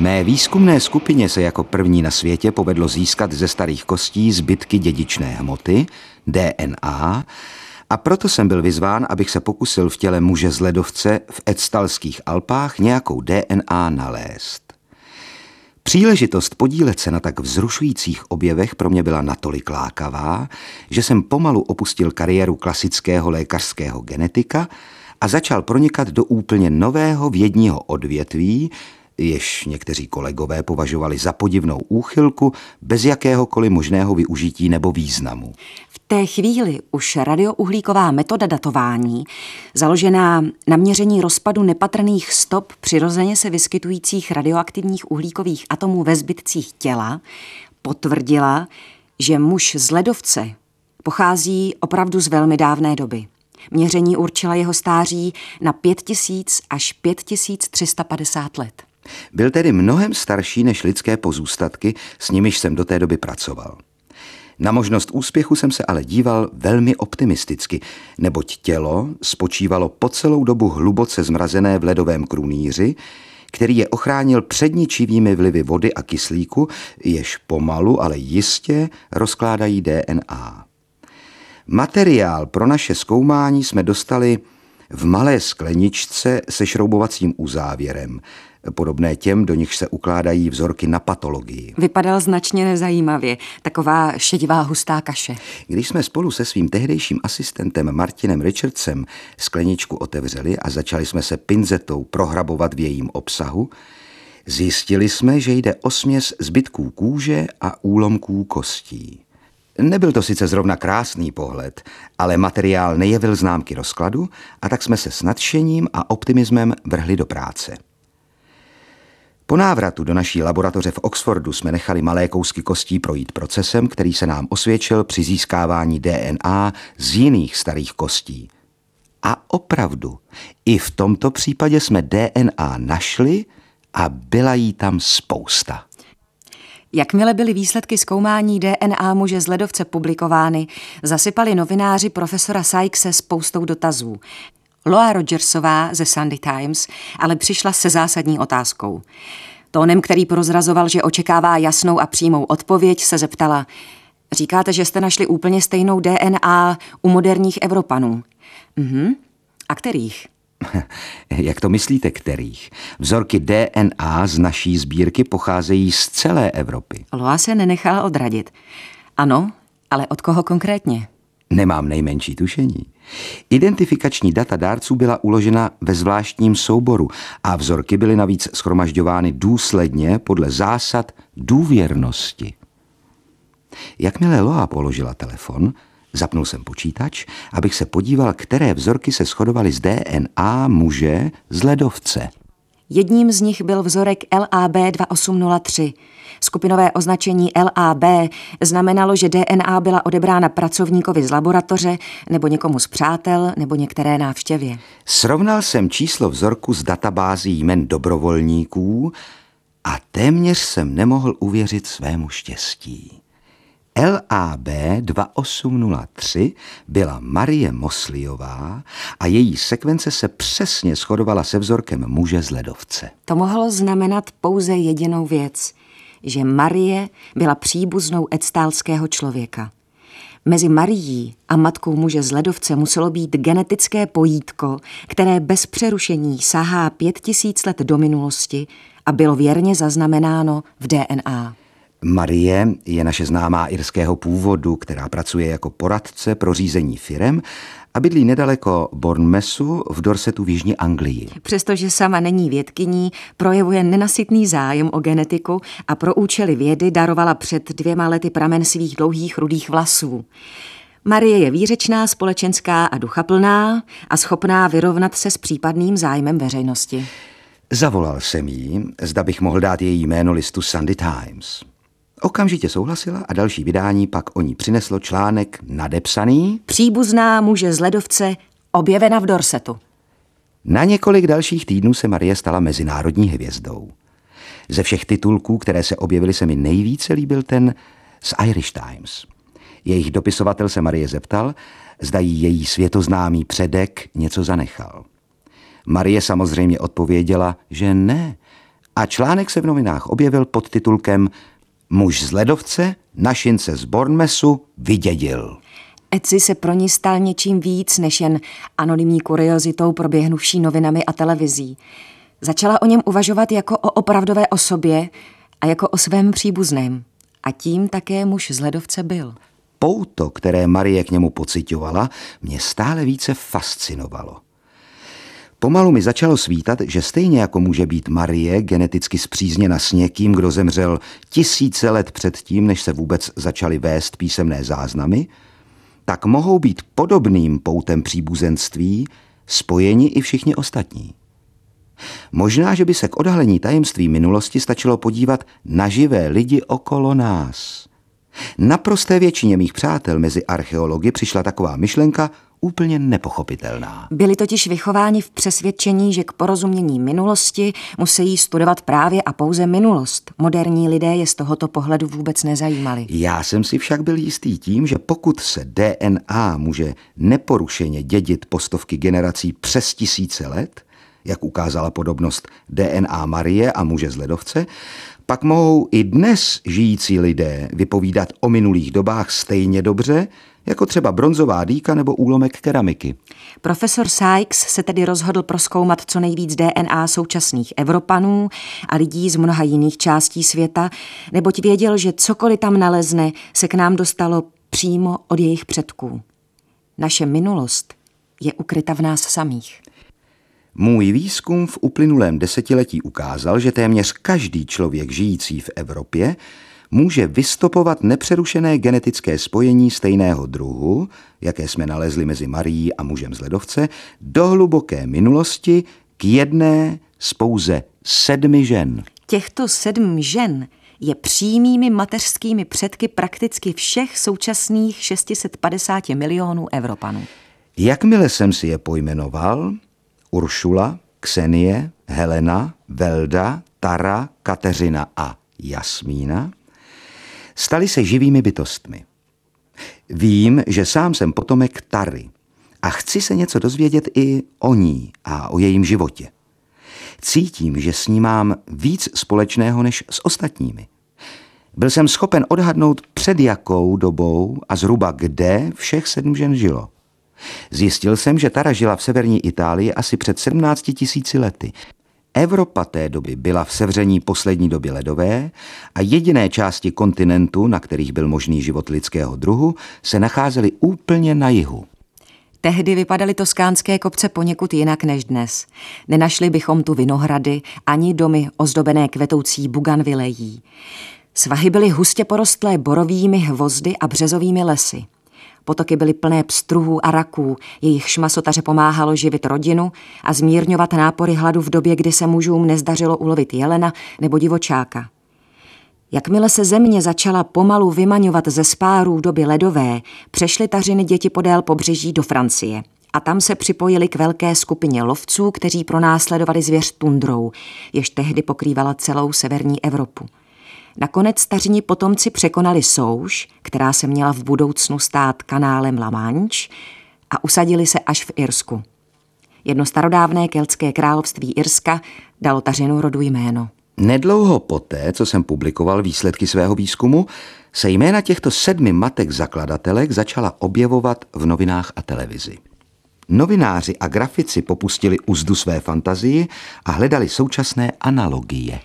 Mé výzkumné skupině se jako první na světě povedlo získat ze starých kostí zbytky dědičné hmoty, DNA, a proto jsem byl vyzván, abych se pokusil v těle muže z ledovce v Edstalských Alpách nějakou DNA nalézt. Příležitost podílet se na tak vzrušujících objevech pro mě byla natolik lákavá, že jsem pomalu opustil kariéru klasického lékařského genetika a začal pronikat do úplně nového vědního odvětví, jež někteří kolegové považovali za podivnou úchylku bez jakéhokoliv možného využití nebo významu. V té chvíli už radiouhlíková metoda datování, založená na měření rozpadu nepatrných stop přirozeně se vyskytujících radioaktivních uhlíkových atomů ve zbytcích těla, potvrdila, že muž z ledovce pochází opravdu z velmi dávné doby. Měření určila jeho stáří na 5000 až 5350 let. Byl tedy mnohem starší než lidské pozůstatky, s nimiž jsem do té doby pracoval. Na možnost úspěchu jsem se ale díval velmi optimisticky, neboť tělo spočívalo po celou dobu hluboce zmrazené v ledovém krunýři, který je ochránil před ničivými vlivy vody a kyslíku, jež pomalu, ale jistě rozkládají DNA. Materiál pro naše zkoumání jsme dostali v malé skleničce se šroubovacím uzávěrem, podobné těm, do nich se ukládají vzorky na patologii. Vypadal značně nezajímavě, taková šedivá hustá kaše. Když jsme spolu se svým tehdejším asistentem Martinem Richardsem skleničku otevřeli a začali jsme se pinzetou prohrabovat v jejím obsahu, zjistili jsme, že jde o směs zbytků kůže a úlomků kostí. Nebyl to sice zrovna krásný pohled, ale materiál nejevil známky rozkladu a tak jsme se s nadšením a optimismem vrhli do práce. Po návratu do naší laboratoře v Oxfordu jsme nechali malé kousky kostí projít procesem, který se nám osvědčil při získávání DNA z jiných starých kostí. A opravdu, i v tomto případě jsme DNA našli a byla jí tam spousta. Jakmile byly výsledky zkoumání DNA muže z ledovce publikovány, zasypali novináři profesora Sykese spoustou dotazů. Loa Rogersová ze Sunday Times ale přišla se zásadní otázkou. Tónem, který prozrazoval, že očekává jasnou a přímou odpověď, se zeptala Říkáte, že jste našli úplně stejnou DNA u moderních Evropanů. Mhm. A kterých? Jak to myslíte, kterých? Vzorky DNA z naší sbírky pocházejí z celé Evropy. Loa se nenechala odradit. Ano, ale od koho konkrétně? Nemám nejmenší tušení. Identifikační data dárců byla uložena ve zvláštním souboru a vzorky byly navíc schromažďovány důsledně podle zásad důvěrnosti. Jakmile Loa položila telefon, zapnul jsem počítač, abych se podíval, které vzorky se shodovaly z DNA muže z ledovce. Jedním z nich byl vzorek LAB 2803. Skupinové označení LAB znamenalo, že DNA byla odebrána pracovníkovi z laboratoře nebo někomu z přátel nebo některé návštěvě. Srovnal jsem číslo vzorku s databází jmen dobrovolníků a téměř jsem nemohl uvěřit svému štěstí. LAB 2803 byla Marie Mosliová a její sekvence se přesně shodovala se vzorkem muže z ledovce. To mohlo znamenat pouze jedinou věc, že Marie byla příbuznou etstálského člověka. Mezi Marií a matkou muže z ledovce muselo být genetické pojítko, které bez přerušení sahá pět tisíc let do minulosti a bylo věrně zaznamenáno v DNA. Marie je naše známá irského původu, která pracuje jako poradce pro řízení firem a bydlí nedaleko Bournemouthu v Dorsetu v Jižní Anglii. Přestože sama není vědkyní, projevuje nenasytný zájem o genetiku a pro účely vědy darovala před dvěma lety pramen svých dlouhých rudých vlasů. Marie je výřečná, společenská a duchaplná a schopná vyrovnat se s případným zájmem veřejnosti. Zavolal jsem jí, zda bych mohl dát její jméno listu Sunday Times. Okamžitě souhlasila a další vydání pak o ní přineslo článek nadepsaný Příbuzná muže z ledovce objevena v Dorsetu. Na několik dalších týdnů se Marie stala mezinárodní hvězdou. Ze všech titulků, které se objevily, se mi nejvíce líbil ten z Irish Times. Jejich dopisovatel se Marie zeptal, zda jí její světoznámý předek něco zanechal. Marie samozřejmě odpověděla, že ne, a článek se v novinách objevil pod titulkem Muž z ledovce našince z Bornmesu vydědil. Etsy se pro ní stal něčím víc než jen anonymní kuriozitou proběhnuvší novinami a televizí. Začala o něm uvažovat jako o opravdové osobě a jako o svém příbuzném. A tím také muž z ledovce byl. Pouto, které Marie k němu pocitovala, mě stále více fascinovalo. Pomalu mi začalo svítat, že stejně jako může být Marie geneticky zpřízněna s někým, kdo zemřel tisíce let předtím, než se vůbec začaly vést písemné záznamy, tak mohou být podobným poutem příbuzenství spojeni i všichni ostatní. Možná, že by se k odhalení tajemství minulosti stačilo podívat na živé lidi okolo nás. Naprosté většině mých přátel mezi archeology přišla taková myšlenka úplně nepochopitelná. Byli totiž vychováni v přesvědčení, že k porozumění minulosti musí studovat právě a pouze minulost. Moderní lidé je z tohoto pohledu vůbec nezajímali. Já jsem si však byl jistý tím, že pokud se DNA může neporušeně dědit po stovky generací přes tisíce let, jak ukázala podobnost DNA Marie a muže z ledovce, pak mohou i dnes žijící lidé vypovídat o minulých dobách stejně dobře, jako třeba bronzová dýka nebo úlomek keramiky. Profesor Sykes se tedy rozhodl proskoumat co nejvíc DNA současných Evropanů a lidí z mnoha jiných částí světa, neboť věděl, že cokoliv tam nalezne, se k nám dostalo přímo od jejich předků. Naše minulost je ukryta v nás samých. Můj výzkum v uplynulém desetiletí ukázal, že téměř každý člověk žijící v Evropě může vystopovat nepřerušené genetické spojení stejného druhu, jaké jsme nalezli mezi Marií a mužem z ledovce, do hluboké minulosti k jedné z pouze sedmi žen. Těchto sedm žen je přímými mateřskými předky prakticky všech současných 650 milionů Evropanů. Jakmile jsem si je pojmenoval, Uršula, Ksenie, Helena, Velda, Tara, Kateřina a Jasmína, stali se živými bytostmi. Vím, že sám jsem potomek Tary a chci se něco dozvědět i o ní a o jejím životě. Cítím, že s ní mám víc společného než s ostatními. Byl jsem schopen odhadnout před jakou dobou a zhruba kde všech sedm žen žilo. Zjistil jsem, že Tara žila v severní Itálii asi před 17 tisíci lety. Evropa té doby byla v sevření poslední doby ledové a jediné části kontinentu, na kterých byl možný život lidského druhu, se nacházely úplně na jihu. Tehdy vypadaly toskánské kopce poněkud jinak než dnes. Nenašli bychom tu vinohrady ani domy ozdobené kvetoucí buganvilejí. Svahy byly hustě porostlé borovými hvozdy a březovými lesy. Potoky byly plné pstruhů a raků, jejich šmasotaře pomáhalo živit rodinu a zmírňovat nápory hladu v době, kdy se mužům nezdařilo ulovit jelena nebo divočáka. Jakmile se země začala pomalu vymaňovat ze spárů doby ledové, přešly tařiny děti podél pobřeží do Francie. A tam se připojili k velké skupině lovců, kteří pronásledovali zvěř tundrou, jež tehdy pokrývala celou severní Evropu. Nakonec stařní potomci překonali souš, která se měla v budoucnu stát kanálem La Manche a usadili se až v Irsku. Jedno starodávné keltské království Irska dalo tařinu rodu jméno. Nedlouho poté, co jsem publikoval výsledky svého výzkumu, se jména těchto sedmi matek zakladatelek začala objevovat v novinách a televizi. Novináři a grafici popustili uzdu své fantazii a hledali současné analogie.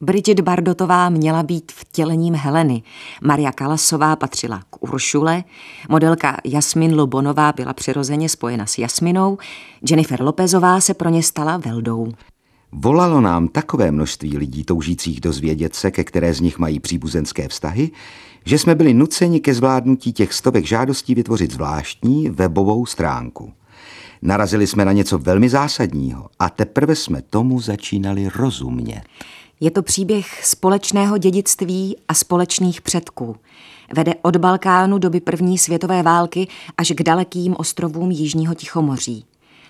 Bridget Bardotová měla být vtělením Heleny, Maria Kalasová patřila k Uršule, modelka Jasmin Lubonová byla přirozeně spojena s Jasminou, Jennifer Lopezová se pro ně stala Veldou. Volalo nám takové množství lidí toužících dozvědět se, ke které z nich mají příbuzenské vztahy, že jsme byli nuceni ke zvládnutí těch stovek žádostí vytvořit zvláštní webovou stránku. Narazili jsme na něco velmi zásadního a teprve jsme tomu začínali rozumět. Je to příběh společného dědictví a společných předků. Vede od Balkánu doby první světové války až k dalekým ostrovům Jižního Tichomoří.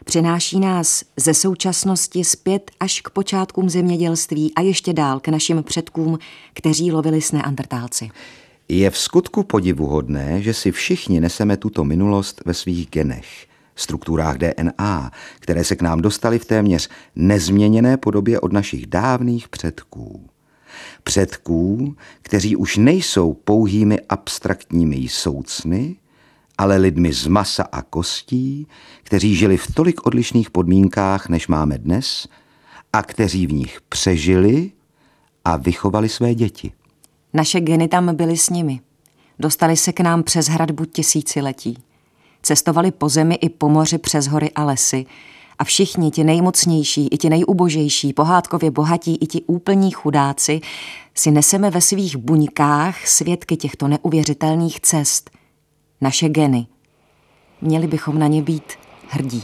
Přináší nás ze současnosti zpět až k počátkům zemědělství a ještě dál k našim předkům, kteří lovili s neandertálci. Je v skutku podivuhodné, že si všichni neseme tuto minulost ve svých genech. Strukturách DNA, které se k nám dostaly v téměř nezměněné podobě od našich dávných předků. Předků, kteří už nejsou pouhými abstraktními soucny, ale lidmi z masa a kostí, kteří žili v tolik odlišných podmínkách, než máme dnes, a kteří v nich přežili a vychovali své děti. Naše geny tam byly s nimi. Dostali se k nám přes hradbu tisíciletí. Cestovali po zemi i po moři přes hory a lesy a všichni ti nejmocnější i ti nejubožejší, pohádkově bohatí i ti úplní chudáci si neseme ve svých buňkách svědky těchto neuvěřitelných cest. Naše geny. Měli bychom na ně být hrdí.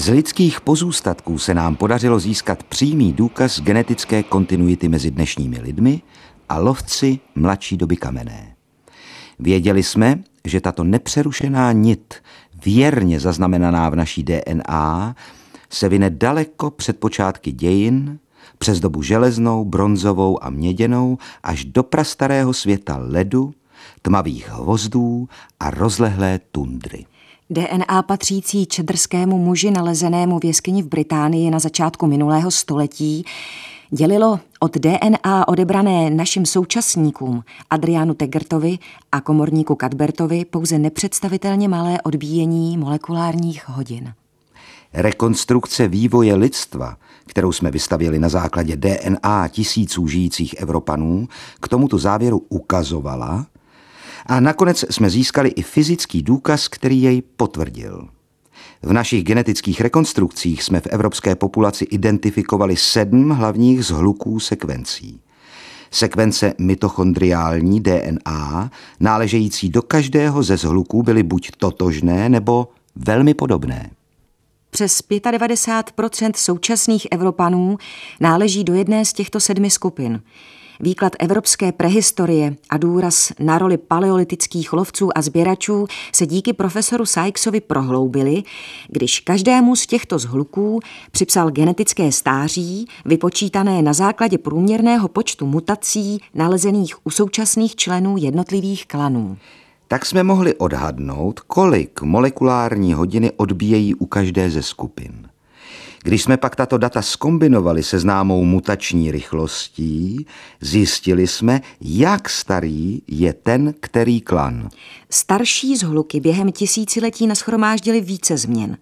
Z lidských pozůstatků se nám podařilo získat přímý důkaz genetické kontinuity mezi dnešními lidmi a lovci mladší doby kamenné. Věděli jsme, že tato nepřerušená nit, věrně zaznamenaná v naší DNA, se vyne daleko před počátky dějin, přes dobu železnou, bronzovou a měděnou až do prastarého světa ledu, tmavých hvozdů a rozlehlé tundry. DNA patřící čedrskému muži nalezenému v jeskyni v Británii na začátku minulého století dělilo od DNA odebrané našim současníkům Adrianu Tegertovi a komorníku Cadbertovi pouze nepředstavitelně malé odbíjení molekulárních hodin. Rekonstrukce vývoje lidstva, kterou jsme vystavili na základě DNA tisíců žijících Evropanů, k tomuto závěru ukazovala, a nakonec jsme získali i fyzický důkaz, který jej potvrdil. V našich genetických rekonstrukcích jsme v evropské populaci identifikovali sedm hlavních zhluků sekvencí. Sekvence mitochondriální DNA, náležející do každého ze zhluků, byly buď totožné nebo velmi podobné. Přes 95% současných Evropanů náleží do jedné z těchto sedmi skupin. Výklad evropské prehistorie a důraz na roli paleolitických lovců a sběračů se díky profesoru Sykesovi prohloubili, když každému z těchto zhluků připsal genetické stáří, vypočítané na základě průměrného počtu mutací nalezených u současných členů jednotlivých klanů tak jsme mohli odhadnout, kolik molekulární hodiny odbíjejí u každé ze skupin. Když jsme pak tato data skombinovali se známou mutační rychlostí, zjistili jsme, jak starý je ten, který klan. Starší zhluky během tisíciletí naschromáždili více změn.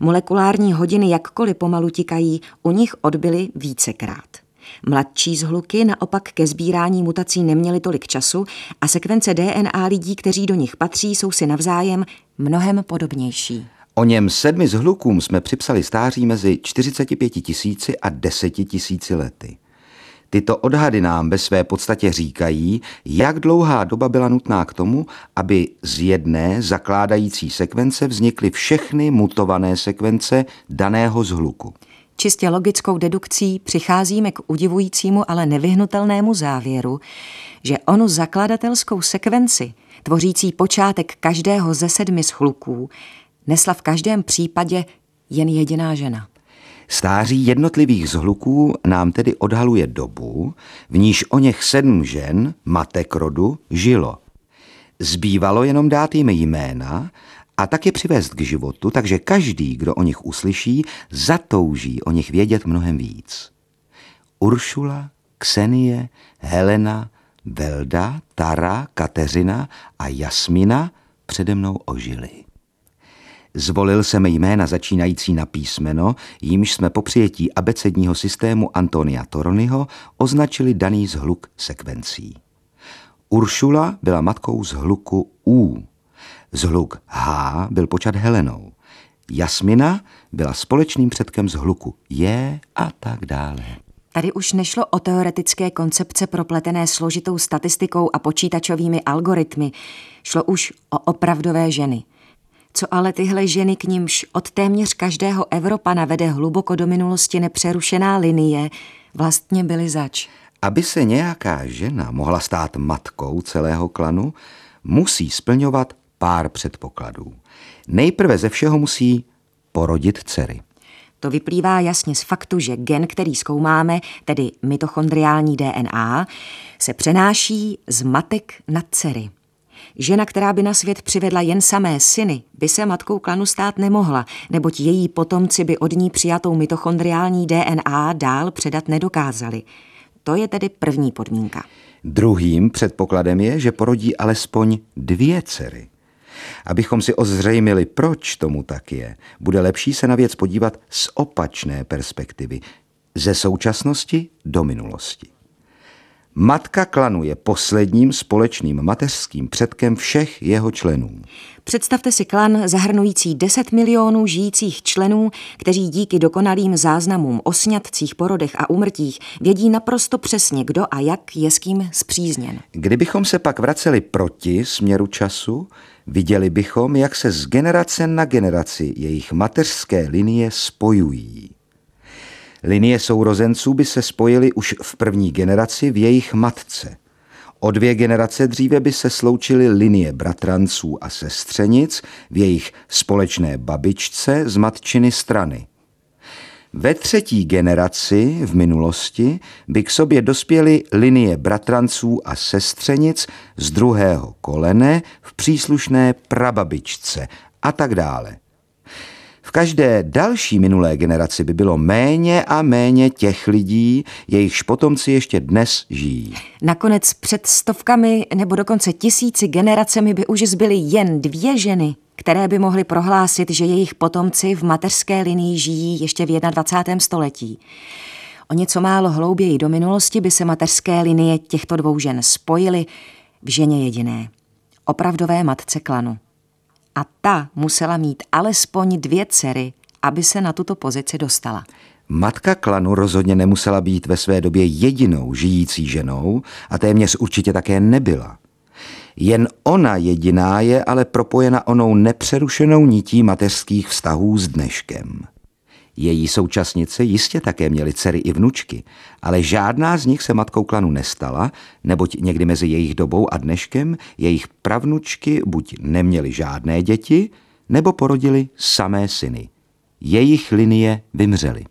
Molekulární hodiny jakkoliv pomalu tikají, u nich odbyly vícekrát. Mladší zhluky naopak ke sbírání mutací neměly tolik času a sekvence DNA lidí, kteří do nich patří, jsou si navzájem mnohem podobnější. O něm sedmi zhlukům jsme připsali stáří mezi 45 tisíci a 10 tisíci lety. Tyto odhady nám ve své podstatě říkají, jak dlouhá doba byla nutná k tomu, aby z jedné zakládající sekvence vznikly všechny mutované sekvence daného zhluku. Čistě logickou dedukcí přicházíme k udivujícímu, ale nevyhnutelnému závěru, že onu zakladatelskou sekvenci, tvořící počátek každého ze sedmi schluků, nesla v každém případě jen jediná žena. Stáří jednotlivých zhluků nám tedy odhaluje dobu, v níž o něch sedm žen, matek rodu, žilo. Zbývalo jenom dát jim jména a tak je přivést k životu, takže každý, kdo o nich uslyší, zatouží o nich vědět mnohem víc. Uršula, Ksenie, Helena, Velda, Tara, Kateřina a Jasmina přede mnou ožili. Zvolil jsem jména začínající na písmeno, jímž jsme po přijetí abecedního systému Antonia Toronyho označili daný zhluk sekvencí. Uršula byla matkou zhluku U. Zhluk H byl počat Helenou. Jasmina byla společným předkem zhluku J a tak dále. Tady už nešlo o teoretické koncepce propletené složitou statistikou a počítačovými algoritmy. Šlo už o opravdové ženy – Co ale tyhle ženy, k nímž od téměř každého Evropana vede hluboko do minulosti nepřerušená linie, vlastně byly zač? Aby se nějaká žena mohla stát matkou celého klanu, musí splňovat pár předpokladů. Nejprve ze všeho musí porodit dcery. To vyplývá jasně z faktu, že gen, který zkoumáme, tedy mitochondriální DNA, se přenáší z matek na dcery. Žena, která by na svět přivedla jen samé syny, by se matkou klanu stát nemohla, neboť její potomci by od ní přijatou mitochondriální DNA dál předat nedokázali. To je tedy první podmínka. Druhým předpokladem je, že porodí alespoň dvě dcery. Abychom si ozřejmili, proč tomu tak je, bude lepší se na věc podívat z opačné perspektivy, ze současnosti do minulosti. Matka klanu je posledním společným mateřským předkem všech jeho členů. Představte si klan zahrnující 10 milionů žijících členů, kteří díky dokonalým záznamům o sňatcích, porodech a úmrtích vědí naprosto přesně, kdo a jak je s kým zpřízněn. Kdybychom se pak vraceli proti směru času, viděli bychom, jak se z generace na generaci jejich mateřské linie spojují. Linie sourozenců by se spojily už v první generaci v jejich matce. O dvě generace dříve by se sloučily linie bratranců a sestřenic v jejich společné babičce z matčiny strany. Ve třetí generaci v minulosti by k sobě dospěly linie bratranců a sestřenic z druhého kolene v příslušné prababičce a tak dále. V každé další minulé generaci by bylo méně a méně těch lidí, jejichž potomci ještě dnes žijí. Nakonec před stovkami nebo dokonce tisíci generacemi by už zbyly jen dvě ženy, které by mohly prohlásit, že jejich potomci v mateřské linii žijí ještě v 21. století. O něco málo hlouběji do minulosti by se mateřské linie těchto dvou žen spojily v ženě jediné, opravdové matce klanu a ta musela mít alespoň dvě dcery, aby se na tuto pozici dostala. Matka klanu rozhodně nemusela být ve své době jedinou žijící ženou a téměř určitě také nebyla. Jen ona jediná je ale propojena onou nepřerušenou nití mateřských vztahů s dneškem. Její současnice jistě také měly dcery i vnučky, ale žádná z nich se matkou klanu nestala, neboť někdy mezi jejich dobou a dneškem jejich pravnučky buď neměly žádné děti, nebo porodili samé syny. Jejich linie vymřely.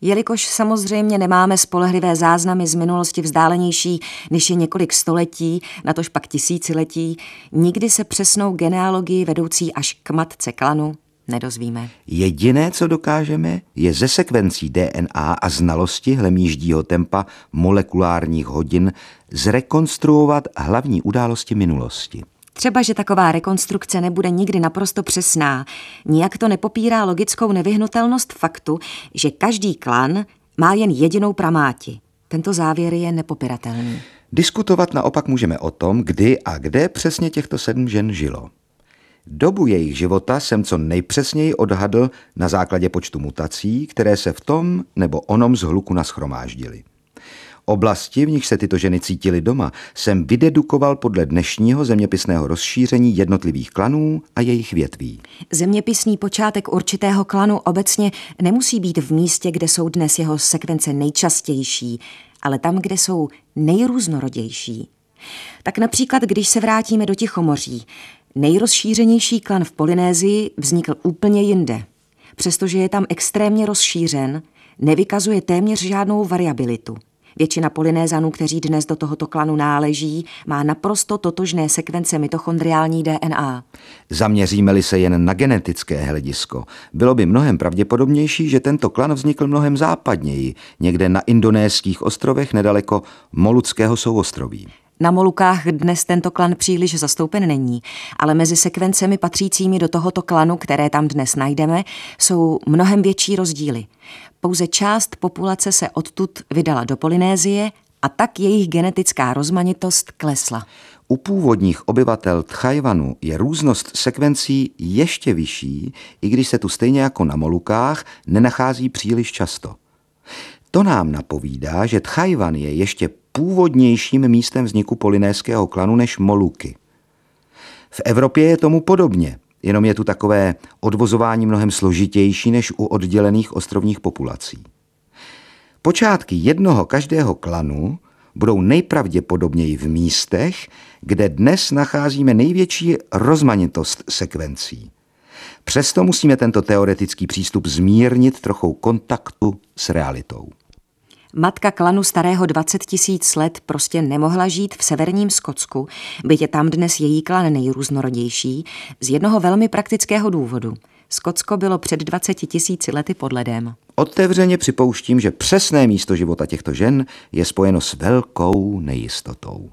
Jelikož samozřejmě nemáme spolehlivé záznamy z minulosti vzdálenější než je několik století, natož pak tisíciletí, nikdy se přesnou genealogii vedoucí až k matce klanu nedozvíme. Jediné, co dokážeme, je ze sekvencí DNA a znalosti hlemíždího tempa molekulárních hodin zrekonstruovat hlavní události minulosti. Třeba, že taková rekonstrukce nebude nikdy naprosto přesná, nijak to nepopírá logickou nevyhnutelnost faktu, že každý klan má jen jedinou pramáti. Tento závěr je nepopiratelný. Diskutovat naopak můžeme o tom, kdy a kde přesně těchto sedm žen žilo. Dobu jejich života jsem co nejpřesněji odhadl na základě počtu mutací, které se v tom nebo onom zhluku naschromáždily. Oblasti, v nich se tyto ženy cítily doma, jsem vydedukoval podle dnešního zeměpisného rozšíření jednotlivých klanů a jejich větví. Zeměpisný počátek určitého klanu obecně nemusí být v místě, kde jsou dnes jeho sekvence nejčastější, ale tam, kde jsou nejrůznorodější. Tak například, když se vrátíme do Tichomoří, Nejrozšířenější klan v Polynézii vznikl úplně jinde. Přestože je tam extrémně rozšířen, nevykazuje téměř žádnou variabilitu. Většina polynézanů, kteří dnes do tohoto klanu náleží, má naprosto totožné sekvence mitochondriální DNA. Zaměříme-li se jen na genetické hledisko, bylo by mnohem pravděpodobnější, že tento klan vznikl mnohem západněji, někde na indonéských ostrovech nedaleko Moluckého souostroví. Na Molukách dnes tento klan příliš zastoupen není, ale mezi sekvencemi patřícími do tohoto klanu, které tam dnes najdeme, jsou mnohem větší rozdíly. Pouze část populace se odtud vydala do Polynézie a tak jejich genetická rozmanitost klesla. U původních obyvatel Tchajvanu je různost sekvencí ještě vyšší, i když se tu stejně jako na Molukách nenachází příliš často. To nám napovídá, že Tchajvan je ještě původnějším místem vzniku polynéského klanu než Moluky. V Evropě je tomu podobně. jenom je tu takové odvozování mnohem složitější než u oddělených ostrovních populací. Počátky jednoho každého klanu budou nejpravděpodobněji v místech, kde dnes nacházíme největší rozmanitost sekvencí. Přesto musíme tento teoretický přístup zmírnit trochou kontaktu s realitou. Matka klanu starého 20 tisíc let prostě nemohla žít v severním Skotsku, byť je tam dnes její klan nejrůznorodější, z jednoho velmi praktického důvodu. Skotsko bylo před 20 tisíci lety pod ledem. Otevřeně připouštím, že přesné místo života těchto žen je spojeno s velkou nejistotou.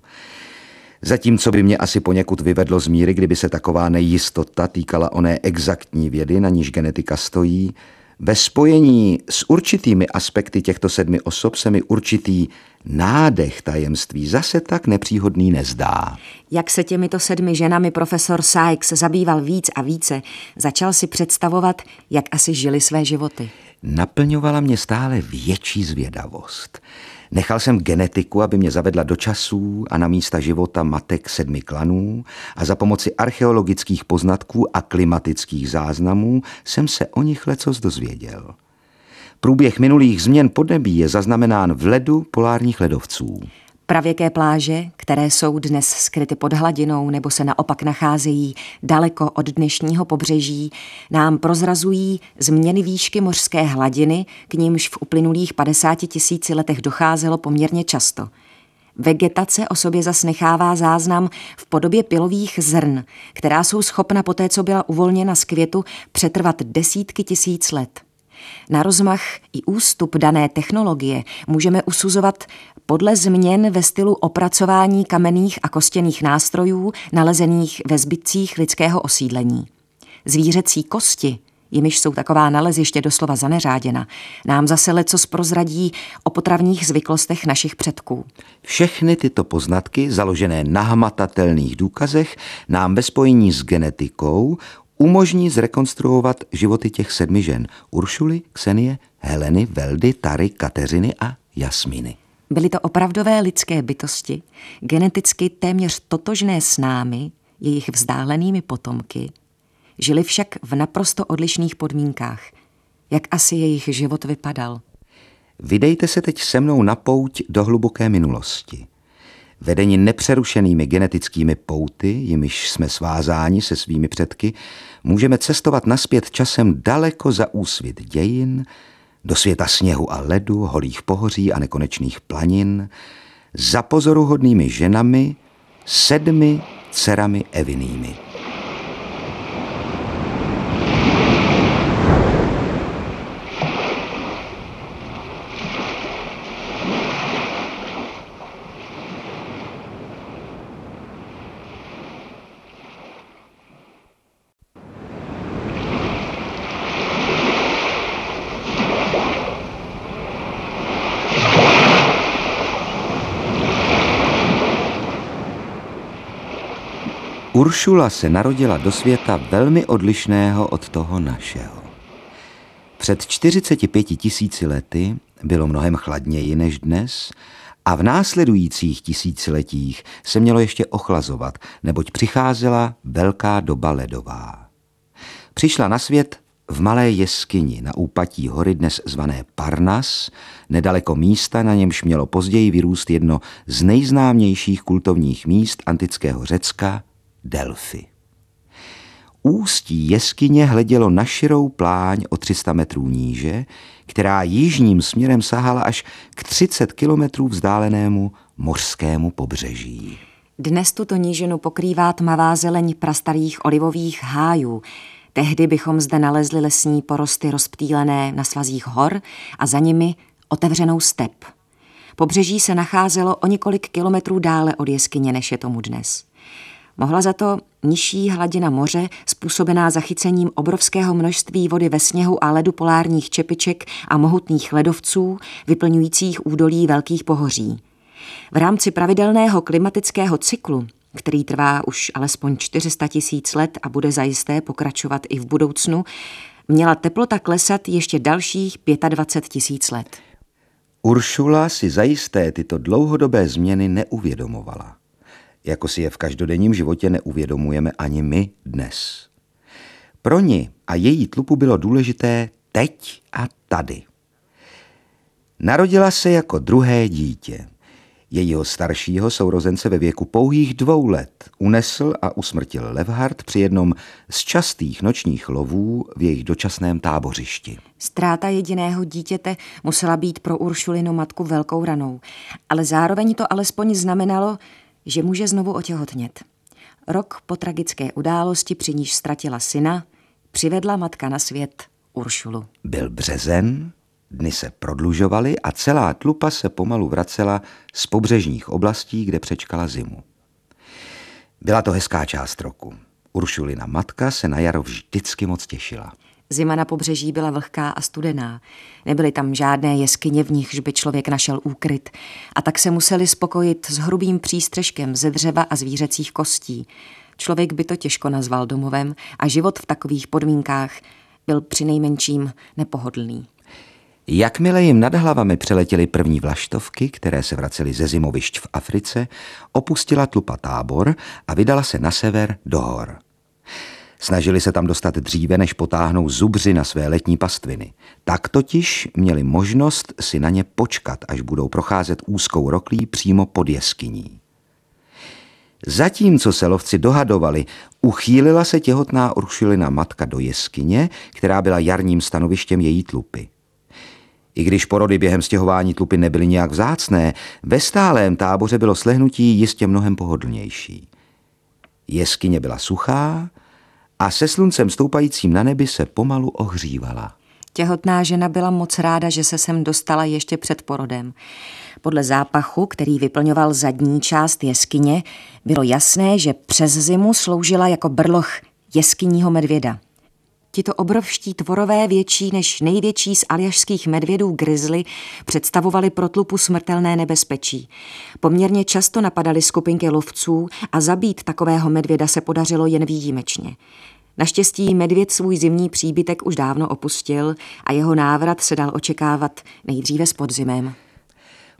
Zatímco by mě asi poněkud vyvedlo z míry, kdyby se taková nejistota týkala oné exaktní vědy, na níž genetika stojí, ve spojení s určitými aspekty těchto sedmi osob se mi určitý nádech tajemství zase tak nepříhodný nezdá. Jak se těmito sedmi ženami profesor Sykes zabýval víc a více, začal si představovat, jak asi žili své životy. Naplňovala mě stále větší zvědavost. Nechal jsem genetiku, aby mě zavedla do časů a na místa života matek sedmi klanů a za pomoci archeologických poznatků a klimatických záznamů jsem se o nich lecos dozvěděl. Průběh minulých změn podnebí je zaznamenán v ledu polárních ledovců. Pravěké pláže, které jsou dnes skryty pod hladinou nebo se naopak nacházejí daleko od dnešního pobřeží, nám prozrazují změny výšky mořské hladiny, k nímž v uplynulých 50 tisíci letech docházelo poměrně často. Vegetace o sobě zas nechává záznam v podobě pilových zrn, která jsou schopna poté, co byla uvolněna z květu, přetrvat desítky tisíc let. Na rozmach i ústup dané technologie můžeme usuzovat podle změn ve stylu opracování kamenných a kostěných nástrojů nalezených ve zbytcích lidského osídlení. Zvířecí kosti, jimiž jsou taková naleziště doslova zaneřáděna, nám zase leco prozradí o potravních zvyklostech našich předků. Všechny tyto poznatky, založené na hmatatelných důkazech, nám ve spojení s genetikou umožní zrekonstruovat životy těch sedmi žen. Uršuly, Ksenie, Heleny, Veldy, Tary, Kateřiny a Jasminy. Byly to opravdové lidské bytosti, geneticky téměř totožné s námi, jejich vzdálenými potomky, žili však v naprosto odlišných podmínkách. Jak asi jejich život vypadal? Vydejte se teď se mnou na pouť do hluboké minulosti. Vedeni nepřerušenými genetickými pouty, jimiž jsme svázáni se svými předky, můžeme cestovat naspět časem daleko za úsvit dějin, do světa sněhu a ledu, holých pohoří a nekonečných planin, za pozoruhodnými ženami, sedmi dcerami Evinými. Uršula se narodila do světa velmi odlišného od toho našeho. Před 45 tisíci lety bylo mnohem chladněji než dnes a v následujících tisíciletích se mělo ještě ochlazovat, neboť přicházela velká doba ledová. Přišla na svět v malé jeskyni na úpatí hory dnes zvané Parnas, nedaleko místa, na němž mělo později vyrůst jedno z nejznámějších kultovních míst antického Řecka, Delfy. Ústí jeskyně hledělo na širou pláň o 300 metrů níže, která jižním směrem sahala až k 30 kilometrů vzdálenému mořskému pobřeží. Dnes tuto nížinu pokrývá tmavá zeleň prastarých olivových hájů. Tehdy bychom zde nalezli lesní porosty rozptýlené na svazích hor a za nimi otevřenou step. Pobřeží se nacházelo o několik kilometrů dále od jeskyně, než je tomu dnes. Mohla za to nižší hladina moře, způsobená zachycením obrovského množství vody ve sněhu a ledu polárních čepiček a mohutných ledovců, vyplňujících údolí velkých pohoří. V rámci pravidelného klimatického cyklu, který trvá už alespoň 400 tisíc let a bude zajisté pokračovat i v budoucnu, měla teplota klesat ještě dalších 25 tisíc let. Uršula si zajisté tyto dlouhodobé změny neuvědomovala jako si je v každodenním životě neuvědomujeme ani my dnes. Pro ní a její tlupu bylo důležité teď a tady. Narodila se jako druhé dítě. Jejího staršího sourozence ve věku pouhých dvou let unesl a usmrtil Levhard při jednom z častých nočních lovů v jejich dočasném tábořišti. Stráta jediného dítěte musela být pro Uršulinu matku velkou ranou, ale zároveň to alespoň znamenalo, že může znovu otěhotnět. Rok po tragické události, při níž ztratila syna, přivedla matka na svět Uršulu. Byl březen, dny se prodlužovaly a celá tlupa se pomalu vracela z pobřežních oblastí, kde přečkala zimu. Byla to hezká část roku. Uršulina matka se na jaro vždycky moc těšila. Zima na pobřeží byla vlhká a studená. Nebyly tam žádné jeskyně, v nichž by člověk našel úkryt. A tak se museli spokojit s hrubým přístřežkem ze dřeva a zvířecích kostí. Člověk by to těžko nazval domovem a život v takových podmínkách byl přinejmenším nepohodlný. Jakmile jim nad hlavami přeletěly první vlaštovky, které se vracely ze zimovišť v Africe, opustila tlupa tábor a vydala se na sever do hor. Snažili se tam dostat dříve, než potáhnou zubři na své letní pastviny. Tak totiž měli možnost si na ně počkat, až budou procházet úzkou roklí přímo pod jeskyní. Zatímco se lovci dohadovali, uchýlila se těhotná Uršulina matka do jeskyně, která byla jarním stanovištěm její tlupy. I když porody během stěhování tlupy nebyly nějak vzácné, ve stálém táboře bylo slehnutí jistě mnohem pohodlnější. Jeskyně byla suchá a se sluncem stoupajícím na nebi se pomalu ohřívala. Těhotná žena byla moc ráda, že se sem dostala ještě před porodem. Podle zápachu, který vyplňoval zadní část jeskyně, bylo jasné, že přes zimu sloužila jako brloch jeskyního medvěda. Tito obrovští tvorové větší než největší z aljašských medvědů grizzly představovali pro tlupu smrtelné nebezpečí. Poměrně často napadali skupinky lovců a zabít takového medvěda se podařilo jen výjimečně. Naštěstí medvěd svůj zimní příbytek už dávno opustil a jeho návrat se dal očekávat nejdříve s podzimem.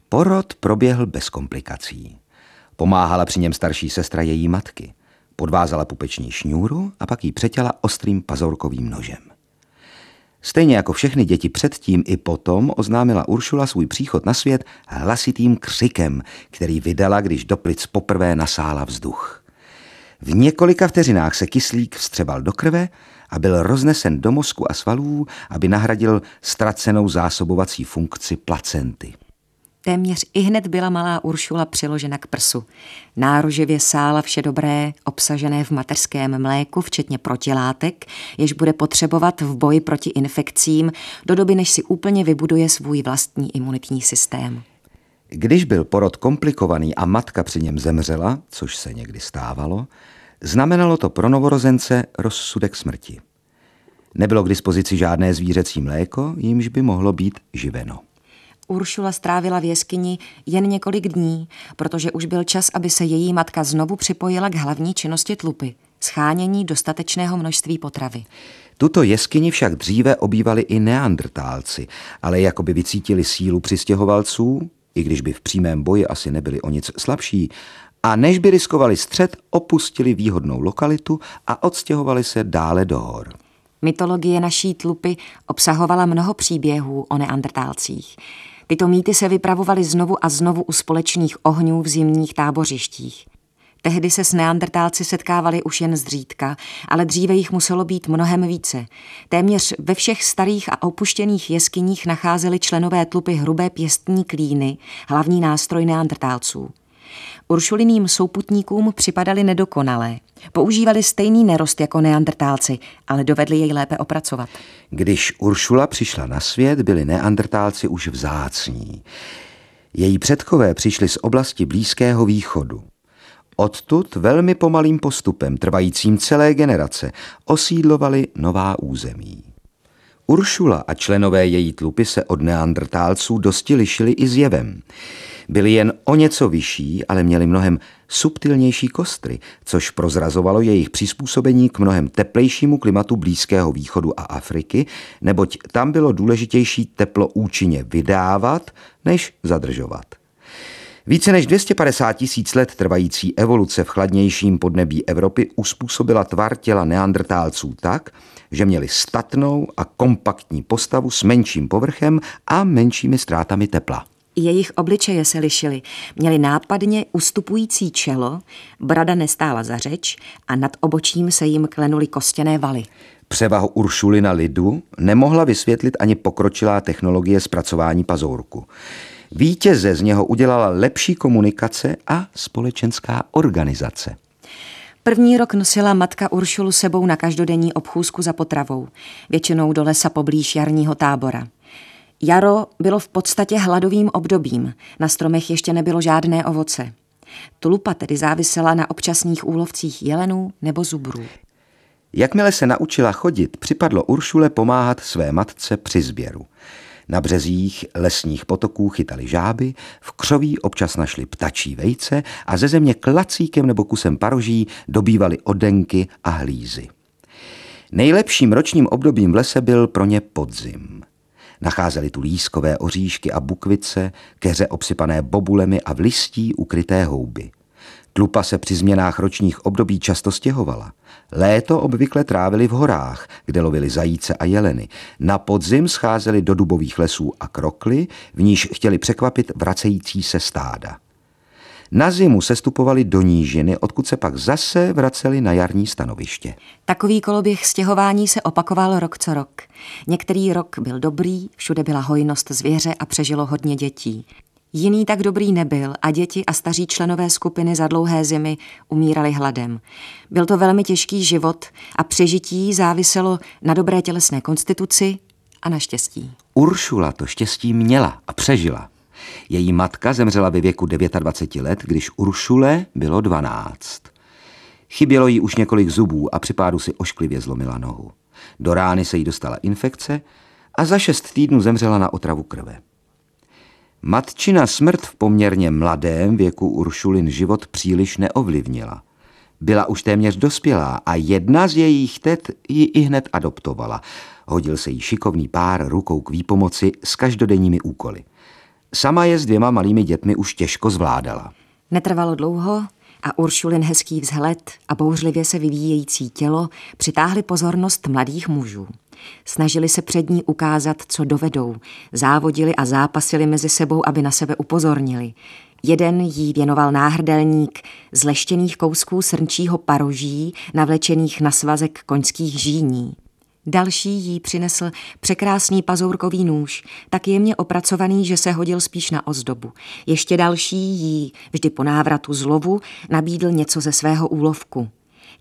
Porod proběhl bez komplikací. Pomáhala při něm starší sestra její matky – Podvázala pupeční šňůru a pak ji přetěla ostrým pazorkovým nožem. Stejně jako všechny děti předtím i potom oznámila Uršula svůj příchod na svět hlasitým křikem, který vydala, když do plic poprvé nasála vzduch. V několika vteřinách se kyslík vstřebal do krve a byl roznesen do mozku a svalů, aby nahradil ztracenou zásobovací funkci placenty. Téměř i hned byla malá Uršula přiložena k prsu. Nároživě sála vše dobré, obsažené v mateřském mléku, včetně protilátek, jež bude potřebovat v boji proti infekcím do doby, než si úplně vybuduje svůj vlastní imunitní systém. Když byl porod komplikovaný a matka při něm zemřela, což se někdy stávalo, znamenalo to pro novorozence rozsudek smrti. Nebylo k dispozici žádné zvířecí mléko, jímž by mohlo být živeno. Uršula strávila v jeskyni jen několik dní, protože už byl čas, aby se její matka znovu připojila k hlavní činnosti tlupy schánění dostatečného množství potravy. Tuto jeskyni však dříve obývali i neandrtálci, ale jako by vycítili sílu přistěhovalců, i když by v přímém boji asi nebyli o nic slabší, a než by riskovali střed, opustili výhodnou lokalitu a odstěhovali se dále do hor. Mytologie naší tlupy obsahovala mnoho příběhů o neandrtálcích. Tyto mýty se vypravovaly znovu a znovu u společných ohňů v zimních tábořištích. Tehdy se s neandrtálci setkávali už jen zřídka, ale dříve jich muselo být mnohem více. Téměř ve všech starých a opuštěných jeskyních nacházeli členové tlupy hrubé pěstní klíny, hlavní nástroj neandrtálců. Uršuliným souputníkům připadali nedokonalé. Používali stejný nerost jako neandrtálci, ale dovedli jej lépe opracovat. Když Uršula přišla na svět, byli neandrtálci už vzácní. Její předkové přišli z oblasti Blízkého východu. Odtud velmi pomalým postupem, trvajícím celé generace, osídlovali nová území. Uršula a členové její tlupy se od neandrtálců dosti lišili i zjevem. Byli jen o něco vyšší, ale měli mnohem subtilnější kostry, což prozrazovalo jejich přizpůsobení k mnohem teplejšímu klimatu Blízkého východu a Afriky, neboť tam bylo důležitější teplo účinně vydávat, než zadržovat. Více než 250 tisíc let trvající evoluce v chladnějším podnebí Evropy uspůsobila tvar těla neandrtálců tak, že měli statnou a kompaktní postavu s menším povrchem a menšími ztrátami tepla. Jejich obličeje se lišily. Měli nápadně ustupující čelo, brada nestála za řeč a nad obočím se jim klenuly kostěné valy. Převahu Uršulina lidu nemohla vysvětlit ani pokročilá technologie zpracování pazourku. Vítěze z něho udělala lepší komunikace a společenská organizace. První rok nosila matka Uršulu sebou na každodenní obchůzku za potravou, většinou do lesa poblíž jarního tábora. Jaro bylo v podstatě hladovým obdobím, na stromech ještě nebylo žádné ovoce. Tulupa tedy závisela na občasných úlovcích jelenů nebo zubrů. Jakmile se naučila chodit, připadlo Uršule pomáhat své matce při sběru. Na březích lesních potoků chytali žáby, v křoví občas našli ptačí vejce a ze země klacíkem nebo kusem paroží dobývali odenky a hlízy. Nejlepším ročním obdobím v lese byl pro ně podzim. Nacházeli tu lískové oříšky a bukvice, keře obsypané bobulemi a v listí ukryté houby. Tlupa se při změnách ročních období často stěhovala. Léto obvykle trávili v horách, kde lovili zajíce a jeleny. Na podzim scházeli do dubových lesů a krokly, v níž chtěli překvapit vracející se stáda. Na zimu se stupovali do nížiny, odkud se pak zase vraceli na jarní stanoviště. Takový koloběh stěhování se opakoval rok co rok. Některý rok byl dobrý, všude byla hojnost zvěře a přežilo hodně dětí. Jiný tak dobrý nebyl a děti a staří členové skupiny za dlouhé zimy umírali hladem. Byl to velmi těžký život a přežití záviselo na dobré tělesné konstituci a na štěstí. Uršula to štěstí měla a přežila. Její matka zemřela ve věku 29 let, když Uršule bylo 12. Chybělo jí už několik zubů a při pádu si ošklivě zlomila nohu. Do rány se jí dostala infekce a za šest týdnů zemřela na otravu krve. Matčina smrt v poměrně mladém věku Uršulin život příliš neovlivnila. Byla už téměř dospělá a jedna z jejich tet ji i hned adoptovala. Hodil se jí šikovný pár rukou k výpomoci s každodenními úkoly. Sama je s dvěma malými dětmi už těžko zvládala. Netrvalo dlouho a Uršulin hezký vzhled a bouřlivě se vyvíjející tělo přitáhly pozornost mladých mužů. Snažili se před ní ukázat, co dovedou. Závodili a zápasili mezi sebou, aby na sebe upozornili. Jeden jí věnoval náhrdelník z leštěných kousků srnčího paroží, navlečených na svazek koňských žíní. Další jí přinesl překrásný pazourkový nůž, tak jemně opracovaný, že se hodil spíš na ozdobu. Ještě další jí, vždy po návratu z lovu, nabídl něco ze svého úlovku.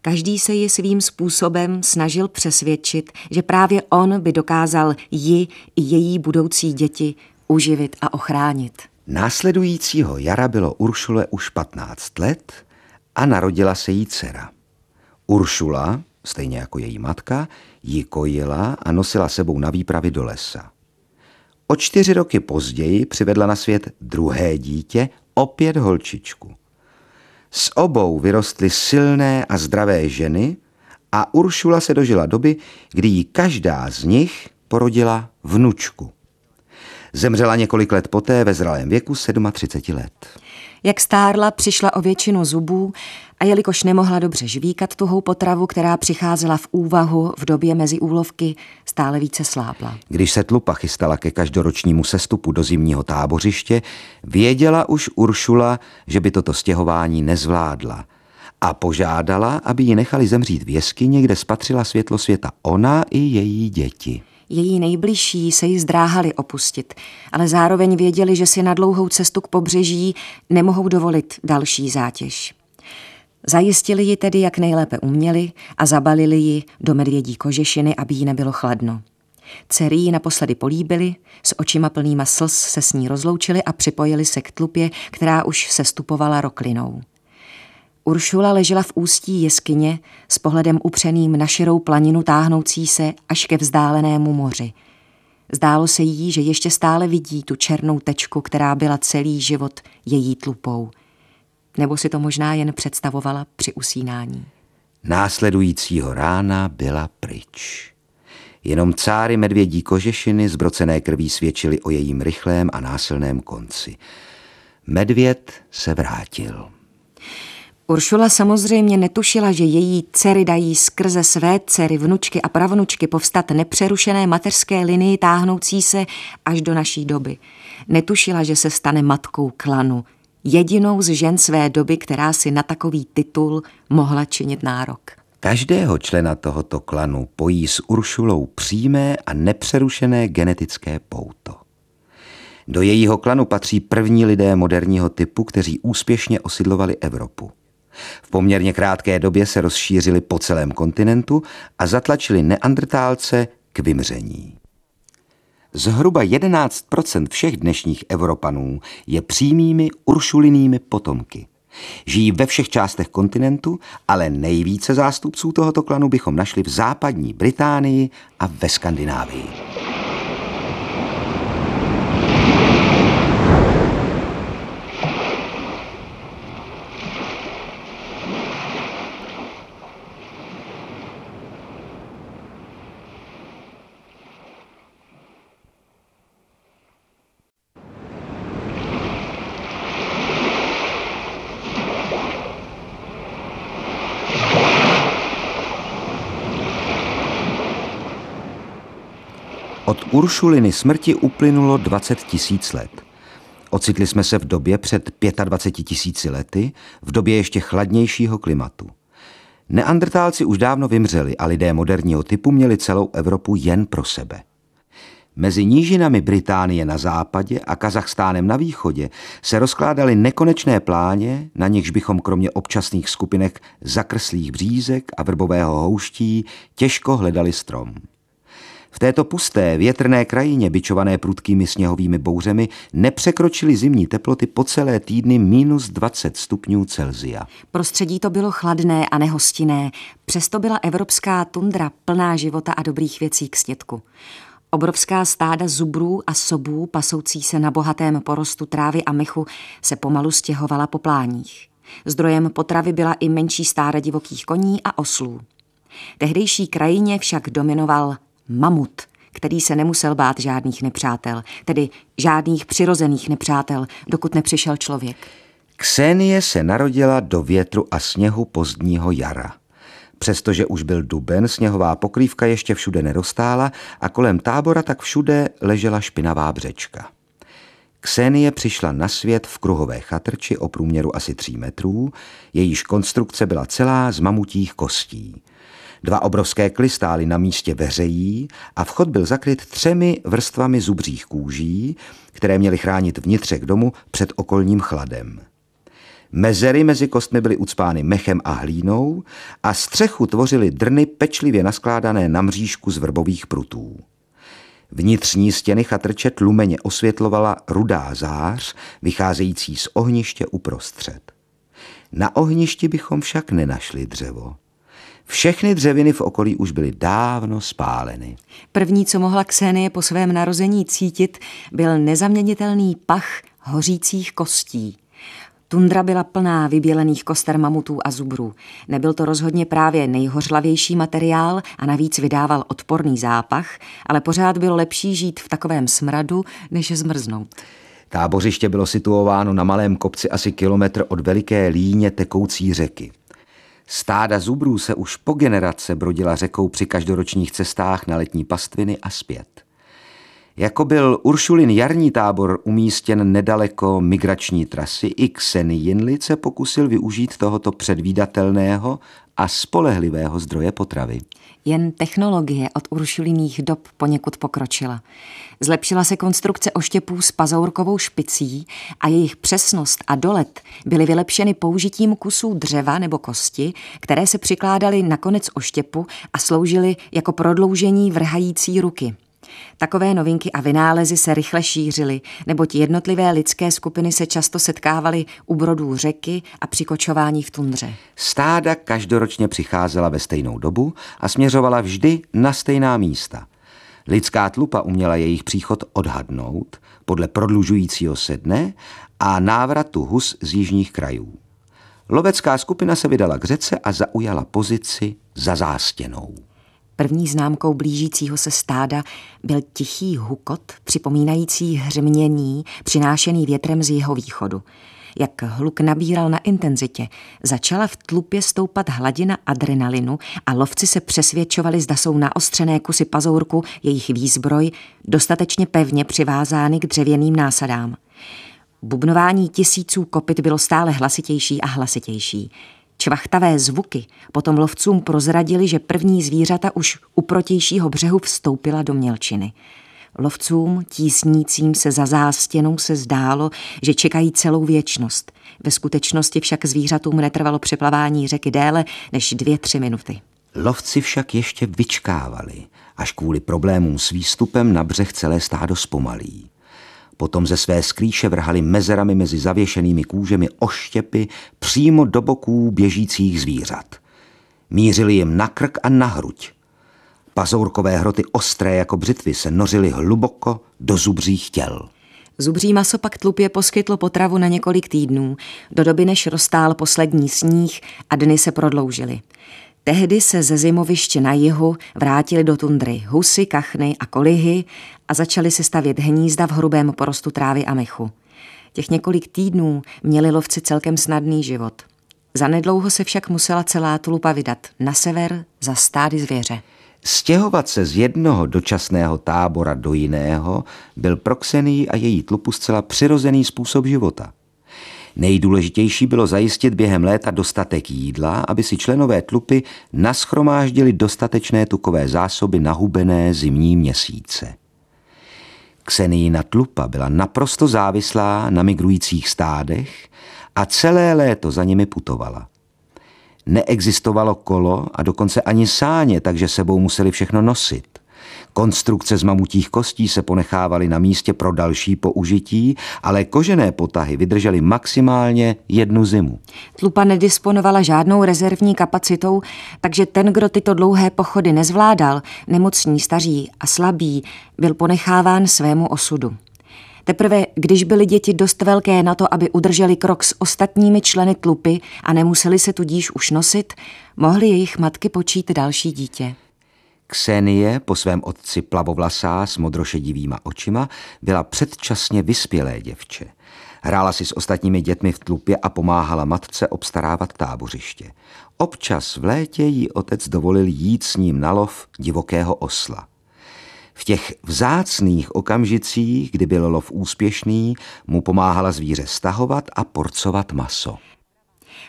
Každý se ji svým způsobem snažil přesvědčit, že právě on by dokázal ji i její budoucí děti uživit a ochránit. Následujícího jara bylo Uršule už 15 let a narodila se jí dcera. Uršula, stejně jako její matka, ji kojila a nosila sebou na výpravy do lesa. O čtyři roky později přivedla na svět druhé dítě, opět holčičku. Z obou vyrostly silné a zdravé ženy a Uršula se dožila doby, kdy jí každá z nich porodila vnučku. Zemřela několik let poté ve zralém věku 37 let. Jak stárla, přišla o většinu zubů a jelikož nemohla dobře žvíkat tuhou potravu, která přicházela v úvahu v době mezi úlovky, stále více slábla. Když se tlupa chystala ke každoročnímu sestupu do zimního tábořiště, věděla už Uršula, že by toto stěhování nezvládla a požádala, aby ji nechali zemřít v jeskyni, kde spatřila světlo světa ona i její děti. Její nejbližší se ji zdráhali opustit, ale zároveň věděli, že si na dlouhou cestu k pobřeží nemohou dovolit další zátěž. Zajistili ji tedy, jak nejlépe uměli a zabalili ji do medvědí kožešiny, aby jí nebylo chladno. Dcery ji naposledy políbili, s očima plnýma slz se s ní rozloučili a připojili se k tlupě, která už se stupovala roklinou. Uršula ležela v ústí jeskyně s pohledem upřeným na širou planinu táhnoucí se až ke vzdálenému moři. Zdálo se jí, že ještě stále vidí tu černou tečku, která byla celý život její tlupou. Nebo si to možná jen představovala při usínání. Následujícího rána byla pryč. Jenom cáry medvědí kožešiny zbrocené krví svědčily o jejím rychlém a násilném konci. Medvěd se vrátil. Uršula samozřejmě netušila, že její dcery dají skrze své dcery, vnučky a pravnučky povstat nepřerušené mateřské linii táhnoucí se až do naší doby. Netušila, že se stane matkou klanu, jedinou z žen své doby, která si na takový titul mohla činit nárok. Každého člena tohoto klanu pojí s Uršulou přímé a nepřerušené genetické pouto. Do jejího klanu patří první lidé moderního typu, kteří úspěšně osidlovali Evropu. V poměrně krátké době se rozšířili po celém kontinentu a zatlačili neandrtálce k vymření. Zhruba 11 všech dnešních Evropanů je přímými uršulinými potomky. Žijí ve všech částech kontinentu, ale nejvíce zástupců tohoto klanu bychom našli v západní Británii a ve Skandinávii. Uršuliny smrti uplynulo 20 tisíc let. Ocitli jsme se v době před 25 tisíci lety, v době ještě chladnějšího klimatu. Neandrtálci už dávno vymřeli a lidé moderního typu měli celou Evropu jen pro sebe. Mezi nížinami Británie na západě a Kazachstánem na východě se rozkládaly nekonečné pláně, na nichž bychom kromě občasných skupinek zakrslých břízek a vrbového houští těžko hledali strom. V této pusté, větrné krajině, byčované prudkými sněhovými bouřemi, nepřekročily zimní teploty po celé týdny minus 20 stupňů Celzia. Prostředí to bylo chladné a nehostinné, přesto byla evropská tundra plná života a dobrých věcí k stětku. Obrovská stáda zubrů a sobů, pasoucí se na bohatém porostu trávy a mechu, se pomalu stěhovala po pláních. Zdrojem potravy byla i menší stáda divokých koní a oslů. Tehdejší krajině však dominoval mamut, který se nemusel bát žádných nepřátel, tedy žádných přirozených nepřátel, dokud nepřišel člověk. Ksenie se narodila do větru a sněhu pozdního jara. Přestože už byl duben, sněhová pokrývka ještě všude nerostála a kolem tábora tak všude ležela špinavá břečka. Ksenie přišla na svět v kruhové chatrči o průměru asi tří metrů, jejíž konstrukce byla celá z mamutích kostí. Dva obrovské kly stály na místě veřejí a vchod byl zakryt třemi vrstvami zubřích kůží, které měly chránit vnitřek domu před okolním chladem. Mezery mezi kostmi byly ucpány mechem a hlínou a střechu tvořily drny pečlivě naskládané na mřížku z vrbových prutů. Vnitřní stěny chatrče tlumeně osvětlovala rudá zář, vycházející z ohniště uprostřed. Na ohništi bychom však nenašli dřevo. Všechny dřeviny v okolí už byly dávno spáleny. První, co mohla Ksenie po svém narození cítit, byl nezaměnitelný pach hořících kostí. Tundra byla plná vybělených koster mamutů a zubrů. Nebyl to rozhodně právě nejhořlavější materiál a navíc vydával odporný zápach, ale pořád bylo lepší žít v takovém smradu, než zmrznout. Tábořiště bylo situováno na malém kopci asi kilometr od veliké líně tekoucí řeky. Stáda zubrů se už po generace brodila řekou při každoročních cestách na letní pastviny a zpět. Jako byl Uršulin jarní tábor umístěn nedaleko migrační trasy, i Kseny Jinlice pokusil využít tohoto předvídatelného a spolehlivého zdroje potravy. Jen technologie od uršuliných dob poněkud pokročila. Zlepšila se konstrukce oštěpů s pazourkovou špicí a jejich přesnost a dolet byly vylepšeny použitím kusů dřeva nebo kosti, které se přikládaly na konec oštěpu a sloužily jako prodloužení vrhající ruky. Takové novinky a vynálezy se rychle šířily, neboť jednotlivé lidské skupiny se často setkávaly u brodů řeky a při kočování v tundře. Stáda každoročně přicházela ve stejnou dobu a směřovala vždy na stejná místa. Lidská tlupa uměla jejich příchod odhadnout podle prodlužujícího se dne a návratu hus z jižních krajů. Lovecká skupina se vydala k řece a zaujala pozici za zástěnou. První známkou blížícího se stáda byl tichý hukot, připomínající hřmění, přinášený větrem z jeho východu. Jak hluk nabíral na intenzitě, začala v tlupě stoupat hladina adrenalinu a lovci se přesvědčovali, zda jsou naostřené kusy pazourku, jejich výzbroj, dostatečně pevně přivázány k dřevěným násadám. Bubnování tisíců kopit bylo stále hlasitější a hlasitější. Čvachtavé zvuky potom lovcům prozradili, že první zvířata už u protějšího břehu vstoupila do mělčiny. Lovcům, tísnícím se za zástěnou se zdálo, že čekají celou věčnost. Ve skutečnosti však zvířatům netrvalo přeplavání řeky déle než dvě, tři minuty. Lovci však ještě vyčkávali, až kvůli problémům s výstupem na břeh celé stádo zpomalí. Potom ze své skrýše vrhali mezerami mezi zavěšenými kůžemi oštěpy přímo do boků běžících zvířat. Mířili jim na krk a na hruď. Pazourkové hroty ostré jako břitvy se nořily hluboko do zubřích těl. Zubří maso pak tlupě poskytlo potravu na několik týdnů, do doby než roztál poslední sníh a dny se prodloužily. Tehdy se ze zimoviště na jihu vrátili do tundry husy, kachny a kolihy a začali se stavět hnízda v hrubém porostu trávy a mechu. Těch několik týdnů měli lovci celkem snadný život. Zanedlouho se však musela celá tulupa vydat na sever za stády zvěře. Stěhovat se z jednoho dočasného tábora do jiného byl pro Ksenii a její tlupu zcela přirozený způsob života. Nejdůležitější bylo zajistit během léta dostatek jídla, aby si členové tlupy naschromáždili dostatečné tukové zásoby na hubené zimní měsíce. Ksenijina tlupa byla naprosto závislá na migrujících stádech a celé léto za nimi putovala. Neexistovalo kolo a dokonce ani sáně, takže sebou museli všechno nosit. Konstrukce z mamutích kostí se ponechávaly na místě pro další použití, ale kožené potahy vydržely maximálně jednu zimu. Tlupa nedisponovala žádnou rezervní kapacitou, takže ten, kdo tyto dlouhé pochody nezvládal, nemocní, staří a slabí, byl ponecháván svému osudu. Teprve, když byly děti dost velké na to, aby udrželi krok s ostatními členy tlupy a nemuseli se tudíž už nosit, mohly jejich matky počít další dítě. Ksenie, po svém otci plavovlasá s modrošedivýma očima, byla předčasně vyspělé děvče. Hrála si s ostatními dětmi v tlupě a pomáhala matce obstarávat tábořiště. Občas v létě jí otec dovolil jít s ním na lov divokého osla. V těch vzácných okamžicích, kdy byl lov úspěšný, mu pomáhala zvíře stahovat a porcovat maso.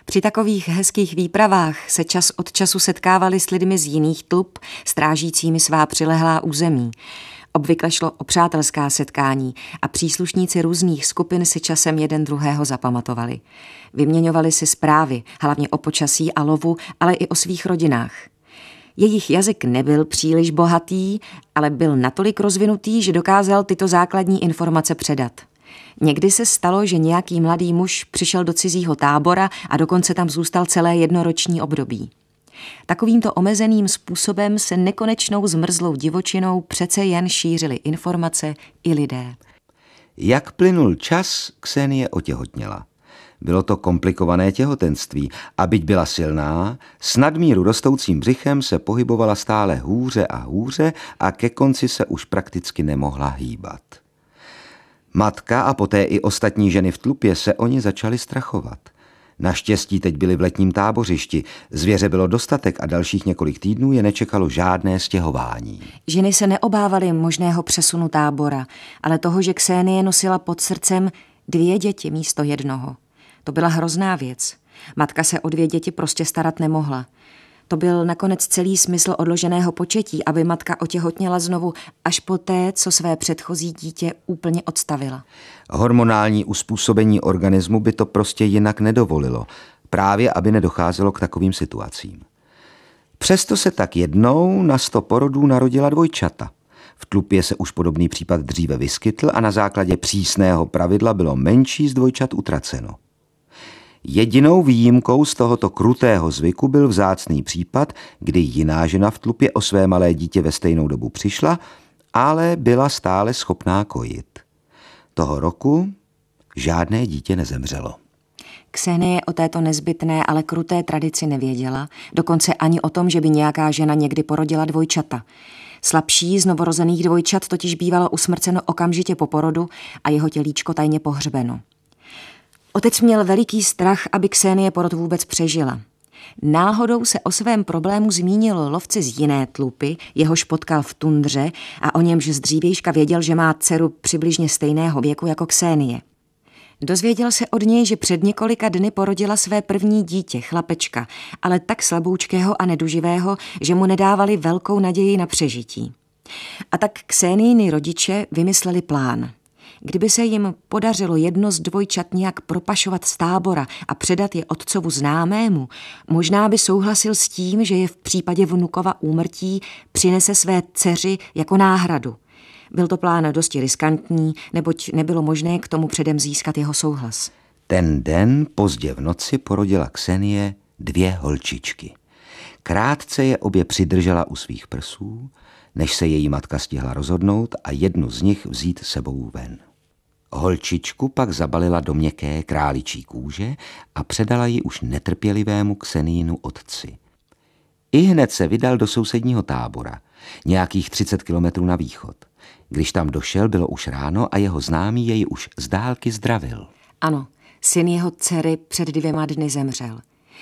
Při takových hezkých výpravách se čas od času setkávali s lidmi z jiných tlup, strážícími svá přilehlá území. Obvykle šlo o přátelská setkání a příslušníci různých skupin si časem jeden druhého zapamatovali. Vyměňovali si zprávy, hlavně o počasí a lovu, ale i o svých rodinách. Jejich jazyk nebyl příliš bohatý, ale byl natolik rozvinutý, že dokázal tyto základní informace předat. Někdy se stalo, že nějaký mladý muž přišel do cizího tábora a dokonce tam zůstal celé jednoroční období. Takovýmto omezeným způsobem se nekonečnou zmrzlou divočinou přece jen šířily informace i lidé. Jak plynul čas, Ksenie otěhotněla. Bylo to komplikované těhotenství a byť byla silná, s nadmíru rostoucím břichem se pohybovala stále hůře a hůře a ke konci se už prakticky nemohla hýbat. Matka a poté i ostatní ženy v tlupě se o ně začaly strachovat. Naštěstí teď byli v letním tábořišti, zvěře bylo dostatek a dalších několik týdnů je nečekalo žádné stěhování. Ženy se neobávaly možného přesunu tábora, ale toho, že Ksenie nosila pod srdcem dvě děti místo jednoho. To byla hrozná věc. Matka se o dvě děti prostě starat nemohla. To byl nakonec celý smysl odloženého početí, aby matka otěhotněla znovu až poté, co své předchozí dítě úplně odstavila. Hormonální uspůsobení organismu by to prostě jinak nedovolilo, právě aby nedocházelo k takovým situacím. Přesto se tak jednou na sto porodů narodila dvojčata. V tlupě se už podobný případ dříve vyskytl a na základě přísného pravidla bylo menší z dvojčat utraceno. Jedinou výjimkou z tohoto krutého zvyku byl vzácný případ, kdy jiná žena v tlupě o své malé dítě ve stejnou dobu přišla, ale byla stále schopná kojit. Toho roku žádné dítě nezemřelo. Ksenie o této nezbytné, ale kruté tradici nevěděla, dokonce ani o tom, že by nějaká žena někdy porodila dvojčata. Slabší z novorozených dvojčat totiž bývalo usmrceno okamžitě po porodu a jeho tělíčko tajně pohřbeno. Otec měl veliký strach, aby Ksenie porod vůbec přežila. Náhodou se o svém problému zmínil lovci z jiné tlupy, jehož potkal v tundře a o němž z dřívějška věděl, že má dceru přibližně stejného věku jako Ksenie. Dozvěděl se od něj, že před několika dny porodila své první dítě, chlapečka, ale tak slaboučkého a neduživého, že mu nedávali velkou naději na přežití. A tak Ksénijny rodiče vymysleli plán. Kdyby se jim podařilo jedno z dvojčat nějak propašovat z tábora a předat je otcovu známému, možná by souhlasil s tím, že je v případě vnukova úmrtí přinese své dceři jako náhradu. Byl to plán dosti riskantní, neboť nebylo možné k tomu předem získat jeho souhlas. Ten den pozdě v noci porodila Ksenie dvě holčičky. Krátce je obě přidržela u svých prsů, než se její matka stihla rozhodnout a jednu z nich vzít sebou ven. Holčičku pak zabalila do měkké králičí kůže a předala ji už netrpělivému Ksenínu otci. I hned se vydal do sousedního tábora, nějakých 30 kilometrů na východ. Když tam došel, bylo už ráno a jeho známý jej už z dálky zdravil. Ano, syn jeho dcery před dvěma dny zemřel.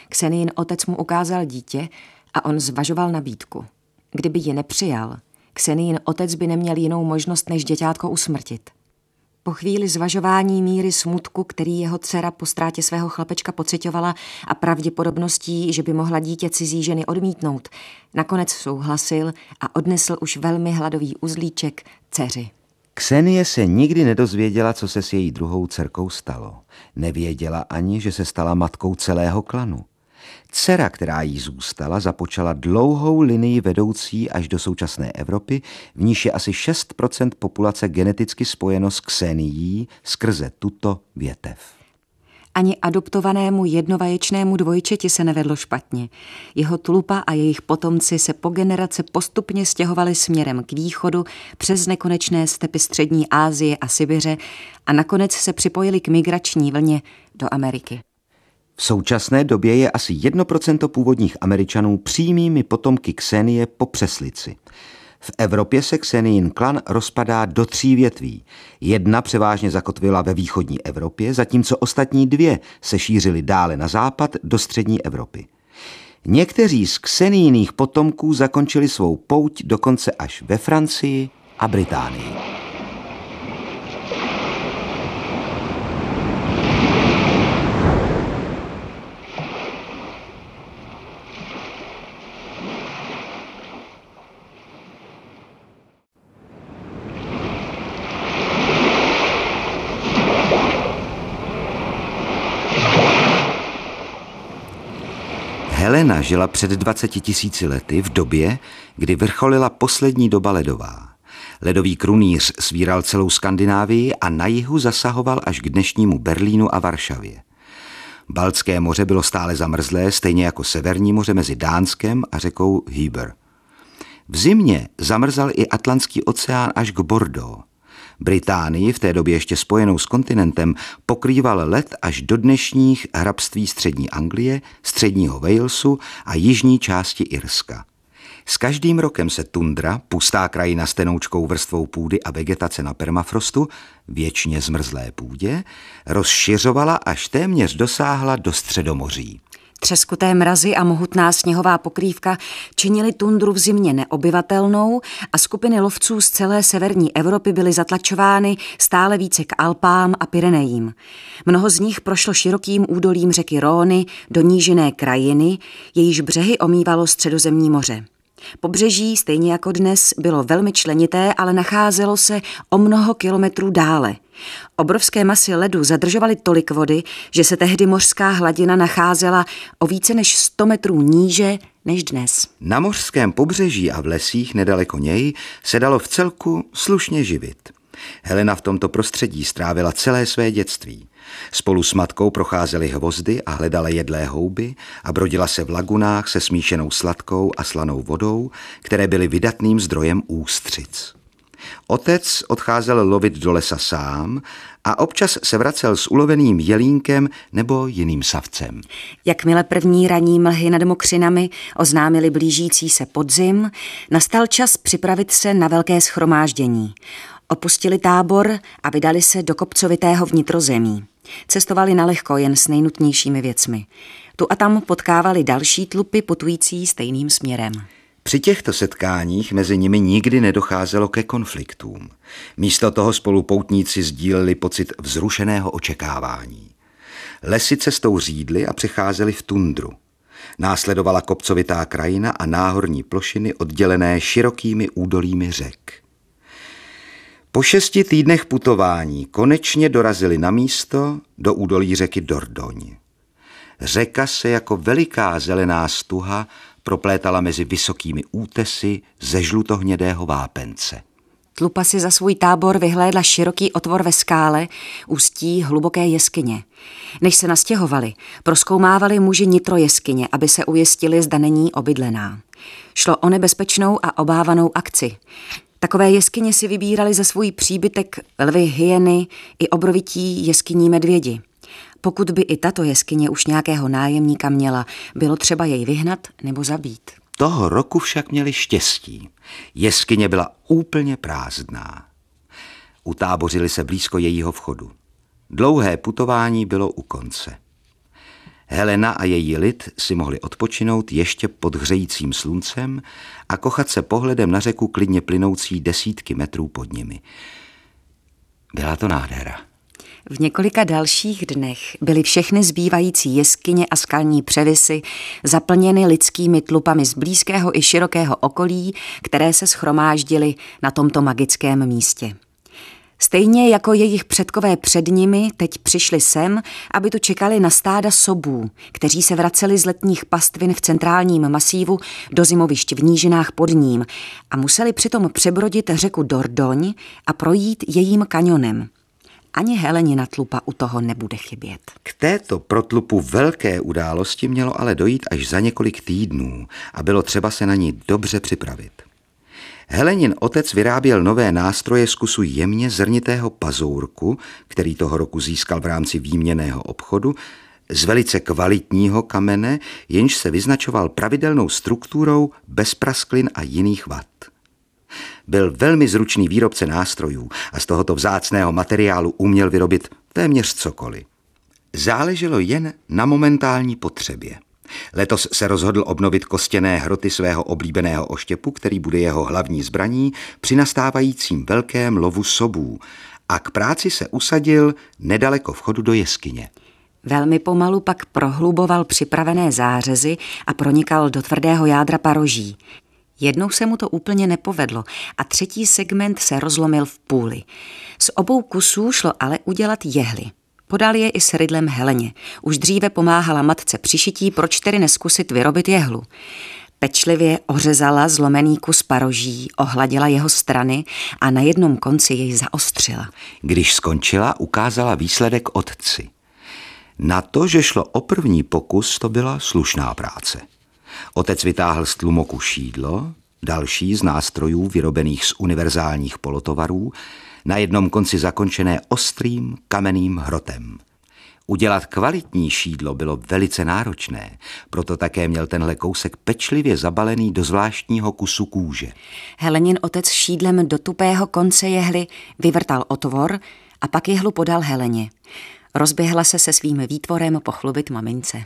Ksenín otec mu ukázal dítě a on zvažoval nabídku. Kdyby ji nepřijal, Ksenín otec by neměl jinou možnost, než děťátko usmrtit. Po chvíli zvažování míry smutku, který jeho dcera po ztrátě svého chlapečka pocitovala a pravděpodobností, že by mohla dítě cizí ženy odmítnout, nakonec souhlasil a odnesl už velmi hladový uzlíček dceři. Ksenie se nikdy nedozvěděla, co se s její druhou dcerkou stalo. Nevěděla ani, že se stala matkou celého klanu. Dcera, která jí zůstala, započala dlouhou linii vedoucí až do současné Evropy, v níž je asi 6% populace geneticky spojeno s Ksenií skrze tuto větev. Ani adoptovanému jednovaječnému dvojčeti se nevedlo špatně. Jeho tlupa a jejich potomci se po generace postupně stěhovali směrem k východu přes nekonečné stepy střední Asie a Sibiře a nakonec se připojili k migrační vlně do Ameriky. V současné době je asi 1% původních Američanů přímými potomky Ksenie po přeslici. V Evropě se Xenin klan rozpadá do tří větví. Jedna převážně zakotvila ve východní Evropě, zatímco ostatní dvě se šířily dále na západ do střední Evropy. Někteří z ksenijných potomků zakončili svou pouť dokonce až ve Francii a Británii. Helena žila před 20 tisíci lety v době, kdy vrcholila poslední doba ledová. Ledový krunýř svíral celou Skandinávii a na jihu zasahoval až k dnešnímu Berlínu a Varšavě. Baltské moře bylo stále zamrzlé, stejně jako Severní moře mezi Dánskem a řekou Hüber. V zimě zamrzal i Atlantský oceán až k Bordeaux. Británii, v té době ještě spojenou s kontinentem, pokrýval let až do dnešních hrabství střední Anglie, středního Walesu a jižní části Irska. S každým rokem se tundra, pustá krajina s tenoučkou vrstvou půdy a vegetace na permafrostu, věčně zmrzlé půdě, rozšiřovala až téměř dosáhla do středomoří. Třeskuté mrazy a mohutná sněhová pokrývka činily tundru v zimě neobyvatelnou a skupiny lovců z celé severní Evropy byly zatlačovány stále více k Alpám a Pyrenejím. Mnoho z nich prošlo širokým údolím řeky Róny do nížiné krajiny, jejíž břehy omývalo středozemní moře. Pobřeží, stejně jako dnes, bylo velmi členité, ale nacházelo se o mnoho kilometrů dále. Obrovské masy ledu zadržovaly tolik vody, že se tehdy mořská hladina nacházela o více než 100 metrů níže než dnes. Na mořském pobřeží a v lesích nedaleko něj se dalo v celku slušně živit. Helena v tomto prostředí strávila celé své dětství. Spolu s matkou procházely hvozdy a hledala jedlé houby a brodila se v lagunách se smíšenou sladkou a slanou vodou, které byly vydatným zdrojem ústřic. Otec odcházel lovit do lesa sám a občas se vracel s uloveným jelínkem nebo jiným savcem. Jakmile první raní mlhy nad mokřinami oznámili blížící se podzim, nastal čas připravit se na velké schromáždění. Opustili tábor a vydali se do kopcovitého vnitrozemí. Cestovali na lehko jen s nejnutnějšími věcmi. Tu a tam potkávali další tlupy putující stejným směrem. Při těchto setkáních mezi nimi nikdy nedocházelo ke konfliktům. Místo toho spolu poutníci sdíleli pocit vzrušeného očekávání. Lesy cestou řídly a přecházeli v tundru. Následovala kopcovitá krajina a náhorní plošiny oddělené širokými údolími řek. Po šesti týdnech putování konečně dorazili na místo do údolí řeky Dordoň. Řeka se jako veliká zelená stuha proplétala mezi vysokými útesy ze žlutohnědého vápence. Tlupa si za svůj tábor vyhlédla široký otvor ve skále, ústí hluboké jeskyně. Než se nastěhovali, proskoumávali muži nitro jeskyně, aby se ujistili, zda není obydlená. Šlo o nebezpečnou a obávanou akci. Takové jeskyně si vybírali za svůj příbytek lvy, hyeny i obrovití jeskyní medvědi. Pokud by i tato jeskyně už nějakého nájemníka měla, bylo třeba jej vyhnat nebo zabít. Toho roku však měli štěstí. Jeskyně byla úplně prázdná. Utábořili se blízko jejího vchodu. Dlouhé putování bylo u konce. Helena a její lid si mohli odpočinout ještě pod hřejícím sluncem a kochat se pohledem na řeku klidně plynoucí desítky metrů pod nimi. Byla to nádhera. V několika dalších dnech byly všechny zbývající jeskyně a skalní převisy zaplněny lidskými tlupami z blízkého i širokého okolí, které se schromáždily na tomto magickém místě. Stejně jako jejich předkové před nimi teď přišli sem, aby tu čekali na stáda sobů, kteří se vraceli z letních pastvin v centrálním masívu do zimovišť v nížinách pod ním a museli přitom přebrodit řeku Dordoň a projít jejím kanionem. Ani Helenina tlupa u toho nebude chybět. K této protlupu velké události mělo ale dojít až za několik týdnů a bylo třeba se na ní dobře připravit. Helenin otec vyráběl nové nástroje z kusu jemně zrnitého pazourku, který toho roku získal v rámci výměného obchodu, z velice kvalitního kamene, jenž se vyznačoval pravidelnou strukturou bez prasklin a jiných vat. Byl velmi zručný výrobce nástrojů a z tohoto vzácného materiálu uměl vyrobit téměř cokoliv. Záleželo jen na momentální potřebě. Letos se rozhodl obnovit kostěné hroty svého oblíbeného oštěpu, který bude jeho hlavní zbraní při nastávajícím velkém lovu sobů a k práci se usadil nedaleko vchodu do jeskyně. Velmi pomalu pak prohluboval připravené zářezy a pronikal do tvrdého jádra paroží. Jednou se mu to úplně nepovedlo a třetí segment se rozlomil v půli. Z obou kusů šlo ale udělat jehly. Podal je i s rydlem Heleně. Už dříve pomáhala matce při šití, proč tedy neskusit vyrobit jehlu. Pečlivě ořezala zlomený kus paroží, ohladila jeho strany a na jednom konci jej zaostřila. Když skončila, ukázala výsledek otci. Na to, že šlo o první pokus, to byla slušná práce. Otec vytáhl z tlumoku šídlo, další z nástrojů vyrobených z univerzálních polotovarů, na jednom konci zakončené ostrým kamenným hrotem. Udělat kvalitní šídlo bylo velice náročné, proto také měl tenhle kousek pečlivě zabalený do zvláštního kusu kůže. Helenin otec šídlem do tupého konce jehly vyvrtal otvor a pak jehlu podal Heleně. Rozběhla se se svým výtvorem pochlubit mamince.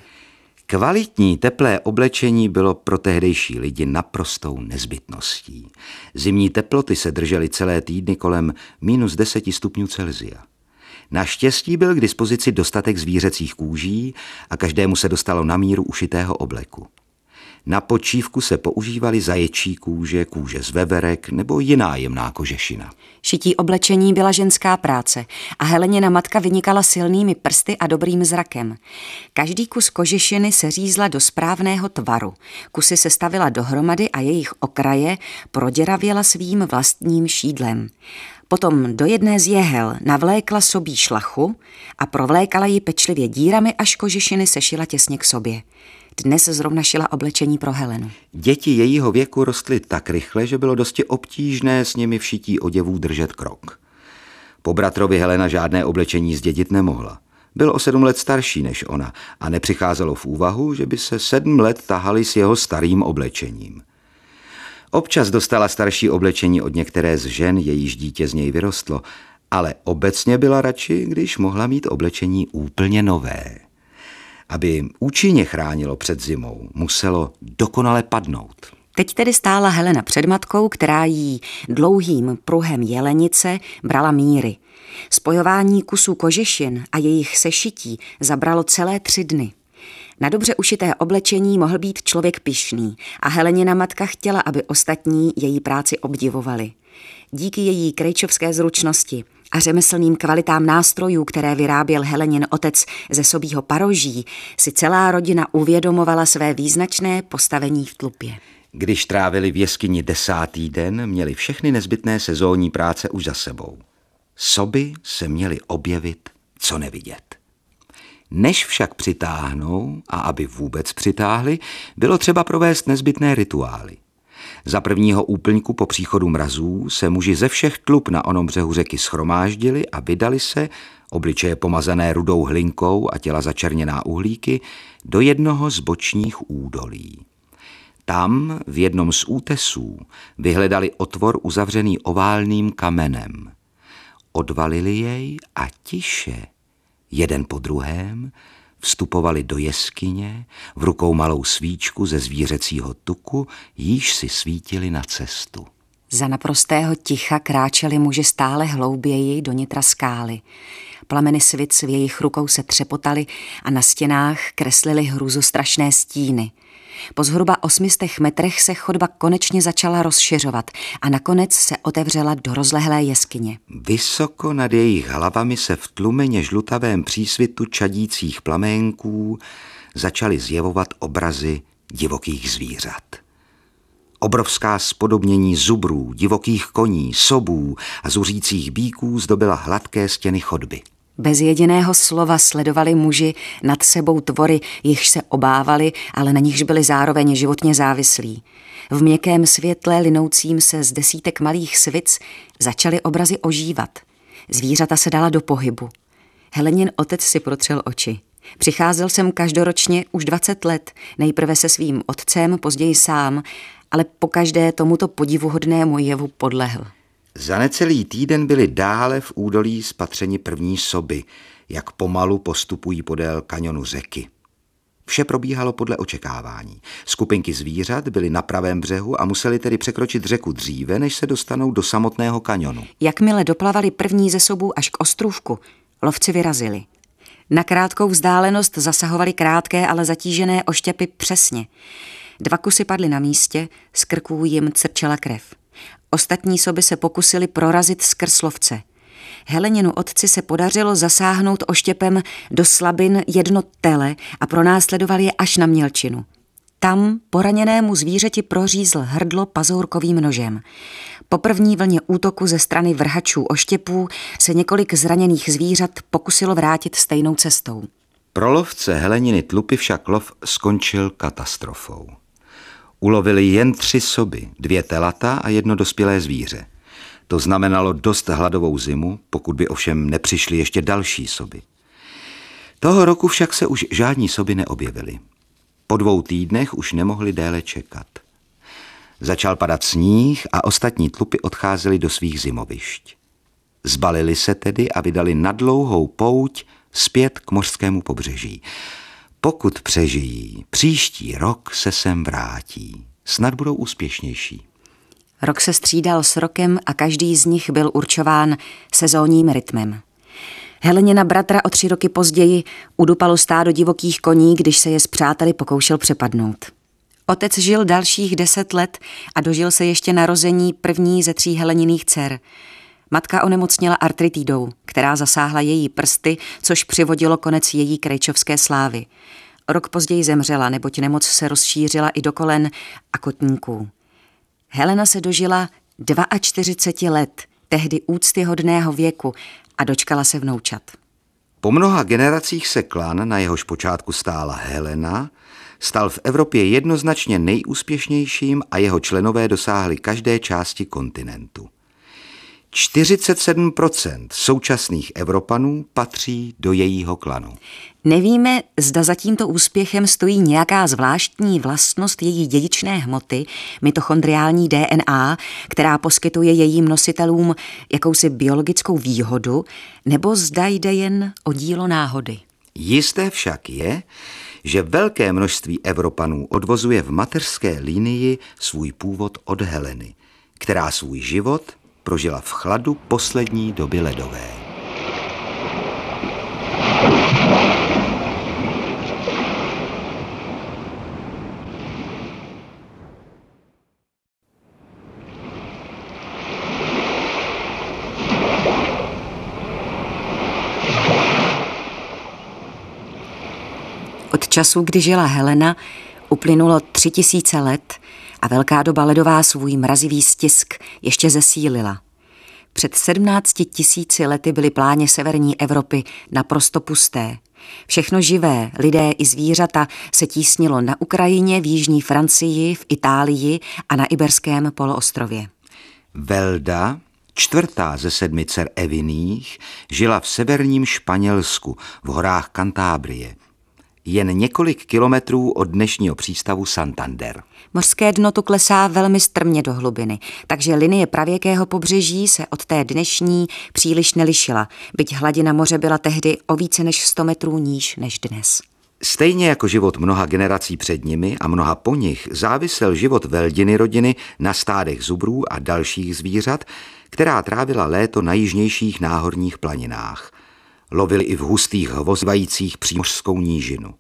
Kvalitní teplé oblečení bylo pro tehdejší lidi naprostou nezbytností. Zimní teploty se držely celé týdny kolem minus 10 stupňů Celzia. Naštěstí byl k dispozici dostatek zvířecích kůží a každému se dostalo na míru ušitého obleku. Na počívku se používaly zaječí kůže, kůže z veverek nebo jiná jemná kožešina. Šití oblečení byla ženská práce a Helenina matka vynikala silnými prsty a dobrým zrakem. Každý kus kožešiny se řízla do správného tvaru. Kusy se stavila dohromady a jejich okraje proděravěla svým vlastním šídlem. Potom do jedné z jehel navlékla sobí šlachu a provlékala ji pečlivě dírami, až kožešiny sešila těsně k sobě. Dnes zrovna šila oblečení pro Helenu. Děti jejího věku rostly tak rychle, že bylo dosti obtížné s nimi všití oděvů držet krok. Po bratrovi Helena žádné oblečení zdědit nemohla. Byl o sedm let starší než ona a nepřicházelo v úvahu, že by se sedm let tahali s jeho starým oblečením. Občas dostala starší oblečení od některé z žen, jejíž dítě z něj vyrostlo, ale obecně byla radši, když mohla mít oblečení úplně nové. Aby účinně chránilo před zimou, muselo dokonale padnout. Teď tedy stála Helena před matkou, která jí dlouhým pruhem jelenice brala míry. Spojování kusů kožešin a jejich sešití zabralo celé tři dny. Na dobře ušité oblečení mohl být člověk pišný a Helenina matka chtěla, aby ostatní její práci obdivovali. Díky její krejčovské zručnosti a řemeslným kvalitám nástrojů, které vyráběl Helenin otec ze sobího paroží, si celá rodina uvědomovala své význačné postavení v tlupě. Když trávili v jeskyni desátý den, měli všechny nezbytné sezónní práce už za sebou. Soby se měly objevit, co nevidět. Než však přitáhnou, a aby vůbec přitáhli, bylo třeba provést nezbytné rituály. Za prvního úplňku po příchodu mrazů se muži ze všech tlup na onom břehu řeky schromáždili a vydali se, obličeje pomazané rudou hlinkou a těla začerněná uhlíky, do jednoho z bočních údolí. Tam, v jednom z útesů, vyhledali otvor uzavřený oválným kamenem. Odvalili jej a tiše, jeden po druhém, vstupovali do jeskyně, v rukou malou svíčku ze zvířecího tuku, již si svítili na cestu. Za naprostého ticha kráčeli muži stále hlouběji do nitra skály. Plameny svic v jejich rukou se třepotaly a na stěnách kreslili hruzostrašné stíny – po zhruba osmistech metrech se chodba konečně začala rozšiřovat a nakonec se otevřela do rozlehlé jeskyně. Vysoko nad jejich hlavami se v tlumeně žlutavém přísvitu čadících plaménků začaly zjevovat obrazy divokých zvířat. Obrovská spodobnění zubrů, divokých koní, sobů a zuřících bíků zdobila hladké stěny chodby. Bez jediného slova sledovali muži nad sebou tvory, jichž se obávali, ale na nichž byli zároveň životně závislí. V měkkém světle linoucím se z desítek malých svic začaly obrazy ožívat. Zvířata se dala do pohybu. Helenin otec si protřel oči. Přicházel jsem každoročně už 20 let, nejprve se svým otcem, později sám, ale po každé tomuto podivuhodnému jevu podlehl. Za necelý týden byli dále v údolí spatřeni první soby, jak pomalu postupují podél kanionu řeky. Vše probíhalo podle očekávání. Skupinky zvířat byly na pravém břehu a museli tedy překročit řeku dříve, než se dostanou do samotného kanionu. Jakmile doplavali první ze sobů až k ostrůvku, lovci vyrazili. Na krátkou vzdálenost zasahovali krátké, ale zatížené oštěpy přesně. Dva kusy padly na místě, z krků jim crčela krev. Ostatní soby se pokusili prorazit skrz lovce. Heleninu otci se podařilo zasáhnout oštěpem do slabin jedno tele a pronásledoval je až na mělčinu. Tam poraněnému zvířeti prořízl hrdlo pazourkovým nožem. Po první vlně útoku ze strany vrhačů oštěpů se několik zraněných zvířat pokusilo vrátit stejnou cestou. Pro lovce Heleniny tlupy však lov skončil katastrofou. Ulovili jen tři soby, dvě telata a jedno dospělé zvíře. To znamenalo dost hladovou zimu, pokud by ovšem nepřišly ještě další soby. Toho roku však se už žádní soby neobjevily. Po dvou týdnech už nemohli déle čekat. Začal padat sníh a ostatní tlupy odcházely do svých zimovišť. Zbalili se tedy a vydali na dlouhou pouť zpět k mořskému pobřeží. Pokud přežijí, příští rok se sem vrátí. Snad budou úspěšnější. Rok se střídal s rokem a každý z nich byl určován sezónním rytmem. Helenina bratra o tři roky později udupalo stádo divokých koní, když se je s přáteli pokoušel přepadnout. Otec žil dalších deset let a dožil se ještě narození první ze tří Heleniných dcer – Matka onemocněla artritidou, která zasáhla její prsty, což přivodilo konec její krejčovské slávy. Rok později zemřela, neboť nemoc se rozšířila i do kolen a kotníků. Helena se dožila 42 let, tehdy úctyhodného věku a dočkala se vnoučat. Po mnoha generacích se klan, na jehož počátku stála Helena, stal v Evropě jednoznačně nejúspěšnějším a jeho členové dosáhli každé části kontinentu. 47% současných Evropanů patří do jejího klanu. Nevíme, zda za tímto úspěchem stojí nějaká zvláštní vlastnost její dědičné hmoty, mitochondriální DNA, která poskytuje jejím nositelům jakousi biologickou výhodu, nebo zda jde jen o dílo náhody. Jisté však je, že velké množství Evropanů odvozuje v mateřské linii svůj původ od Heleny, která svůj život prožila v chladu poslední doby ledové. Od času, kdy žila Helena, uplynulo tři tisíce let a velká doba ledová svůj mrazivý stisk ještě zesílila. Před sedmnácti tisíci lety byly pláně severní Evropy naprosto pusté. Všechno živé, lidé i zvířata, se tísnilo na Ukrajině, v jižní Francii, v Itálii a na Iberském poloostrově. Velda, čtvrtá ze sedmi dcer Eviných, žila v severním Španělsku, v horách Kantábrie – jen několik kilometrů od dnešního přístavu Santander. Mořské dno tu klesá velmi strmě do hlubiny, takže linie pravěkého pobřeží se od té dnešní příliš nelišila, byť hladina moře byla tehdy o více než 100 metrů níž než dnes. Stejně jako život mnoha generací před nimi a mnoha po nich závisel život Veldiny rodiny na stádech zubrů a dalších zvířat, která trávila léto na jižnějších náhorních planinách – lovili i v hustých hvozvajících přímořskou nížinu.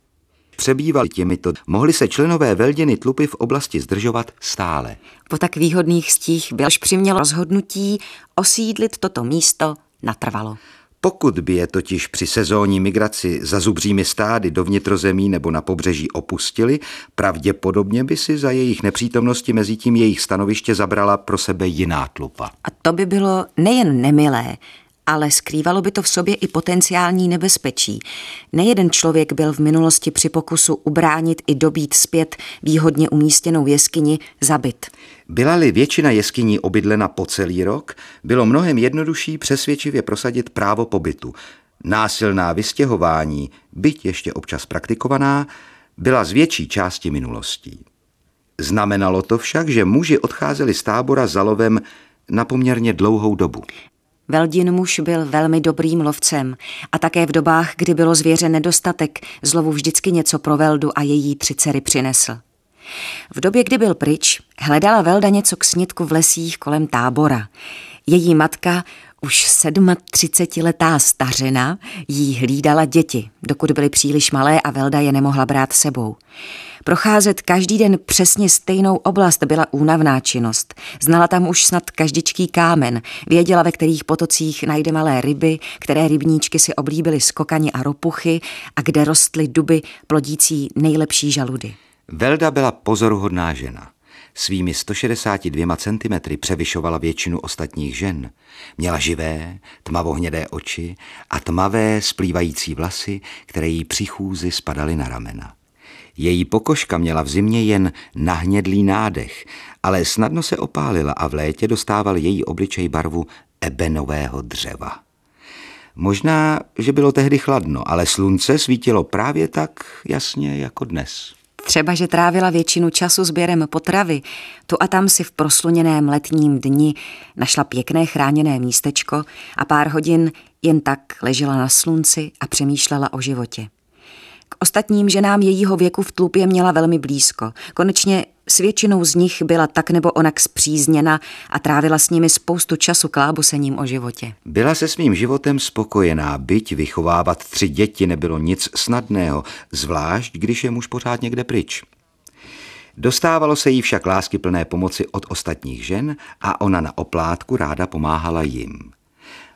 Přebývali těmito, mohli se členové Veldiny tlupy v oblasti zdržovat stále. Po tak výhodných stích až přimělo rozhodnutí osídlit toto místo natrvalo. Pokud by je totiž při sezónní migraci za zubřími stády do vnitrozemí nebo na pobřeží opustili, pravděpodobně by si za jejich nepřítomnosti mezi tím jejich stanoviště zabrala pro sebe jiná tlupa. A to by bylo nejen nemilé, ale skrývalo by to v sobě i potenciální nebezpečí. Nejeden člověk byl v minulosti při pokusu ubránit i dobít zpět výhodně umístěnou jeskyni zabit. Byla-li většina jeskyní obydlena po celý rok, bylo mnohem jednodušší přesvědčivě prosadit právo pobytu. Násilná vystěhování, byť ještě občas praktikovaná, byla z větší části minulostí. Znamenalo to však, že muži odcházeli z tábora za lovem na poměrně dlouhou dobu. Veldin muž byl velmi dobrým lovcem a také v dobách, kdy bylo zvěře nedostatek, zlovu vždycky něco pro Veldu a její tři dcery přinesl. V době, kdy byl pryč, hledala Velda něco k snědku v lesích kolem tábora. Její matka, už 37-letá stařena, jí hlídala děti, dokud byly příliš malé a Velda je nemohla brát sebou. Procházet každý den přesně stejnou oblast byla únavná činnost. Znala tam už snad každičký kámen, věděla, ve kterých potocích najde malé ryby, které rybníčky si oblíbily skokani a ropuchy a kde rostly duby plodící nejlepší žaludy. Velda byla pozoruhodná žena. Svými 162 cm převyšovala většinu ostatních žen. Měla živé, tmavohnědé oči a tmavé splývající vlasy, které jí při chůzi spadaly na ramena. Její pokožka měla v zimě jen nahnědlý nádech, ale snadno se opálila a v létě dostával její obličej barvu ebenového dřeva. Možná, že bylo tehdy chladno, ale slunce svítilo právě tak jasně jako dnes. Třeba, že trávila většinu času sběrem potravy, tu a tam si v prosluněném letním dni našla pěkné chráněné místečko a pár hodin jen tak ležela na slunci a přemýšlela o životě. K ostatním ženám jejího věku v tlupě měla velmi blízko. Konečně s většinou z nich byla tak nebo onak zpřízněna a trávila s nimi spoustu času klábosením o životě. Byla se svým životem spokojená, byť vychovávat tři děti nebylo nic snadného, zvlášť když je muž pořád někde pryč. Dostávalo se jí však lásky plné pomoci od ostatních žen a ona na oplátku ráda pomáhala jim.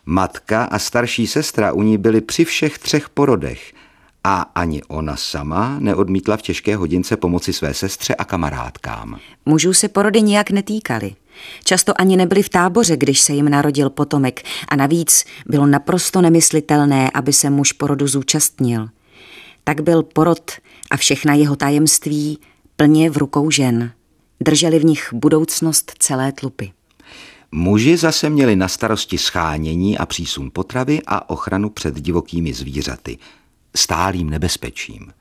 Matka a starší sestra u ní byly při všech třech porodech a ani ona sama neodmítla v těžké hodince pomoci své sestře a kamarádkám. Mužů se porody nijak netýkaly. Často ani nebyli v táboře, když se jim narodil potomek a navíc bylo naprosto nemyslitelné, aby se muž porodu zúčastnil. Tak byl porod a všechna jeho tajemství plně v rukou žen. Drželi v nich budoucnost celé tlupy. Muži zase měli na starosti schánění a přísun potravy a ochranu před divokými zvířaty, stálým nebezpečím.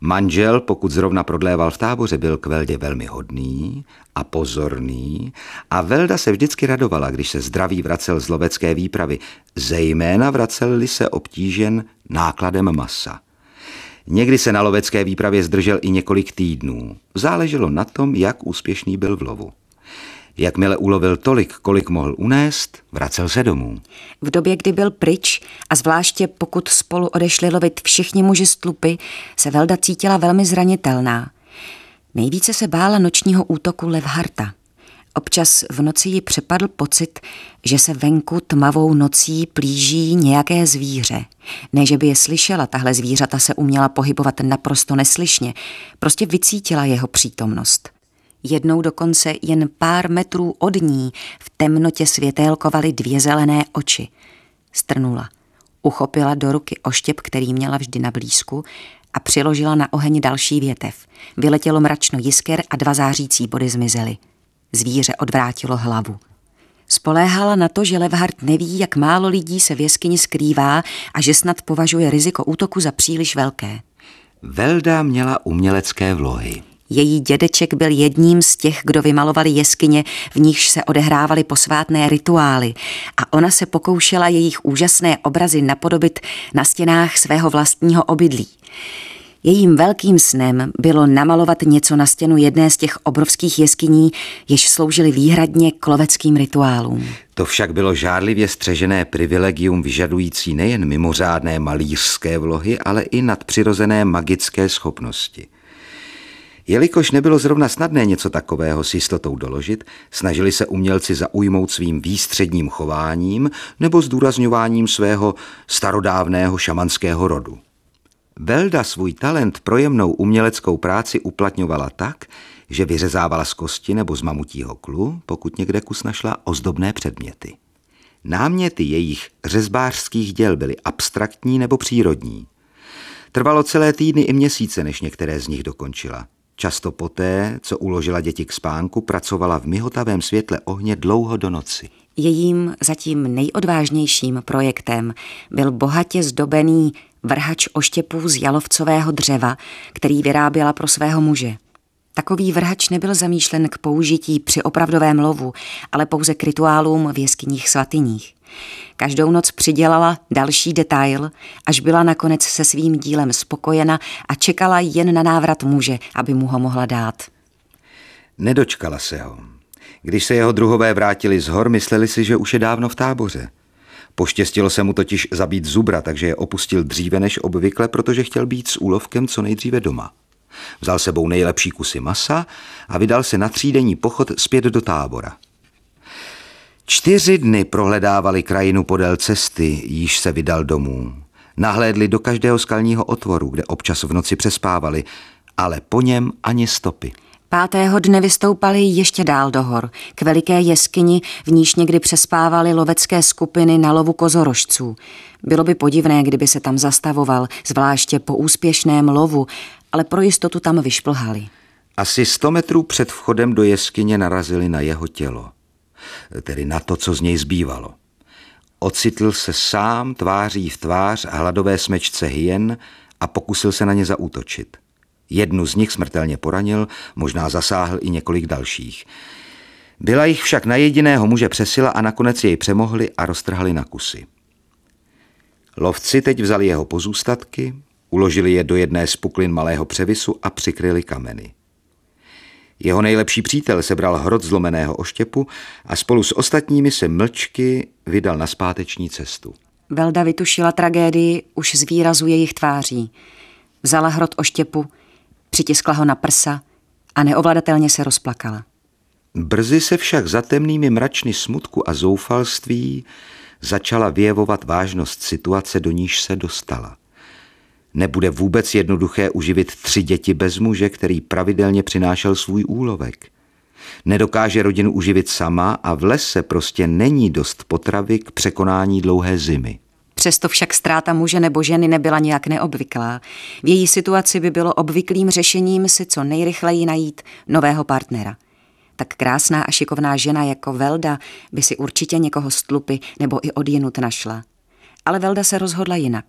Manžel, pokud zrovna prodléval v táboře, byl k Veldě velmi hodný a pozorný a Velda se vždycky radovala, když se zdraví vracel z lovecké výpravy, zejména vracel-li se obtížen nákladem masa. Někdy se na lovecké výpravě zdržel i několik týdnů. Záleželo na tom, jak úspěšný byl v lovu. Jakmile ulovil tolik, kolik mohl unést, vracel se domů. V době, kdy byl pryč a zvláště pokud spolu odešli lovit všichni muži z tlupy, se Velda cítila velmi zranitelná. Nejvíce se bála nočního útoku Levharta. Občas v noci ji přepadl pocit, že se venku tmavou nocí plíží nějaké zvíře. Ne, že by je slyšela, tahle zvířata se uměla pohybovat naprosto neslyšně, prostě vycítila jeho přítomnost. Jednou dokonce jen pár metrů od ní v temnotě světélkovaly dvě zelené oči. Strnula. Uchopila do ruky oštěp, který měla vždy na blízku a přiložila na oheň další větev. Vyletělo mračno jisker a dva zářící body zmizely. Zvíře odvrátilo hlavu. Spoléhala na to, že Levhard neví, jak málo lidí se v jeskyni skrývá a že snad považuje riziko útoku za příliš velké. Velda měla umělecké vlohy. Její dědeček byl jedním z těch, kdo vymalovali jeskyně, v nichž se odehrávaly posvátné rituály a ona se pokoušela jejich úžasné obrazy napodobit na stěnách svého vlastního obydlí. Jejím velkým snem bylo namalovat něco na stěnu jedné z těch obrovských jeskyní, jež sloužily výhradně k loveckým rituálům. To však bylo žádlivě střežené privilegium vyžadující nejen mimořádné malířské vlohy, ale i nadpřirozené magické schopnosti. Jelikož nebylo zrovna snadné něco takového s jistotou doložit, snažili se umělci zaujmout svým výstředním chováním nebo zdůrazňováním svého starodávného šamanského rodu. Velda svůj talent pro jemnou uměleckou práci uplatňovala tak, že vyřezávala z kosti nebo z mamutího klu, pokud někde kus našla, ozdobné předměty. Náměty jejich řezbářských děl byly abstraktní nebo přírodní. Trvalo celé týdny i měsíce, než některé z nich dokončila. Často poté, co uložila děti k spánku, pracovala v myhotavém světle ohně dlouho do noci. Jejím zatím nejodvážnějším projektem byl bohatě zdobený vrhač oštěpů z jalovcového dřeva, který vyráběla pro svého muže. Takový vrhač nebyl zamýšlen k použití při opravdovém lovu, ale pouze k rituálům v jeskyních svatyních. Každou noc přidělala další detail, až byla nakonec se svým dílem spokojena a čekala jen na návrat muže, aby mu ho mohla dát. Nedočkala se ho. Když se jeho druhové vrátili z hor, mysleli si, že už je dávno v táboře. Poštěstilo se mu totiž zabít zubra, takže je opustil dříve než obvykle, protože chtěl být s úlovkem co nejdříve doma. Vzal sebou nejlepší kusy masa a vydal se na třídenní pochod zpět do tábora. Čtyři dny prohledávali krajinu podél cesty, již se vydal domů. Nahlédli do každého skalního otvoru, kde občas v noci přespávali, ale po něm ani stopy. Pátého dne vystoupali ještě dál do hor, k veliké jeskyni, v níž někdy přespávali lovecké skupiny na lovu kozorožců. Bylo by podivné, kdyby se tam zastavoval, zvláště po úspěšném lovu, ale pro jistotu tam vyšplhali. Asi sto metrů před vchodem do jeskyně narazili na jeho tělo tedy na to, co z něj zbývalo. Ocitl se sám tváří v tvář hladové smečce hyen a pokusil se na ně zaútočit. Jednu z nich smrtelně poranil, možná zasáhl i několik dalších. Byla jich však na jediného muže přesila a nakonec jej přemohli a roztrhali na kusy. Lovci teď vzali jeho pozůstatky, uložili je do jedné z puklin malého převisu a přikryli kameny. Jeho nejlepší přítel sebral hrot zlomeného oštěpu a spolu s ostatními se mlčky vydal na zpáteční cestu. Velda vytušila tragédii už z výrazu jejich tváří. Vzala hrot oštěpu, přitiskla ho na prsa a neovladatelně se rozplakala. Brzy se však za temnými mračny smutku a zoufalství začala vyjevovat vážnost situace, do níž se dostala. Nebude vůbec jednoduché uživit tři děti bez muže, který pravidelně přinášel svůj úlovek. Nedokáže rodinu uživit sama a v lese prostě není dost potravy k překonání dlouhé zimy. Přesto však ztráta muže nebo ženy nebyla nějak neobvyklá. V její situaci by bylo obvyklým řešením si co nejrychleji najít nového partnera. Tak krásná a šikovná žena jako Velda by si určitě někoho z tlupy nebo i odjenut našla. Ale Velda se rozhodla jinak.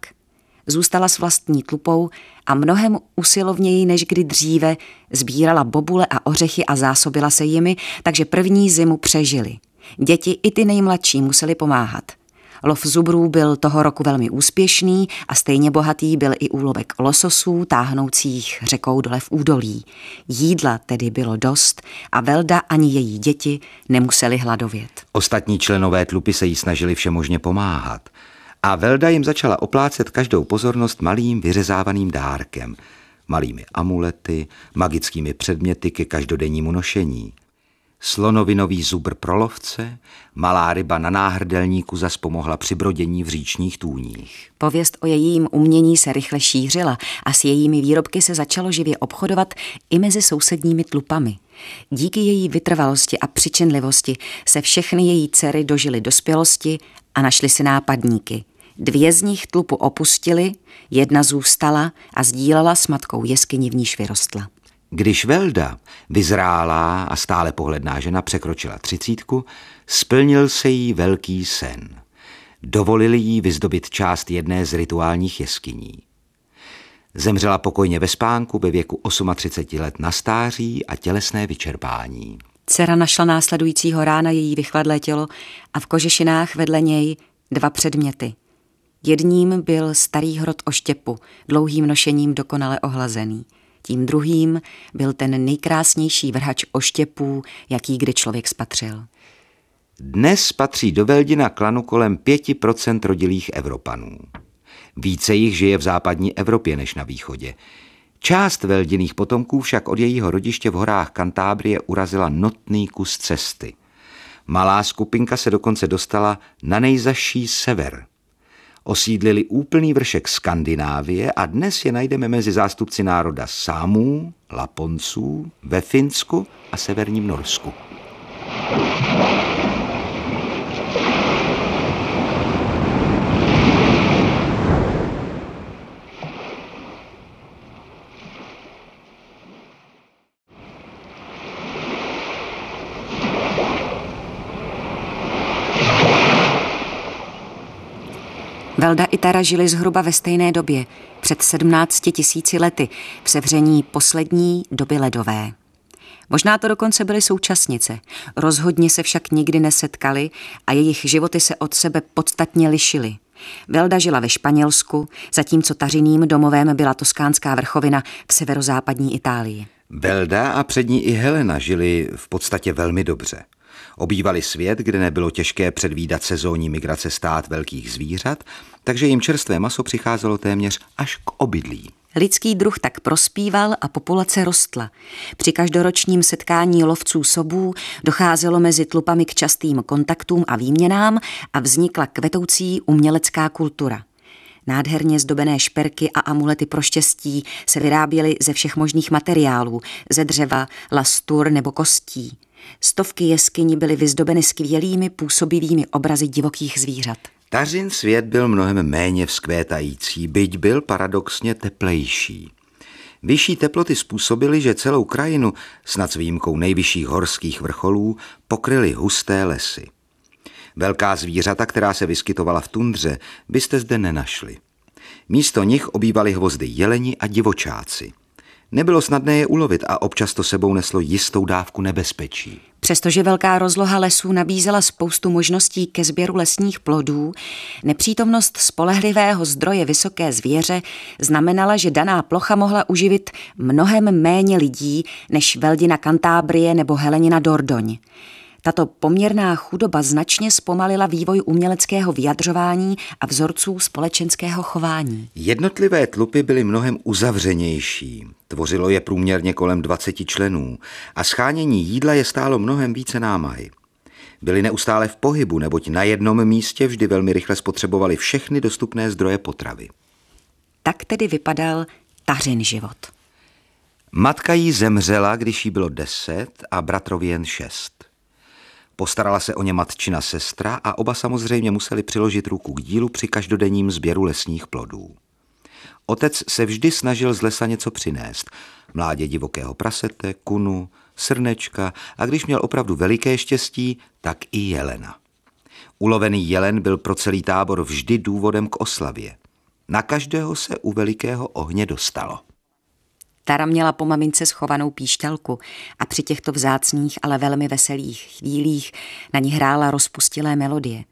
Zůstala s vlastní tlupou a mnohem usilovněji než kdy dříve sbírala bobule a ořechy a zásobila se jimi, takže první zimu přežili. Děti i ty nejmladší museli pomáhat – Lov zubrů byl toho roku velmi úspěšný a stejně bohatý byl i úlovek lososů táhnoucích řekou dole v údolí. Jídla tedy bylo dost a Velda ani její děti nemuseli hladovět. Ostatní členové tlupy se jí snažili všemožně pomáhat. A Velda jim začala oplácet každou pozornost malým vyřezávaným dárkem, malými amulety, magickými předměty ke každodennímu nošení – slonovinový zubr pro lovce, malá ryba na náhrdelníku zas pomohla při brodění v říčních tůních. Pověst o jejím umění se rychle šířila a s jejími výrobky se začalo živě obchodovat i mezi sousedními tlupami. Díky její vytrvalosti a přičinlivosti se všechny její dcery dožily dospělosti a našly si nápadníky. Dvě z nich tlupu opustili, jedna zůstala a sdílela s matkou jeskyni v níž vyrostla. Když Velda, vyzrálá a stále pohledná žena, překročila třicítku, splnil se jí velký sen. Dovolili jí vyzdobit část jedné z rituálních jeskyní. Zemřela pokojně ve spánku ve věku 38 let na stáří a tělesné vyčerpání. Dcera našla následujícího rána její vychladlé tělo a v kožešinách vedle něj dva předměty. Jedním byl starý hrot oštěpu, dlouhým nošením dokonale ohlazený. Tím druhým byl ten nejkrásnější vrhač oštěpů, jaký kdy člověk spatřil. Dnes patří do Veldina klanu kolem 5% rodilých Evropanů. Více jich žije v západní Evropě než na východě. Část Veldiných potomků však od jejího rodiště v horách Kantábrie urazila notný kus cesty. Malá skupinka se dokonce dostala na nejzaší sever – osídlili úplný vršek Skandinávie a dnes je najdeme mezi zástupci národa Sámů, Laponců, ve Finsku a severním Norsku. Velda i Tara žili zhruba ve stejné době, před 17 tisíci lety, v sevření poslední doby ledové. Možná to dokonce byly současnice, rozhodně se však nikdy nesetkali a jejich životy se od sebe podstatně lišily. Velda žila ve Španělsku, zatímco tařiným domovem byla toskánská vrchovina v severozápadní Itálii. Velda a přední i Helena žili v podstatě velmi dobře. Obývali svět, kde nebylo těžké předvídat sezónní migrace stát velkých zvířat, takže jim čerstvé maso přicházelo téměř až k obydlí. Lidský druh tak prospíval a populace rostla. Při každoročním setkání lovců sobů docházelo mezi tlupami k častým kontaktům a výměnám a vznikla kvetoucí umělecká kultura. Nádherně zdobené šperky a amulety pro štěstí se vyráběly ze všech možných materiálů, ze dřeva, lastur nebo kostí. Stovky jeskyní byly vyzdobeny skvělými působivými obrazy divokých zvířat. Tařin svět byl mnohem méně vzkvétající, byť byl paradoxně teplejší. Vyšší teploty způsobily, že celou krajinu, snad s výjimkou nejvyšších horských vrcholů, pokryly husté lesy. Velká zvířata, která se vyskytovala v tundře, byste zde nenašli. Místo nich obývali hvozdy jeleni a divočáci – Nebylo snadné je ulovit a občas to sebou neslo jistou dávku nebezpečí. Přestože velká rozloha lesů nabízela spoustu možností ke sběru lesních plodů, nepřítomnost spolehlivého zdroje vysoké zvěře znamenala, že daná plocha mohla uživit mnohem méně lidí než Veldina Kantábrie nebo Helenina Dordoň. Tato poměrná chudoba značně zpomalila vývoj uměleckého vyjadřování a vzorců společenského chování. Jednotlivé tlupy byly mnohem uzavřenější. Tvořilo je průměrně kolem 20 členů a schánění jídla je stálo mnohem více námahy. Byli neustále v pohybu, neboť na jednom místě vždy velmi rychle spotřebovali všechny dostupné zdroje potravy. Tak tedy vypadal tařin život. Matka jí zemřela, když jí bylo deset a bratrovi jen šest. Postarala se o ně matčina sestra a oba samozřejmě museli přiložit ruku k dílu při každodenním sběru lesních plodů. Otec se vždy snažil z lesa něco přinést. Mládě divokého prasete, kunu, srnečka a když měl opravdu veliké štěstí, tak i jelena. Ulovený jelen byl pro celý tábor vždy důvodem k oslavě. Na každého se u velikého ohně dostalo. Tara měla po mamince schovanou píšťalku a při těchto vzácných, ale velmi veselých chvílích na ní hrála rozpustilé melodie.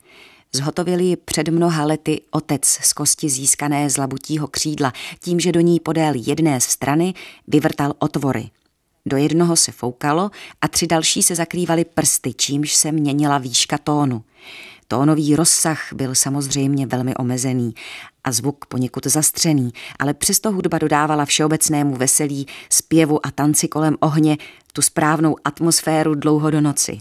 Zhotovil ji před mnoha lety otec z kosti získané z labutího křídla tím, že do ní podél jedné strany vyvrtal otvory. Do jednoho se foukalo a tři další se zakrývaly prsty, čímž se měnila výška tónu. Tónový rozsah byl samozřejmě velmi omezený a zvuk poněkud zastřený, ale přesto hudba dodávala všeobecnému veselí, zpěvu a tanci kolem ohně tu správnou atmosféru dlouho do noci.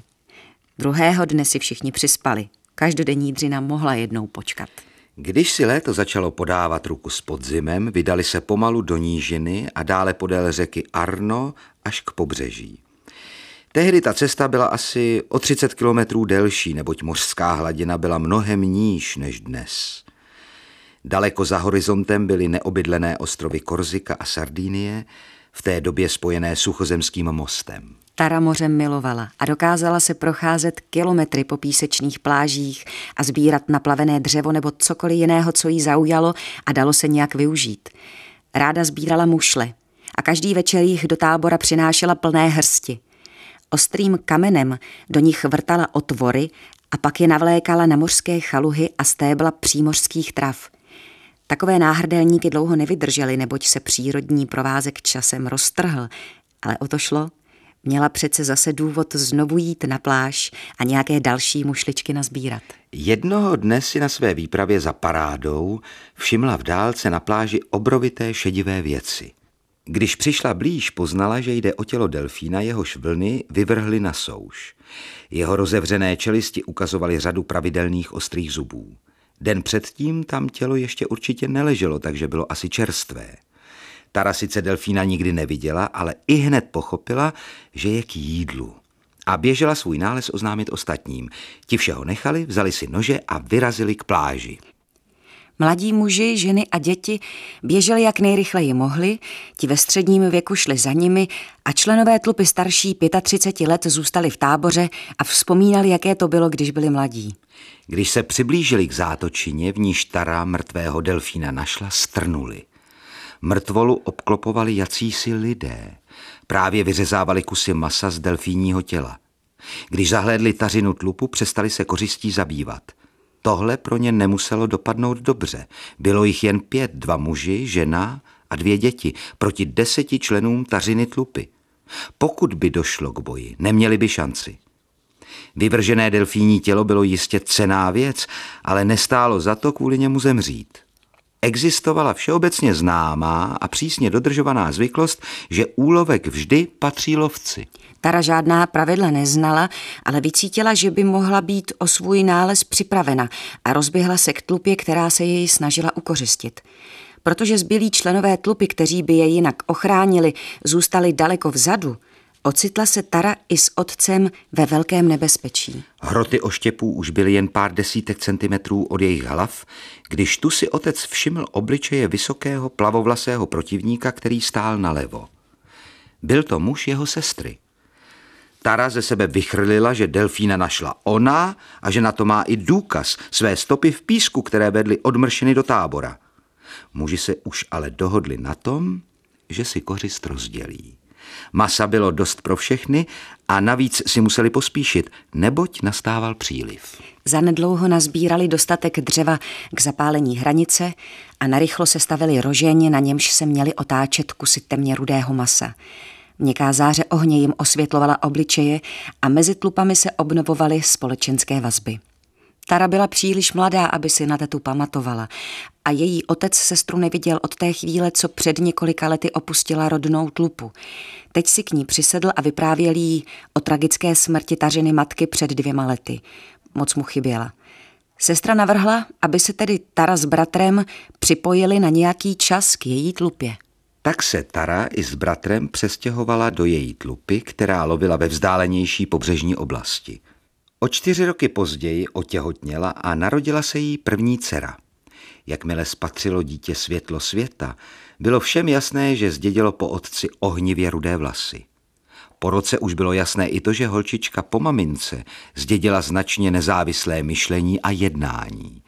Druhého dne si všichni přispali. Každodenní dřina mohla jednou počkat. Když si léto začalo podávat ruku s podzimem, vydali se pomalu do nížiny a dále podél řeky Arno až k pobřeží. Tehdy ta cesta byla asi o 30 kilometrů delší, neboť mořská hladina byla mnohem níž než dnes. Daleko za horizontem byly neobydlené ostrovy Korzika a Sardínie, v té době spojené suchozemským mostem. Tara mořem milovala a dokázala se procházet kilometry po písečných plážích a sbírat naplavené dřevo nebo cokoliv jiného, co jí zaujalo a dalo se nějak využít. Ráda sbírala mušle a každý večer jich do tábora přinášela plné hrsti. Ostrým kamenem do nich vrtala otvory a pak je navlékala na mořské chaluhy a stébla přímořských trav. Takové náhrdelníky dlouho nevydržely, neboť se přírodní provázek časem roztrhl, ale o to šlo – Měla přece zase důvod znovu jít na pláž a nějaké další mušličky nazbírat. Jednoho dne si na své výpravě za parádou všimla v dálce na pláži obrovité šedivé věci. Když přišla blíž, poznala, že jde o tělo delfína, jehož vlny vyvrhly na souš. Jeho rozevřené čelisti ukazovaly řadu pravidelných ostrých zubů. Den předtím tam tělo ještě určitě neleželo, takže bylo asi čerstvé. Tara sice delfína nikdy neviděla, ale i hned pochopila, že je k jídlu. A běžela svůj nález oznámit ostatním. Ti všeho nechali, vzali si nože a vyrazili k pláži. Mladí muži, ženy a děti běželi jak nejrychleji mohli, ti ve středním věku šli za nimi a členové tlupy starší 35 let zůstali v táboře a vzpomínali, jaké to bylo, když byli mladí. Když se přiblížili k zátočině, v níž Tara mrtvého delfína našla, strnuli. Mrtvolu obklopovali jacísi lidé. Právě vyřezávali kusy masa z delfíního těla. Když zahlédli tařinu tlupu, přestali se kořistí zabývat. Tohle pro ně nemuselo dopadnout dobře. Bylo jich jen pět, dva muži, žena a dvě děti proti deseti členům tařiny tlupy. Pokud by došlo k boji, neměli by šanci. Vyvržené delfíní tělo bylo jistě cená věc, ale nestálo za to kvůli němu zemřít. Existovala všeobecně známá a přísně dodržovaná zvyklost, že úlovek vždy patří lovci. Tara žádná pravidla neznala, ale vycítila, že by mohla být o svůj nález připravena a rozběhla se k tlupě, která se jej snažila ukořistit. Protože zbylí členové tlupy, kteří by je jinak ochránili, zůstali daleko vzadu, Ocitla se Tara i s otcem ve velkém nebezpečí. Hroty oštěpů už byly jen pár desítek centimetrů od jejich hlav, když tu si otec všiml obličeje vysokého plavovlasého protivníka, který stál nalevo. Byl to muž jeho sestry. Tara ze sebe vychrlila, že delfína našla ona a že na to má i důkaz své stopy v písku, které vedly od mršiny do tábora. Muži se už ale dohodli na tom, že si kořist rozdělí. Masa bylo dost pro všechny a navíc si museli pospíšit, neboť nastával příliv. Zanedlouho nazbírali dostatek dřeva k zapálení hranice a narychlo se stavili rožeň, na němž se měli otáčet kusy temně rudého masa. Měkká záře ohně jim osvětlovala obličeje a mezi tlupami se obnovovaly společenské vazby. Tara byla příliš mladá, aby si na tetu pamatovala a její otec sestru neviděl od té chvíle, co před několika lety opustila rodnou tlupu. Teď si k ní přisedl a vyprávěl jí o tragické smrti tařiny matky před dvěma lety. Moc mu chyběla. Sestra navrhla, aby se tedy Tara s bratrem připojili na nějaký čas k její tlupě. Tak se Tara i s bratrem přestěhovala do její tlupy, která lovila ve vzdálenější pobřežní oblasti. O čtyři roky později otěhotněla a narodila se jí první dcera. Jakmile spatřilo dítě světlo světa, bylo všem jasné, že zdědilo po otci ohnivě rudé vlasy. Po roce už bylo jasné i to, že holčička po mamince zdědila značně nezávislé myšlení a jednání.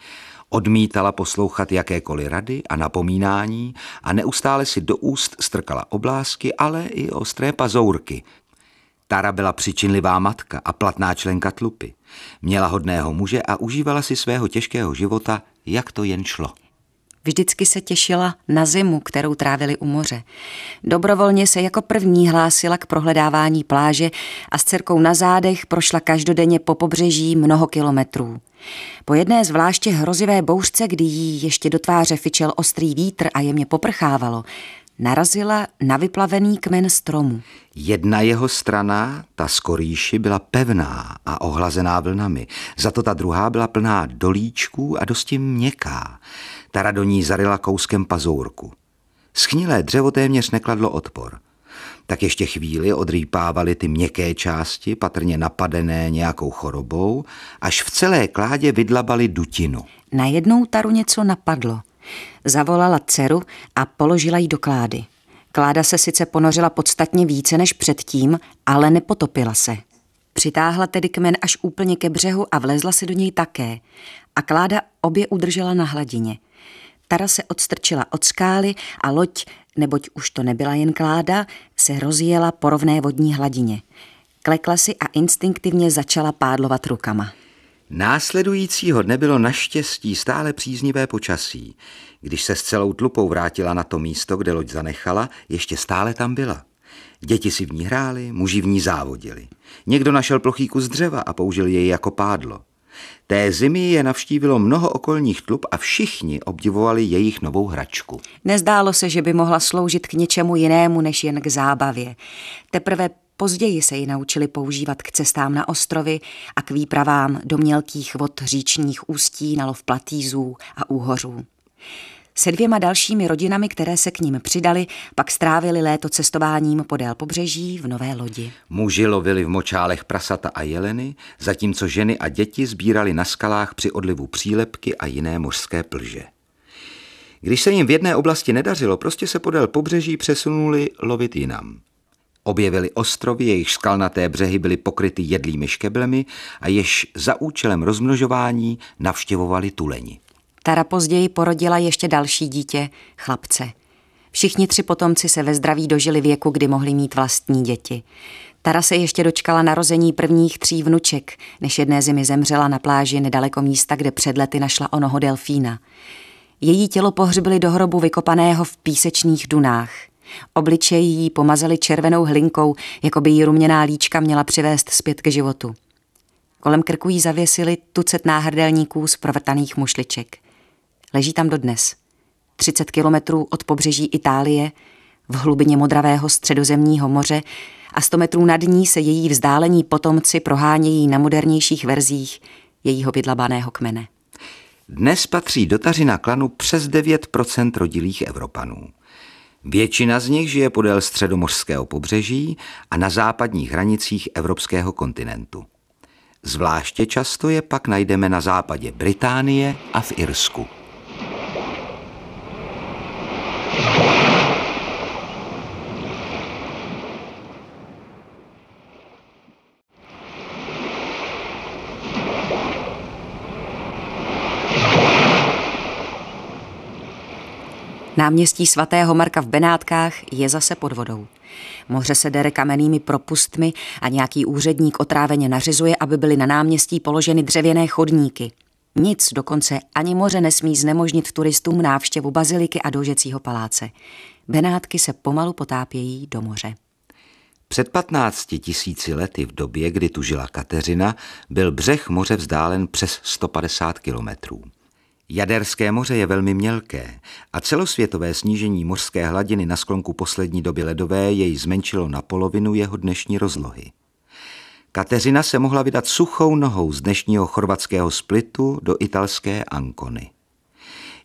Odmítala poslouchat jakékoliv rady a napomínání a neustále si do úst strkala oblásky, ale i ostré pazourky. Tara byla přičinlivá matka a platná členka tlupy. Měla hodného muže a užívala si svého těžkého života, jak to jen šlo. Vždycky se těšila na zimu, kterou trávili u moře. Dobrovolně se jako první hlásila k prohledávání pláže a s dcerkou na zádech prošla každodenně po pobřeží mnoho kilometrů. Po jedné zvláště hrozivé bouřce, kdy jí ještě do tváře fičel ostrý vítr a jemně poprchávalo, narazila na vyplavený kmen stromu. Jedna jeho strana, ta skorýši, byla pevná a ohlazená vlnami, za to ta druhá byla plná dolíčků a dosti měkká. Tara do ní zarila kouskem pazourku. Schnilé dřevo téměř nekladlo odpor. Tak ještě chvíli odrýpávaly ty měkké části, patrně napadené nějakou chorobou, až v celé kládě vydlabali dutinu. Najednou Taru něco napadlo. Zavolala dceru a položila ji do klády. Kláda se sice ponořila podstatně více než předtím, ale nepotopila se. Přitáhla tedy kmen až úplně ke břehu a vlezla se do něj také. A kláda obě udržela na hladině. Tara se odstrčila od skály a loď, neboť už to nebyla jen kláda, se rozjela po rovné vodní hladině. Klekla si a instinktivně začala pádlovat rukama. Následujícího dne bylo naštěstí stále příznivé počasí. Když se s celou tlupou vrátila na to místo, kde loď zanechala, ještě stále tam byla. Děti si v ní hrály, muži v ní závodili. Někdo našel plochý kus dřeva a použil jej jako pádlo. Té zimy je navštívilo mnoho okolních tlup a všichni obdivovali jejich novou hračku. Nezdálo se, že by mohla sloužit k něčemu jinému než jen k zábavě. Teprve později se ji naučili používat k cestám na ostrovy a k výpravám do mělkých vod říčních ústí na lov platýzů a úhořů. Se dvěma dalšími rodinami, které se k ním přidali, pak strávili léto cestováním podél pobřeží v nové lodi. Muži lovili v močálech prasata a jeleny, zatímco ženy a děti sbírali na skalách při odlivu přílepky a jiné mořské plže. Když se jim v jedné oblasti nedařilo, prostě se podél pobřeží přesunuli lovit jinam. Objevili ostrovy, jejich skalnaté břehy byly pokryty jedlými škeblemi a jež za účelem rozmnožování navštěvovali tuleni. Tara později porodila ještě další dítě, chlapce. Všichni tři potomci se ve zdraví dožili věku, kdy mohli mít vlastní děti. Tara se ještě dočkala narození prvních tří vnuček, než jedné zimy zemřela na pláži nedaleko místa, kde před lety našla onoho delfína. Její tělo pohřbili do hrobu vykopaného v písečných dunách. Obličej jí pomazali červenou hlinkou, jako by jí ruměná líčka měla přivést zpět k životu. Kolem krku jí zavěsili tucet náhrdelníků z provrtaných mušliček. Leží tam dodnes. 30 kilometrů od pobřeží Itálie, v hlubině modravého středozemního moře a 100 metrů nad ní se její vzdálení potomci prohánějí na modernějších verzích jejího vydlabaného kmene. Dnes patří do Tařina klanu přes 9% rodilých Evropanů. Většina z nich žije podél středomořského pobřeží a na západních hranicích evropského kontinentu. Zvláště často je pak najdeme na západě Británie a v Irsku. Náměstí svatého Marka v Benátkách je zase pod vodou. Moře se dere kamennými propustmi a nějaký úředník otráveně nařizuje, aby byly na náměstí položeny dřevěné chodníky. Nic dokonce ani moře nesmí znemožnit turistům návštěvu baziliky a dožecího paláce. Benátky se pomalu potápějí do moře. Před 15 tisíci lety v době, kdy tu žila Kateřina, byl břeh moře vzdálen přes 150 kilometrů. Jaderské moře je velmi mělké a celosvětové snížení mořské hladiny na sklonku poslední doby ledové jej zmenšilo na polovinu jeho dnešní rozlohy. Kateřina se mohla vydat suchou nohou z dnešního chorvatského splitu do italské Ankony.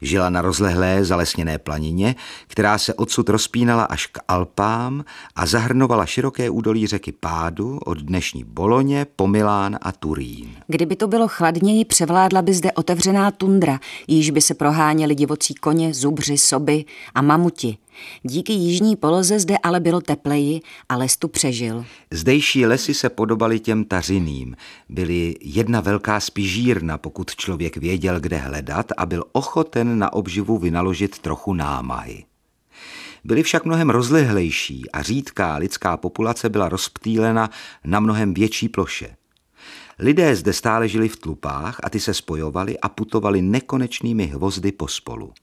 Žila na rozlehlé zalesněné planině, která se odsud rozpínala až k Alpám a zahrnovala široké údolí řeky Pádu od dnešní Boloně po Milán a Turín. Kdyby to bylo chladněji, převládla by zde otevřená tundra, již by se proháněli divocí koně, zubři, soby a mamuti – Díky jižní poloze zde ale bylo tepleji a les tu přežil. Zdejší lesy se podobaly těm tařiným. Byly jedna velká spižírna, pokud člověk věděl, kde hledat a byl ochoten na obživu vynaložit trochu námahy. Byly však mnohem rozlehlejší a řídká lidská populace byla rozptýlena na mnohem větší ploše. Lidé zde stále žili v tlupách a ty se spojovali a putovali nekonečnými hvozdy pospolu.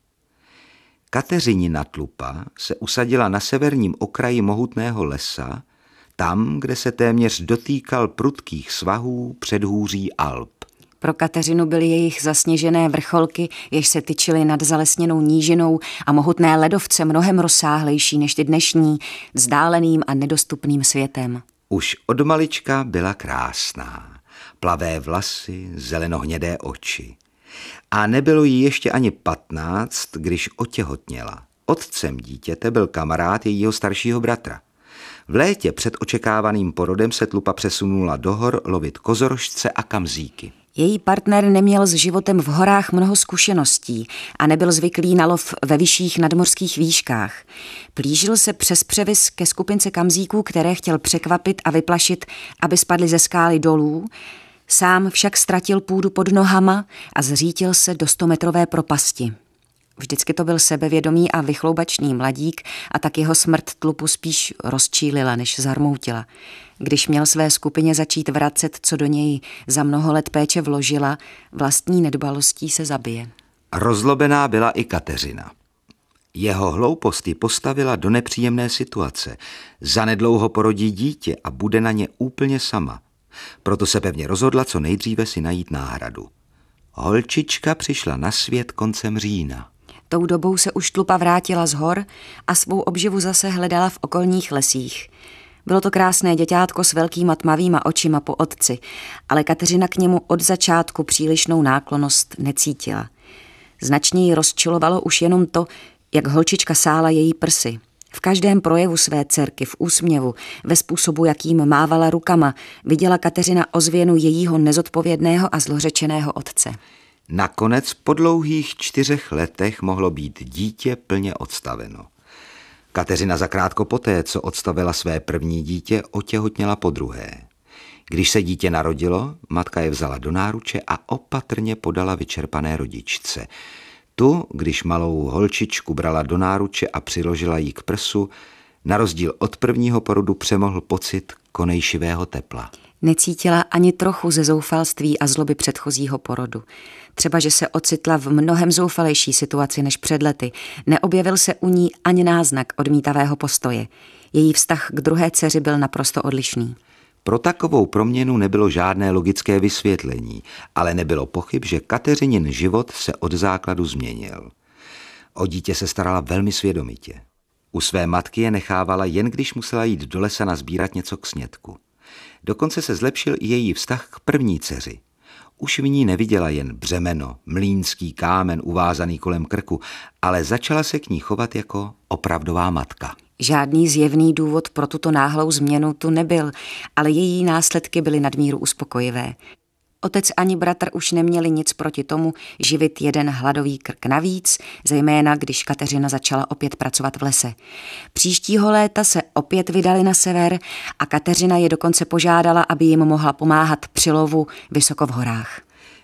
Kateřinina tlupa se usadila na severním okraji mohutného lesa, tam, kde se téměř dotýkal prudkých svahů předhůří Alp. Pro Kateřinu byly jejich zasněžené vrcholky, jež se tyčily nad zalesněnou nížinou a mohutné ledovce mnohem rozsáhlejší než ty dnešní, vzdáleným a nedostupným světem. Už od malička byla krásná. Plavé vlasy, zelenohnědé oči. A nebylo jí ještě ani patnáct, když otěhotněla. Otcem dítěte byl kamarád jejího staršího bratra. V létě před očekávaným porodem se tlupa přesunula do hor lovit kozorožce a kamzíky. Její partner neměl s životem v horách mnoho zkušeností a nebyl zvyklý na lov ve vyšších nadmorských výškách. Plížil se přes převis ke skupince kamzíků, které chtěl překvapit a vyplašit, aby spadly ze skály dolů, Sám však ztratil půdu pod nohama a zřítil se do stometrové propasti. Vždycky to byl sebevědomý a vychloubačný mladík a tak jeho smrt tlupu spíš rozčílila, než zarmoutila. Když měl své skupině začít vracet, co do něj za mnoho let péče vložila, vlastní nedbalostí se zabije. Rozlobená byla i Kateřina. Jeho hloupost ji postavila do nepříjemné situace. Zanedlouho porodí dítě a bude na ně úplně sama. Proto se pevně rozhodla co nejdříve si najít náhradu. Holčička přišla na svět koncem října. Tou dobou se už tlupa vrátila z hor a svou obživu zase hledala v okolních lesích. Bylo to krásné děťátko s velkýma tmavýma očima po otci, ale Kateřina k němu od začátku přílišnou náklonost necítila. Značně ji rozčilovalo už jenom to, jak holčička sála její prsy. V každém projevu své dcerky, v úsměvu, ve způsobu, jakým mávala rukama, viděla Kateřina ozvěnu jejího nezodpovědného a zlořečeného otce. Nakonec po dlouhých čtyřech letech mohlo být dítě plně odstaveno. Kateřina zakrátko poté, co odstavila své první dítě, otěhotněla po druhé. Když se dítě narodilo, matka je vzala do náruče a opatrně podala vyčerpané rodičce. Tu, když malou holčičku brala do náruče a přiložila ji k prsu, na rozdíl od prvního porodu přemohl pocit konejšivého tepla. Necítila ani trochu ze zoufalství a zloby předchozího porodu. Třeba, že se ocitla v mnohem zoufalejší situaci než před lety. Neobjevil se u ní ani náznak odmítavého postoje. Její vztah k druhé dceři byl naprosto odlišný. Pro takovou proměnu nebylo žádné logické vysvětlení, ale nebylo pochyb, že Kateřinin život se od základu změnil. O dítě se starala velmi svědomitě. U své matky je nechávala jen když musela jít do lesa nazbírat něco k snědku. Dokonce se zlepšil i její vztah k první dceři. Už v ní neviděla jen břemeno, mlínský kámen uvázaný kolem krku, ale začala se k ní chovat jako opravdová matka. Žádný zjevný důvod pro tuto náhlou změnu tu nebyl, ale její následky byly nadmíru uspokojivé. Otec ani bratr už neměli nic proti tomu živit jeden hladový krk navíc, zejména když Kateřina začala opět pracovat v lese. Příštího léta se opět vydali na sever a Kateřina je dokonce požádala, aby jim mohla pomáhat při lovu vysoko v horách.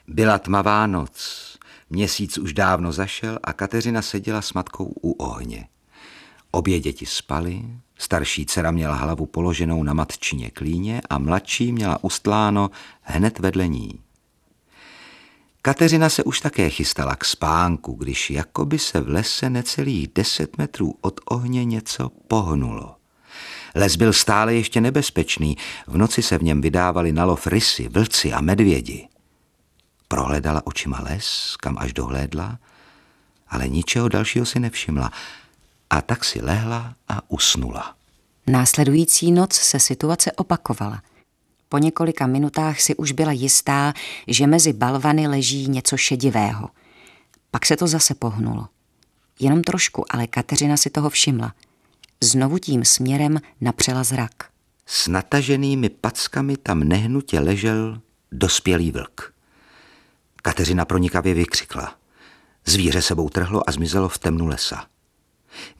Byla tmavá noc. Měsíc už dávno zašel a Kateřina seděla s matkou u ohně. Obě děti spaly, starší dcera měla hlavu položenou na matčině klíně a mladší měla ustláno hned vedle ní. Kateřina se už také chystala k spánku, když jakoby se v lese necelých deset metrů od ohně něco pohnulo. Les byl stále ještě nebezpečný, v noci se v něm vydávali na lov rysy, vlci a medvědi. Prohledala očima les, kam až dohlédla, ale ničeho dalšího si nevšimla – a tak si lehla a usnula. Následující noc se situace opakovala. Po několika minutách si už byla jistá, že mezi balvany leží něco šedivého. Pak se to zase pohnulo. Jenom trošku, ale Kateřina si toho všimla. Znovu tím směrem napřela zrak. S nataženými packami tam nehnutě ležel dospělý vlk. Kateřina pronikavě vykřikla. Zvíře sebou trhlo a zmizelo v temnu lesa.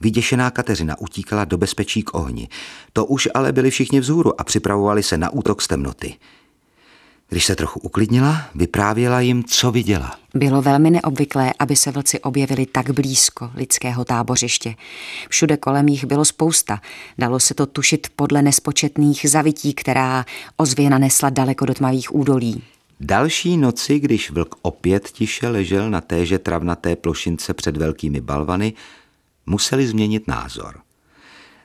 Vyděšená Kateřina utíkala do bezpečí k ohni. To už ale byli všichni vzhůru a připravovali se na útok z temnoty. Když se trochu uklidnila, vyprávěla jim, co viděla. Bylo velmi neobvyklé, aby se vlci objevili tak blízko lidského tábořiště. Všude kolem jich bylo spousta. Dalo se to tušit podle nespočetných zavití, která ozvěna nesla daleko do tmavých údolí. Další noci, když vlk opět tiše ležel na téže travnaté plošince před velkými balvany, museli změnit názor.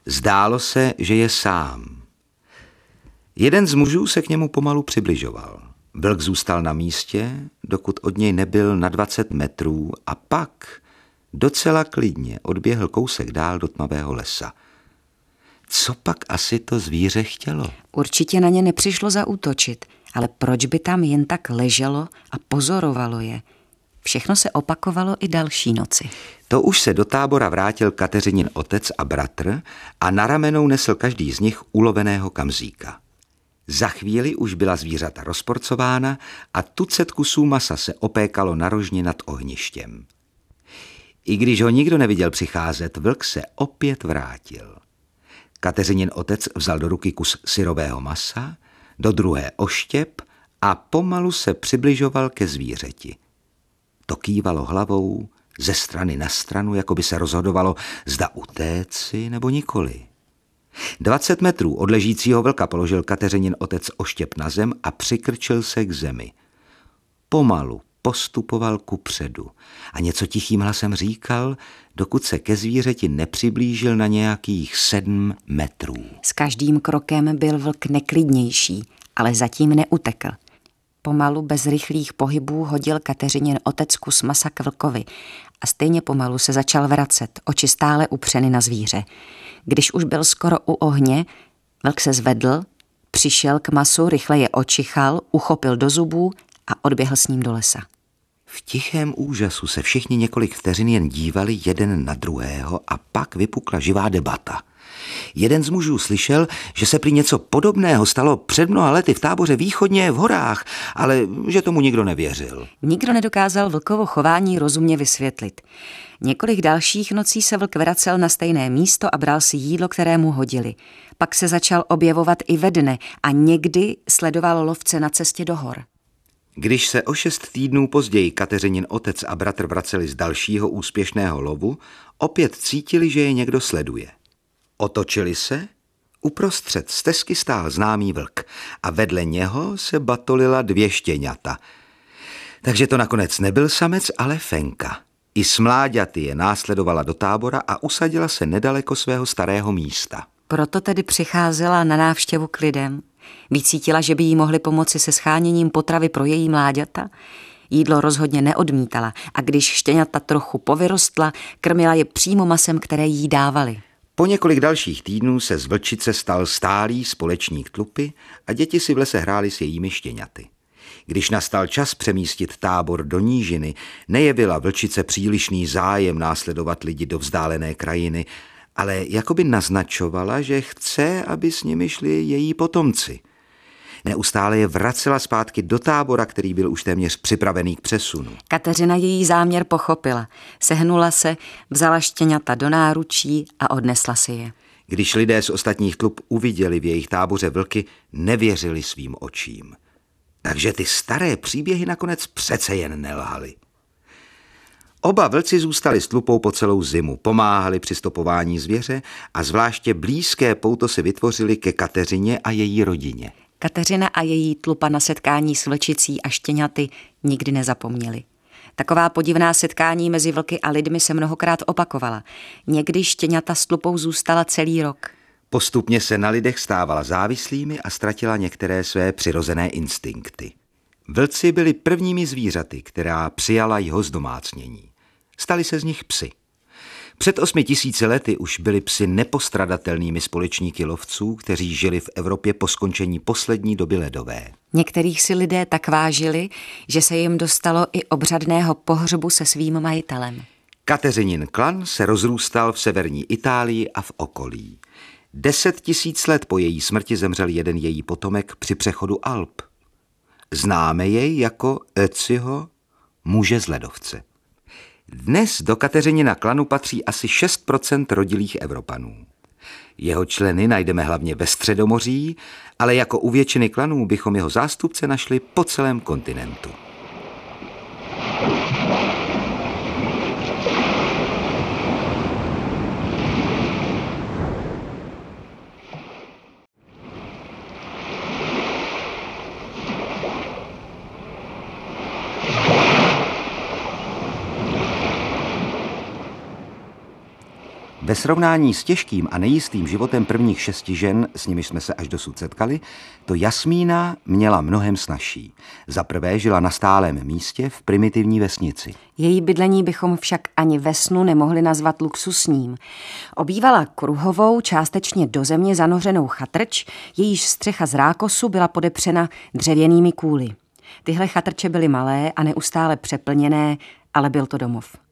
Zdálo se, že je sám. Jeden z mužů se k němu pomalu přibližoval. Vlk zůstal na místě, dokud od něj nebyl na 20 metrů a pak docela klidně odběhl kousek dál do tmavého lesa. Co pak asi to zvíře chtělo? Určitě na ně nepřišlo zaútočit, ale proč by tam jen tak leželo a pozorovalo je? Všechno se opakovalo i další noci. To už se do tábora vrátil Kateřinin otec a bratr a na ramenou nesl každý z nich uloveného kamzíka. Za chvíli už byla zvířata rozporcována a tucet kusů masa se opékalo na rožni nad ohništěm. I když ho nikdo neviděl přicházet, vlk se opět vrátil. Kateřinin otec vzal do ruky kus syrového masa, do druhé oštěp a pomalu se přibližoval ke zvířeti. To kývalo hlavou ze strany na stranu, jako by se rozhodovalo, zda utéci nebo nikoli. 20 metrů od ležícího vlka položil Kateřinin otec oštěp na zem a přikrčil se k zemi. Pomalu postupoval ku předu a něco tichým hlasem říkal, dokud se ke zvířeti nepřiblížil na nějakých sedm metrů. S každým krokem byl vlk neklidnější, ale zatím neutekl. Pomalu bez rychlých pohybů hodil Kateřinin otec kus masa k vlkovi a stejně pomalu se začal vracet, oči stále upřeny na zvíře. Když už byl skoro u ohně, vlk se zvedl, přišel k masu, rychle je očichal, uchopil do zubů a odběhl s ním do lesa. V tichém úžasu se všichni několik vteřin jen dívali jeden na druhého a pak vypukla živá debata. Jeden z mužů slyšel, že se prý něco podobného stalo před mnoha lety v táboře východně v horách, ale že tomu nikdo nevěřil. Nikdo nedokázal vlkovo chování rozumně vysvětlit. Několik dalších nocí se vlk vracel na stejné místo a bral si jídlo, které mu hodili. Pak se začal objevovat i ve dne a někdy sledoval lovce na cestě do hor. Když se o šest týdnů později Kateřinin otec a bratr vraceli z dalšího úspěšného lovu, opět cítili, že je někdo sleduje. Otočili se, uprostřed stezky stál známý vlk a vedle něho se batolila dvě štěňata. Takže to nakonec nebyl samec, ale fenka. I s mláďaty je následovala do tábora a usadila se nedaleko svého starého místa. Proto tedy přicházela na návštěvu k lidem. Vycítila, že by jí mohli pomoci se scháněním potravy pro její mláďata. Jídlo rozhodně neodmítala a když štěňata trochu povyrostla, krmila je přímo masem, které jí dávali. Po několik dalších týdnů se z vlčice stal stálý společník tlupy a děti si v lese hrály s jejími štěňaty. Když nastal čas přemístit tábor do nížiny, nejevila vlčice přílišný zájem následovat lidi do vzdálené krajiny, ale jakoby naznačovala, že chce, aby s nimi šli její potomci. Neustále je vracela zpátky do tábora, který byl už téměř připravený k přesunu. Kateřina její záměr pochopila. Sehnula se, vzala štěňata do náručí a odnesla si je. Když lidé z ostatních tlup uviděli v jejich táboře vlky, nevěřili svým očím. Takže ty staré příběhy nakonec přece jen nelhaly. Oba vlci zůstali s tlupou po celou zimu, pomáhali při stopování zvěře a zvláště blízké pouto si vytvořili ke Kateřině a její rodině. Kateřina a její tlupa na setkání s vlčicí a štěňaty nikdy nezapomněli. Taková podivná setkání mezi vlky a lidmi se mnohokrát opakovala. Někdy štěňata s tlupou zůstala celý rok. Postupně se na lidech stávala závislými a ztratila některé své přirozené instinkty. Vlci byli prvními zvířaty, která přijala jeho zdomácnění. Stali se z nich psy. Před osmi tisíci lety už byli psi nepostradatelnými společníky lovců, kteří žili v Evropě po skončení poslední doby ledové. Některých si lidé tak vážili, že se jim dostalo i obřadného pohřbu se svým majitelem. Kateřinin klan se rozrůstal v severní Itálii a v okolí. Deset tisíc let po její smrti zemřel jeden její potomek při přechodu Alp. Známe jej jako Eciho, muže z ledovce. Dnes do Kateřinina klanu patří asi 6% rodilých Evropanů. Jeho členy najdeme hlavně ve Středomoří, ale jako u většiny klanů bychom jeho zástupce našli po celém kontinentu. Ve srovnání s těžkým a nejistým životem prvních šesti žen, s nimi jsme se až dosud setkali, to Jasmína měla mnohem snažší. Za prvé žila na stálém místě v primitivní vesnici. Její bydlení bychom však ani ve snu nemohli nazvat luxusním. Obývala kruhovou, částečně do země zanořenou chatrč, jejíž střecha z rákosu byla podepřena dřevěnými kůly. Tyhle chatrče byly malé a neustále přeplněné, ale byl to domov.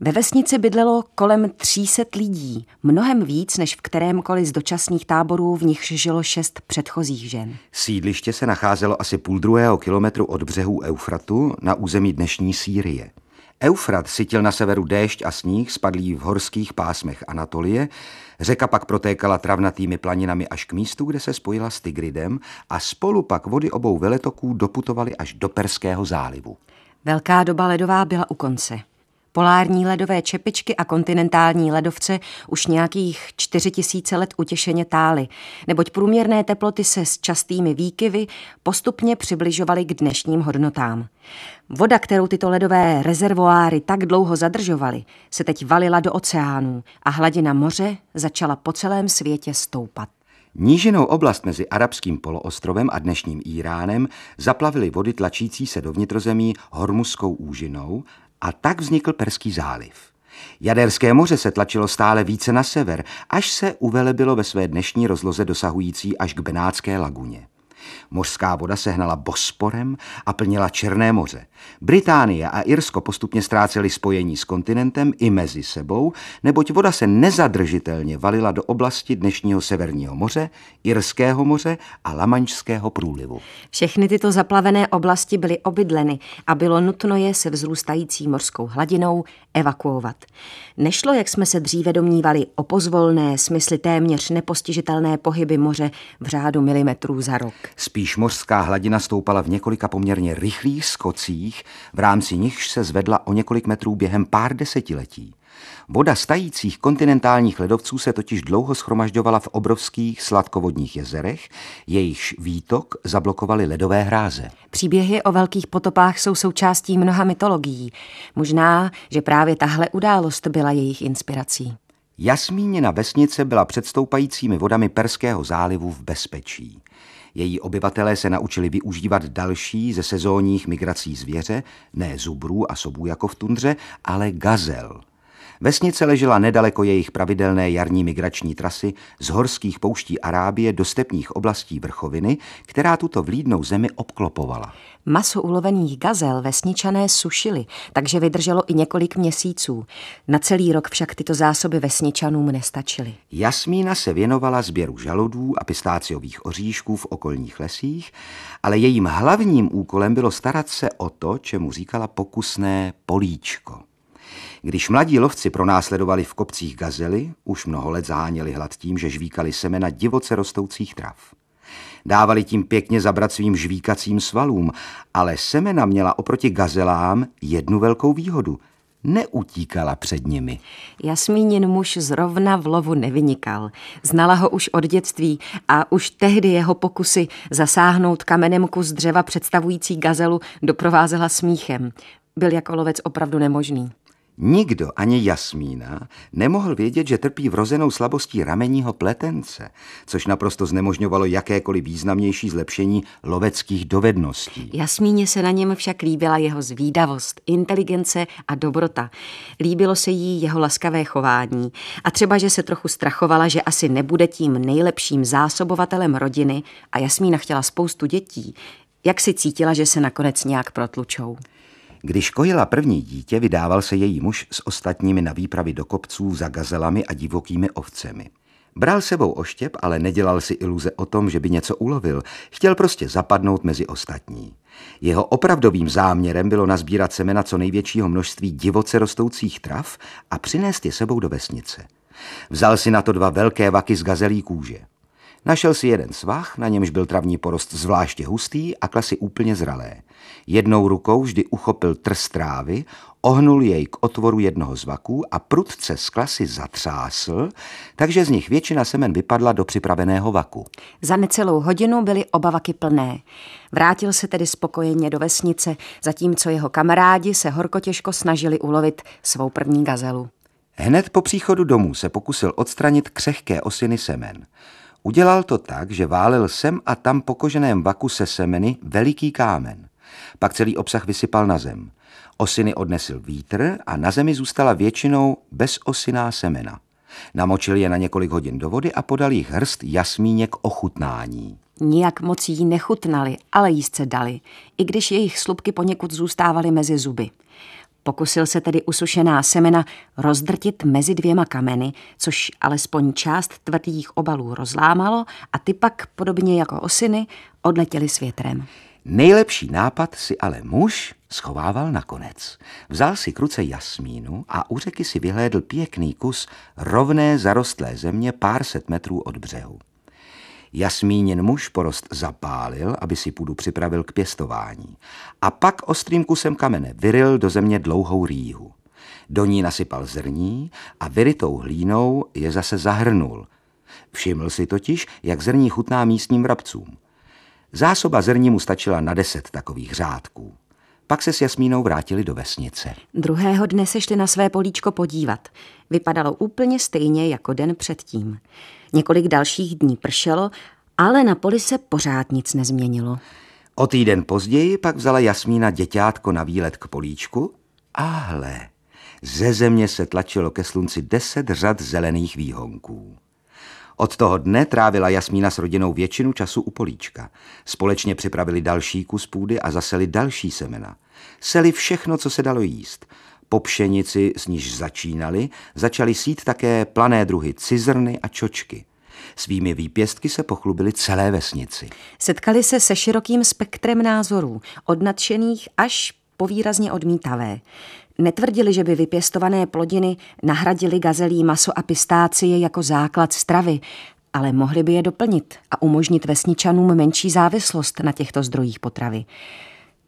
Ve vesnici bydlelo kolem 300 lidí, mnohem víc než v kterémkoliv z dočasných táborů, v nichž žilo šest předchozích žen. Sídliště se nacházelo asi půl druhého kilometru od břehů Eufratu na území dnešní Sýrie. Eufrat sytil na severu déšť a sníh spadlý v horských pásmech Anatolie, řeka pak protékala travnatými planinami až k místu, kde se spojila s Tigridem a spolu pak vody obou veletoků doputovaly až do Perského zálivu. Velká doba ledová byla u konce. Polární ledové čepičky a kontinentální ledovce už nějakých čtyři tisíce let utěšeně tály, neboť průměrné teploty se s častými výkyvy postupně přibližovaly k dnešním hodnotám. Voda, kterou tyto ledové rezervoáry tak dlouho zadržovaly, se teď valila do oceánů a hladina moře začala po celém světě stoupat. Nížinou oblast mezi arabským poloostrovem a dnešním Iránem zaplavily vody tlačící se do vnitrozemí Hormuskou úžinou a tak vznikl Perský záliv. Jaderské moře se tlačilo stále více na sever, až se uvelebilo ve své dnešní rozloze dosahující až k Benátské laguně. Mořská voda se hnala Bosporem a plnila Černé moře. Británie a Irsko postupně ztrácely spojení s kontinentem i mezi sebou, neboť voda se nezadržitelně valila do oblasti dnešního Severního moře, Irského moře a Lamaňského průlivu. Všechny tyto zaplavené oblasti byly obydleny a bylo nutno je se vzrůstající mořskou hladinou evakuovat. Nešlo, jak jsme se dříve domnívali, o pozvolné, smysly téměř nepostižitelné pohyby moře v řádu milimetrů za rok. Spíš mořská hladina stoupala v několika poměrně rychlých skocích, v rámci nichž se zvedla o několik metrů během pár desetiletí. Voda stajících kontinentálních ledovců se totiž dlouho schromažďovala v obrovských sladkovodních jezerech, jejichž výtok zablokovaly ledové hráze. Příběhy o velkých potopách jsou součástí mnoha mytologií. Možná, že právě tahle událost byla jejich inspirací. Jasmínina vesnice byla před stoupajícími vodami Perského zálivu v bezpečí. Její obyvatelé se naučili využívat další ze sezónních migrací zvěře, ne zubrů a sobů jako v tundře, ale gazel. Vesnice ležela nedaleko jejich pravidelné jarní migrační trasy z horských pouští Arábie do stepních oblastí vrchoviny, která tuto vlídnou zemi obklopovala. Maso ulovených gazel vesničané sušili, takže vydrželo i několik měsíců. Na celý rok však tyto zásoby vesničanům nestačily. Jasmína se věnovala sběru žaludů a pistáciových oříšků v okolních lesích, ale jejím hlavním úkolem bylo starat se o to, čemu říkala pokusné políčko. Když mladí lovci pronásledovali v kopcích gazely, už mnoho let zaháněli hlad tím, že žvíkali semena divoce rostoucích trav. Dávali tím pěkně zabrat svým žvíkacím svalům, ale semena měla oproti gazelám jednu velkou výhodu. Neutíkala před nimi. Jasmínin muž zrovna v lovu nevynikal. Znala ho už od dětství a už tehdy jeho pokusy zasáhnout kamenem kus dřeva představující gazelu doprovázela smíchem. Byl jako lovec opravdu nemožný. Nikdo, ani Jasmína, nemohl vědět, že trpí vrozenou slabostí ramenního pletence, což naprosto znemožňovalo jakékoliv významnější zlepšení loveckých dovedností. Jasmíně se na něm však líbila jeho zvídavost, inteligence a dobrota. Líbilo se jí jeho laskavé chování a třeba, že se trochu strachovala, že asi nebude tím nejlepším zásobovatelem rodiny a Jasmína chtěla spoustu dětí, jak si cítila, že se nakonec nějak protlučou. Když kojila první dítě, vydával se její muž s ostatními na výpravy do kopců za gazelami a divokými ovcemi. Bral sebou oštěp, ale nedělal si iluze o tom, že by něco ulovil. Chtěl prostě zapadnout mezi ostatní. Jeho opravdovým záměrem bylo nazbírat semena co největšího množství divoce rostoucích trav a přinést je sebou do vesnice. Vzal si na to dva velké vaky z gazelí kůže. Našel si jeden svah, na němž byl travní porost zvláště hustý a klasy úplně zralé. Jednou rukou vždy uchopil trst trávy, ohnul jej k otvoru jednoho z vaků a prudce z klasy zatřásl, takže z nich většina semen vypadla do připraveného vaku. Za necelou hodinu byly oba vaky plné. Vrátil se tedy spokojeně do vesnice, zatímco jeho kamarádi se horko těžko snažili ulovit svou první gazelu. Hned po příchodu domů se pokusil odstranit křehké osiny semen. Udělal to tak, že válil sem a tam po koženém vaku se semeny veliký kámen. Pak celý obsah vysypal na zem. Osiny odnesl vítr a na zemi zůstala většinou bezosiná semena. Namočil je na několik hodin do vody a podal jich hrst jasmíně k ochutnání. Nijak moc jí nechutnali, ale jíst se dali, i když jejich slupky poněkud zůstávaly mezi zuby. Pokusil se tedy usušená semena rozdrtit mezi dvěma kameny, což alespoň část tvrdých obalů rozlámalo a ty pak, podobně jako osiny, odletěly s větrem. Nejlepší nápad si ale muž schovával nakonec. Vzal si kruce jasmínu a u řeky si vyhlédl pěkný kus rovné zarostlé země pár set metrů od břehu. Jasmíněn muž porost zapálil, aby si půdu připravil k pěstování. A pak ostrým kusem kamene vyril do země dlouhou rýhu. Do ní nasypal zrní a vyrytou hlínou je zase zahrnul. Všiml si totiž, jak zrní chutná místním vrabcům. Zásoba zrní mu stačila na deset takových řádků. Pak se s Jasmínou vrátili do vesnice. Druhého dne se šli na své políčko podívat. Vypadalo úplně stejně jako den předtím. Několik dalších dní pršelo, ale na poli se pořád nic nezměnilo. O týden později pak vzala Jasmína děťátko na výlet k políčku a hle, ze země se tlačilo ke slunci deset řad zelených výhonků. Od toho dne trávila Jasmína s rodinou většinu času u políčka. Společně připravili další kus půdy a zaseli další semena. Seli všechno, co se dalo jíst. Po pšenici, s níž začínali, začali sít také plané druhy cizrny a čočky. Svými výpěstky se pochlubili celé vesnici. Setkali se se širokým spektrem názorů, od nadšených až po výrazně odmítavé. Netvrdili, že by vypěstované plodiny nahradili gazelí maso a pistácie jako základ stravy, ale mohli by je doplnit a umožnit vesničanům menší závislost na těchto zdrojích potravy.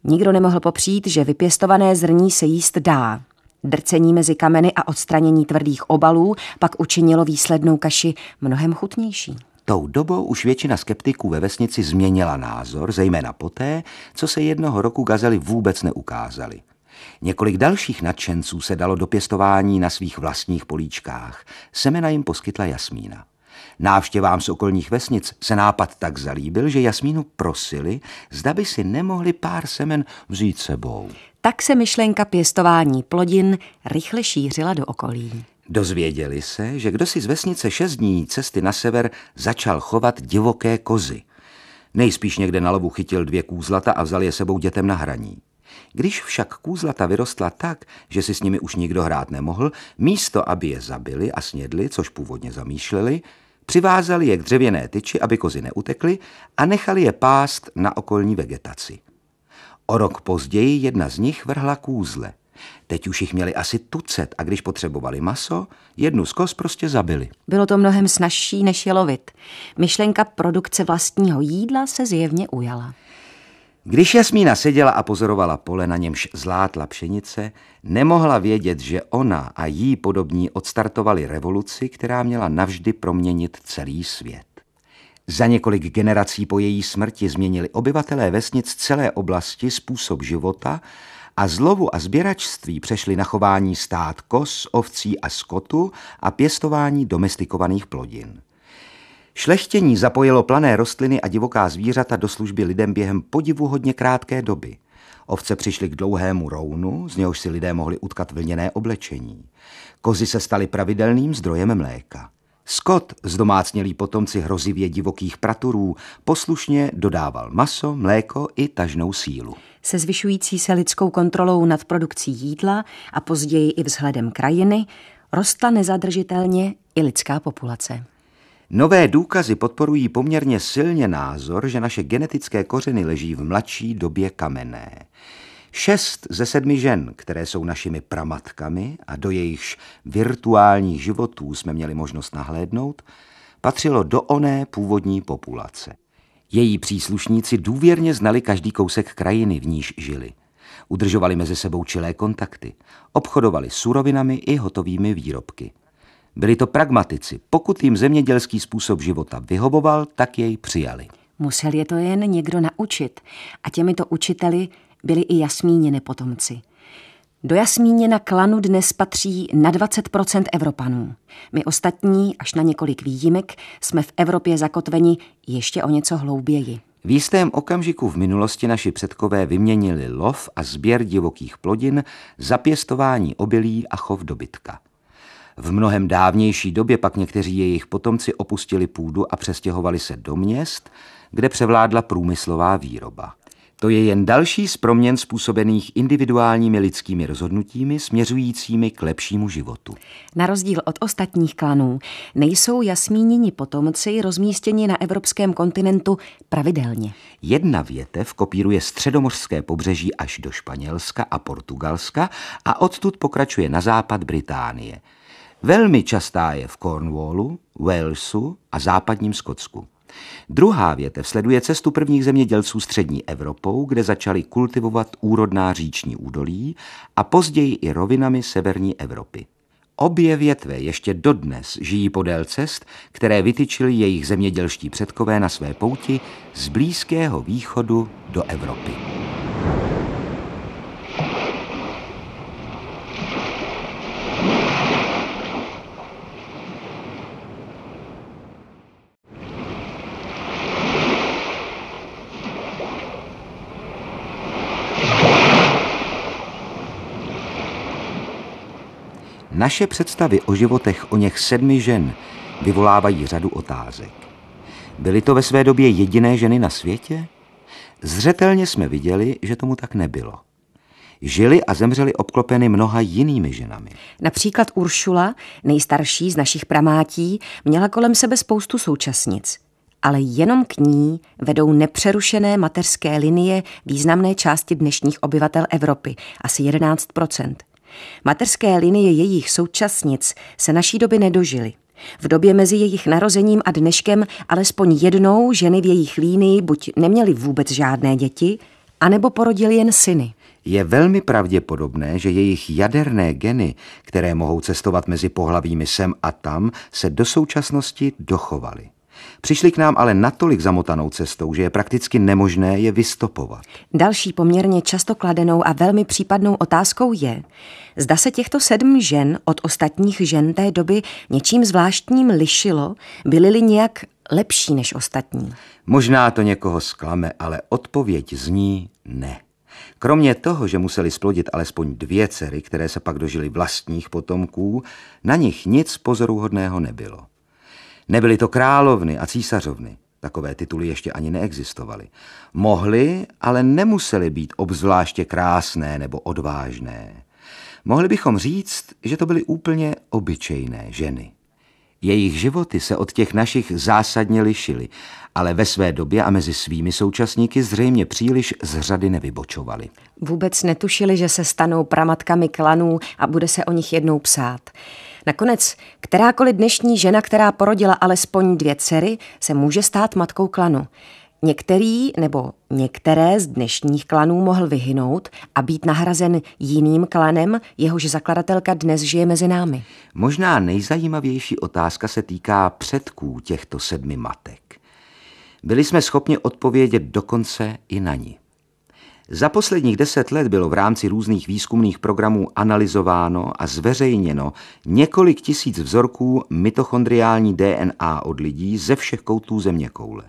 Nikdo nemohl popřít, že vypěstované zrní se jíst dá. Drcení mezi kameny a odstranění tvrdých obalů pak učinilo výslednou kaši mnohem chutnější. Tou dobou už většina skeptiků ve vesnici změnila názor, zejména poté, co se jednoho roku gazely vůbec neukázaly. Několik dalších nadšenců se dalo do pěstování na svých vlastních políčkách. Semena jim poskytla Jasmína. Návštěvám z okolních vesnic se nápad tak zalíbil, že Jasmínu prosili, zda by si nemohli pár semen vzít sebou. Tak se myšlenka pěstování plodin rychle šířila do okolí. Dozvěděli se, že kdo si z vesnice šest dní cesty na sever začal chovat divoké kozy. Nejspíš někde na lovu chytil dvě kůzlata a vzal je sebou dětem na hraní. Když však kůzlata vyrostla tak, že si s nimi už nikdo hrát nemohl, místo, aby je zabili a snědli, což původně zamýšleli, přivázali je k dřevěné tyči, aby kozy neutekly a nechali je pást na okolní vegetaci. O rok později jedna z nich vrhla kůzle. Teď už jich měli asi tucet a když potřebovali maso, jednu z kos prostě zabili. Bylo to mnohem snažší, než je lovit. Myšlenka produkce vlastního jídla se zjevně ujala. Když Jasmína seděla a pozorovala pole, na němž zlátla pšenice, nemohla vědět, že ona a jí podobní odstartovali revoluci, která měla navždy proměnit celý svět. Za několik generací po její smrti změnili obyvatelé vesnic celé oblasti způsob života a z lovu a sběračství přešli na chování stát kos, ovcí a skotu a pěstování domestikovaných plodin. Šlechtění zapojilo plané rostliny a divoká zvířata do služby lidem během podivuhodně krátké doby. Ovce přišly k dlouhému rounu, z něhož si lidé mohli utkat vlněné oblečení. Kozy se staly pravidelným zdrojem mléka. Skot, zdomácnělý potomci hrozivě divokých praturů, poslušně dodával maso, mléko i tažnou sílu. Se zvyšující se lidskou kontrolou nad produkcí jídla a později i vzhledem krajiny, rostla nezadržitelně i lidská populace. Nové důkazy podporují poměrně silně názor, že naše genetické kořeny leží v mladší době kamenné. Šest ze sedmi žen, které jsou našimi pramatkami a do jejichž virtuálních životů jsme měli možnost nahlédnout, patřilo do oné původní populace. Její příslušníci důvěrně znali každý kousek krajiny, v níž žili. Udržovali mezi sebou čilé kontakty, obchodovali surovinami i hotovými výrobky. Byli to pragmatici. Pokud jim zemědělský způsob života vyhovoval, tak jej přijali. Musel je to jen někdo naučit. A těmito učiteli byli i jasmíněny potomci. Do jasmíněna klanu dnes patří na 20% Evropanů. My ostatní, až na několik výjimek, jsme v Evropě zakotveni ještě o něco hlouběji. V jistém okamžiku v minulosti naši předkové vyměnili lov a sběr divokých plodin za pěstování obilí a chov dobytka. V mnohem dávnější době pak někteří jejich potomci opustili půdu a přestěhovali se do měst, kde převládla průmyslová výroba. To je jen další z proměn způsobených individuálními lidskými rozhodnutími směřujícími k lepšímu životu. Na rozdíl od ostatních klanů nejsou jasmíněni potomci rozmístěni na evropském kontinentu pravidelně. Jedna větev kopíruje středomořské pobřeží až do Španělska a Portugalska a odtud pokračuje na západ Británie. Velmi častá je v Cornwallu, Walesu a západním Skotsku. Druhá větev sleduje cestu prvních zemědělců střední Evropou, kde začali kultivovat úrodná říční údolí a později i rovinami severní Evropy. Obě větve ještě dodnes žijí podél cest, které vytyčili jejich zemědělští předkové na své pouti z Blízkého východu do Evropy. Naše představy o životech o něch sedmi žen vyvolávají řadu otázek. Byly to ve své době jediné ženy na světě? Zřetelně jsme viděli, že tomu tak nebylo. Žili a zemřeli obklopeny mnoha jinými ženami. Například Uršula, nejstarší z našich pramátí, měla kolem sebe spoustu současnic. Ale jenom k ní vedou nepřerušené mateřské linie významné části dnešních obyvatel Evropy, asi 11 Materské linie jejich současnic se naší doby nedožily. V době mezi jejich narozením a dneškem alespoň jednou ženy v jejich línii buď neměly vůbec žádné děti, anebo porodili jen syny. Je velmi pravděpodobné, že jejich jaderné geny, které mohou cestovat mezi pohlavími sem a tam, se do současnosti dochovaly. Přišli k nám ale natolik zamotanou cestou, že je prakticky nemožné je vystopovat. Další poměrně často kladenou a velmi případnou otázkou je, zda se těchto sedm žen od ostatních žen té doby něčím zvláštním lišilo, byly-li nějak lepší než ostatní. Možná to někoho sklame, ale odpověď zní ne. Kromě toho, že museli splodit alespoň dvě dcery, které se pak dožily vlastních potomků, na nich nic pozoruhodného nebylo. Nebyly to královny a císařovny. Takové tituly ještě ani neexistovaly. Mohly, ale nemusely být obzvláště krásné nebo odvážné. Mohli bychom říct, že to byly úplně obyčejné ženy. Jejich životy se od těch našich zásadně lišily, ale ve své době a mezi svými současníky zřejmě příliš z řady nevybočovali. Vůbec netušili, že se stanou pramatkami klanů a bude se o nich jednou psát. Nakonec kterákoliv dnešní žena, která porodila alespoň dvě dcery, se může stát matkou klanu. Některý nebo některé z dnešních klanů mohl vyhynout a být nahrazen jiným klanem, jehož zakladatelka dnes žije mezi námi. Možná nejzajímavější otázka se týká předků těchto sedmi matek. Byli jsme schopni odpovědět dokonce i na ní. Za posledních deset let bylo v rámci různých výzkumných programů analyzováno a zveřejněno několik tisíc vzorků mitochondriální DNA od lidí ze všech koutů země koule.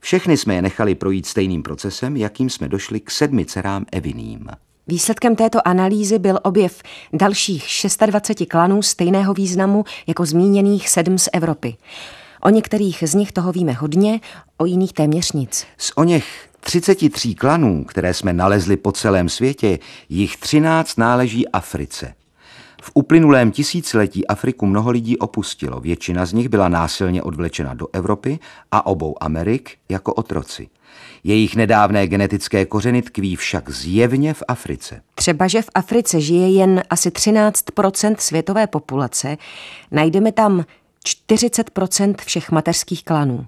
Všechny jsme je nechali projít stejným procesem, jakým jsme došli k sedmi dcerám Eviným. Výsledkem této analýzy byl objev dalších 26 klanů stejného významu jako zmíněných sedm z Evropy. O některých z nich toho víme hodně, o jiných téměř nic. Z o něch 33 klanů, které jsme nalezli po celém světě, jich 13 náleží Africe. V uplynulém tisíciletí Afriku mnoho lidí opustilo, většina z nich byla násilně odvlečena do Evropy a obou Amerik jako otroci. Jejich nedávné genetické kořeny tkví však zjevně v Africe. Třeba, že v Africe žije jen asi 13% světové populace, najdeme tam 40% všech mateřských klanů.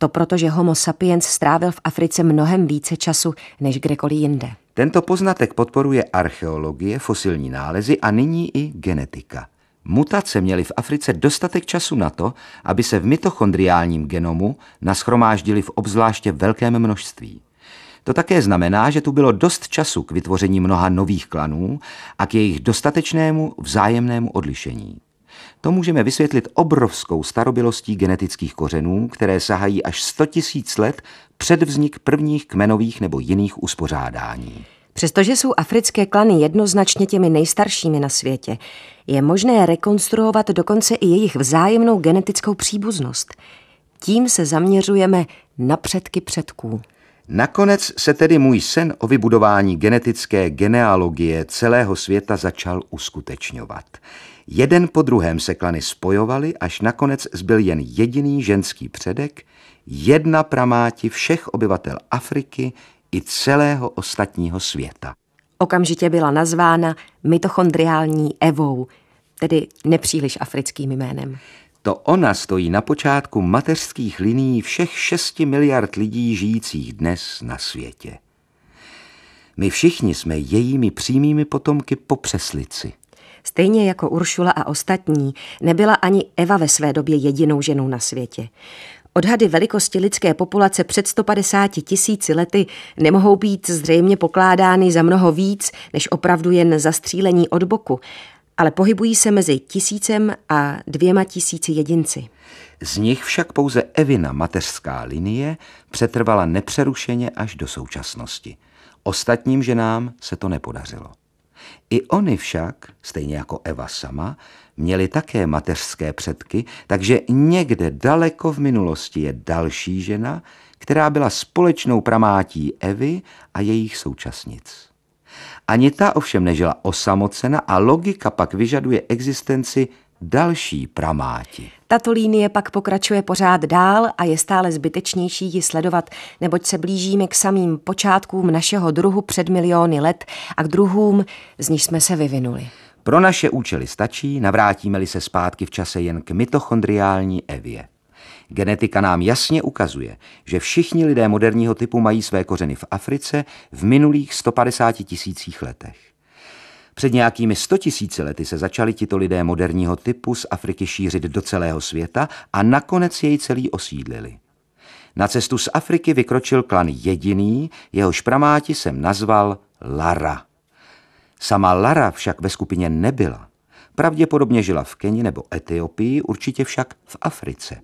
To proto, že homo sapiens strávil v Africe mnohem více času než kdekoliv jinde. Tento poznatek podporuje archeologie, fosilní nálezy a nyní i genetika. Mutace měly v Africe dostatek času na to, aby se v mitochondriálním genomu naschromáždili v obzvláště velkém množství. To také znamená, že tu bylo dost času k vytvoření mnoha nových klanů a k jejich dostatečnému vzájemnému odlišení. To můžeme vysvětlit obrovskou starobylostí genetických kořenů, které sahají až 100 000 let před vznik prvních kmenových nebo jiných uspořádání. Přestože jsou africké klany jednoznačně těmi nejstaršími na světě, je možné rekonstruovat dokonce i jejich vzájemnou genetickou příbuznost. Tím se zaměřujeme na předky předků. Nakonec se tedy můj sen o vybudování genetické genealogie celého světa začal uskutečňovat. Jeden po druhém se klany spojovaly, až nakonec zbyl jen jediný ženský předek, jedna pramáti všech obyvatel Afriky i celého ostatního světa. Okamžitě byla nazvána mitochondriální Evou, tedy nepříliš africkým jménem. To ona stojí na počátku mateřských linií všech 6 miliard lidí žijících dnes na světě. My všichni jsme jejími přímými potomky po přeslici. Stejně jako Uršula a ostatní, nebyla ani Eva ve své době jedinou ženou na světě. Odhady velikosti lidské populace před 150 tisíci lety nemohou být zřejmě pokládány za mnoho víc, než opravdu jen zastřílení od boku, ale pohybují se mezi tisícem a dvěma tisíci jedinci. Z nich však pouze Evina mateřská linie přetrvala nepřerušeně až do současnosti. Ostatním ženám se to nepodařilo. I oni však, stejně jako Eva sama, měli také mateřské předky, takže někde daleko v minulosti je další žena, která byla společnou pramátí Evy a jejich současnic. Ani ta ovšem nežila osamocena a logika pak vyžaduje existenci další pramáti. Tato línie pak pokračuje pořád dál a je stále zbytečnější ji sledovat, neboť se blížíme k samým počátkům našeho druhu před miliony let a k druhům, z nich jsme se vyvinuli. Pro naše účely stačí, navrátíme-li se zpátky v čase jen k mitochondriální evě. Genetika nám jasně ukazuje, že všichni lidé moderního typu mají své kořeny v Africe v minulých 150 tisících letech. Před nějakými 100 tisíci lety se začali tito lidé moderního typu z Afriky šířit do celého světa a nakonec jej celý osídlili. Na cestu z Afriky vykročil klan jediný, jehož pramáti jsem nazval Lara. Sama Lara však ve skupině nebyla. Pravděpodobně žila v Keni nebo Etiopii, určitě však v Africe.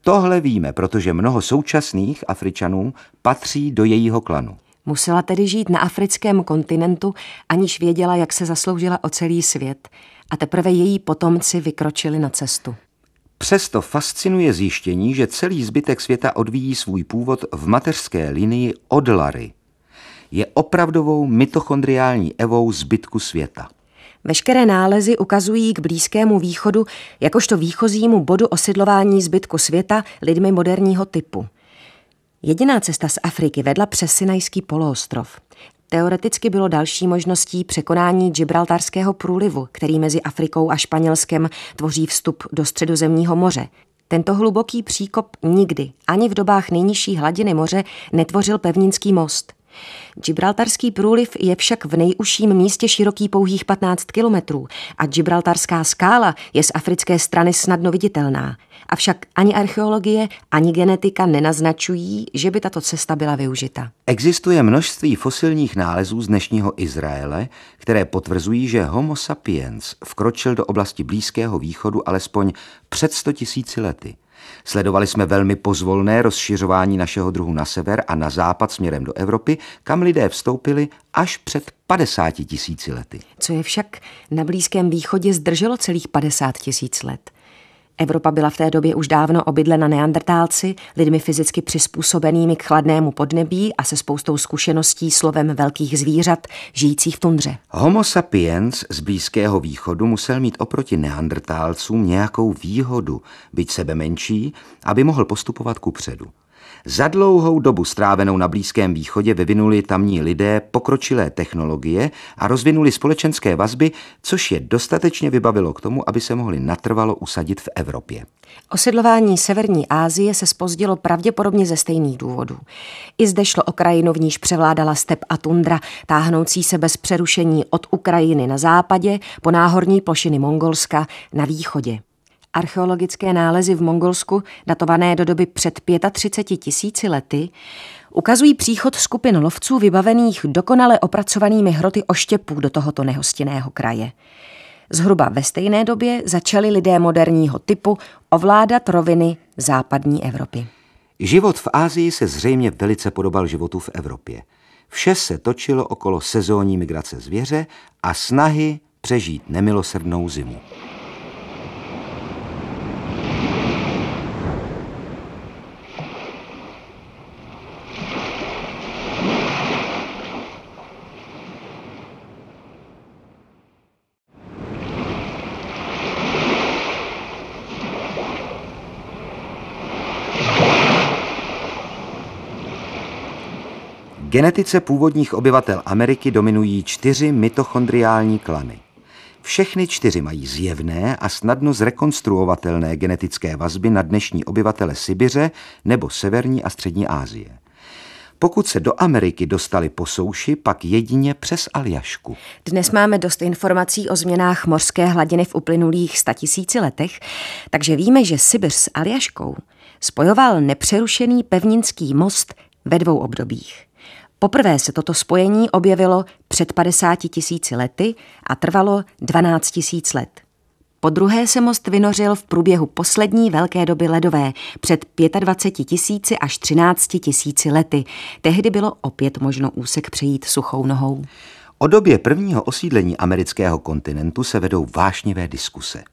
Tohle víme, protože mnoho současných Afričanů patří do jejího klanu. Musela tedy žít na africkém kontinentu, aniž věděla, jak se zasloužila o celý svět. A teprve její potomci vykročili na cestu. Přesto fascinuje zjištění, že celý zbytek světa odvíjí svůj původ v mateřské linii od Lary. Je opravdovou mitochondriální evou zbytku světa. Veškeré nálezy ukazují k Blízkému východu jakožto výchozímu bodu osidlování zbytku světa lidmi moderního typu. Jediná cesta z Afriky vedla přes Sinajský poloostrov. Teoreticky bylo další možností překonání Gibraltarského průlivu, který mezi Afrikou a Španělskem tvoří vstup do středozemního moře. Tento hluboký příkop nikdy, ani v dobách nejnižší hladiny moře, netvořil pevninský most. Gibraltarský průliv je však v nejužším místě široký pouhých 15 kilometrů a Gibraltarská skála je z africké strany snadno viditelná. Avšak ani archeologie, ani genetika nenaznačují, že by tato cesta byla využita. Existuje množství fosilních nálezů z dnešního Izraele, které potvrzují, že Homo sapiens vkročil do oblasti Blízkého východu alespoň před 100 tisíci lety. Sledovali jsme velmi pozvolné rozšiřování našeho druhu na sever a na západ směrem do Evropy, kam lidé vstoupili až před 50 tisíci lety. Co je však na Blízkém východě zdrželo celých 50 tisíc let. Evropa byla v té době už dávno obydlena neandrtálci, lidmi fyzicky přizpůsobenými k chladnému podnebí a se spoustou zkušeností slovem velkých zvířat, žijících v tundře. Homo sapiens z Blízkého východu musel mít oproti neandrtálcům nějakou výhodu, byť sebe menší, aby mohl postupovat ku předu. Za dlouhou dobu strávenou na Blízkém východě vyvinuli tamní lidé pokročilé technologie a rozvinuli společenské vazby, což je dostatečně vybavilo k tomu, aby se mohli natrvalo usadit v Evropě. Osidlování Severní Asie se spozdilo pravděpodobně ze stejných důvodů. I zde šlo o krajinu, v níž převládala step a tundra, táhnoucí se bez přerušení od Ukrajiny na západě po náhorní plošiny Mongolska na východě. Archeologické nálezy v Mongolsku, datované do doby před 35 tisíci lety, ukazují příchod skupin lovců vybavených dokonale opracovanými hroty oštěpů do tohoto nehostinného kraje. Zhruba ve stejné době začali lidé moderního typu ovládat roviny západní Evropy. Život v Ázii se zřejmě velice podobal životu v Evropě. Vše se točilo okolo sezónní migrace zvěře a snahy přežít nemilosrdnou zimu. Genetice původních obyvatel Ameriky dominují čtyři mitochondriální klany. Všechny čtyři mají zjevné a snadno zrekonstruovatelné genetické vazby na dnešní obyvatele Sibiře nebo Severní a Střední Asie. Pokud se do Ameriky dostali po souši, pak jedině přes Aljašku. Dnes máme dost informací o změnách mořské hladiny v uplynulých statisíci letech, takže víme, že Sibir s Aljaškou spojoval nepřerušený pevninský most ve dvou obdobích. Poprvé se toto spojení objevilo před 50 tisíci lety a trvalo 12 tisíc let. Po druhé se most vynořil v průběhu poslední velké doby ledové před 25 tisíci až 13 tisíci lety. Tehdy bylo opět možno úsek přejít suchou nohou. O době prvního osídlení amerického kontinentu se vedou vášnivé diskuse.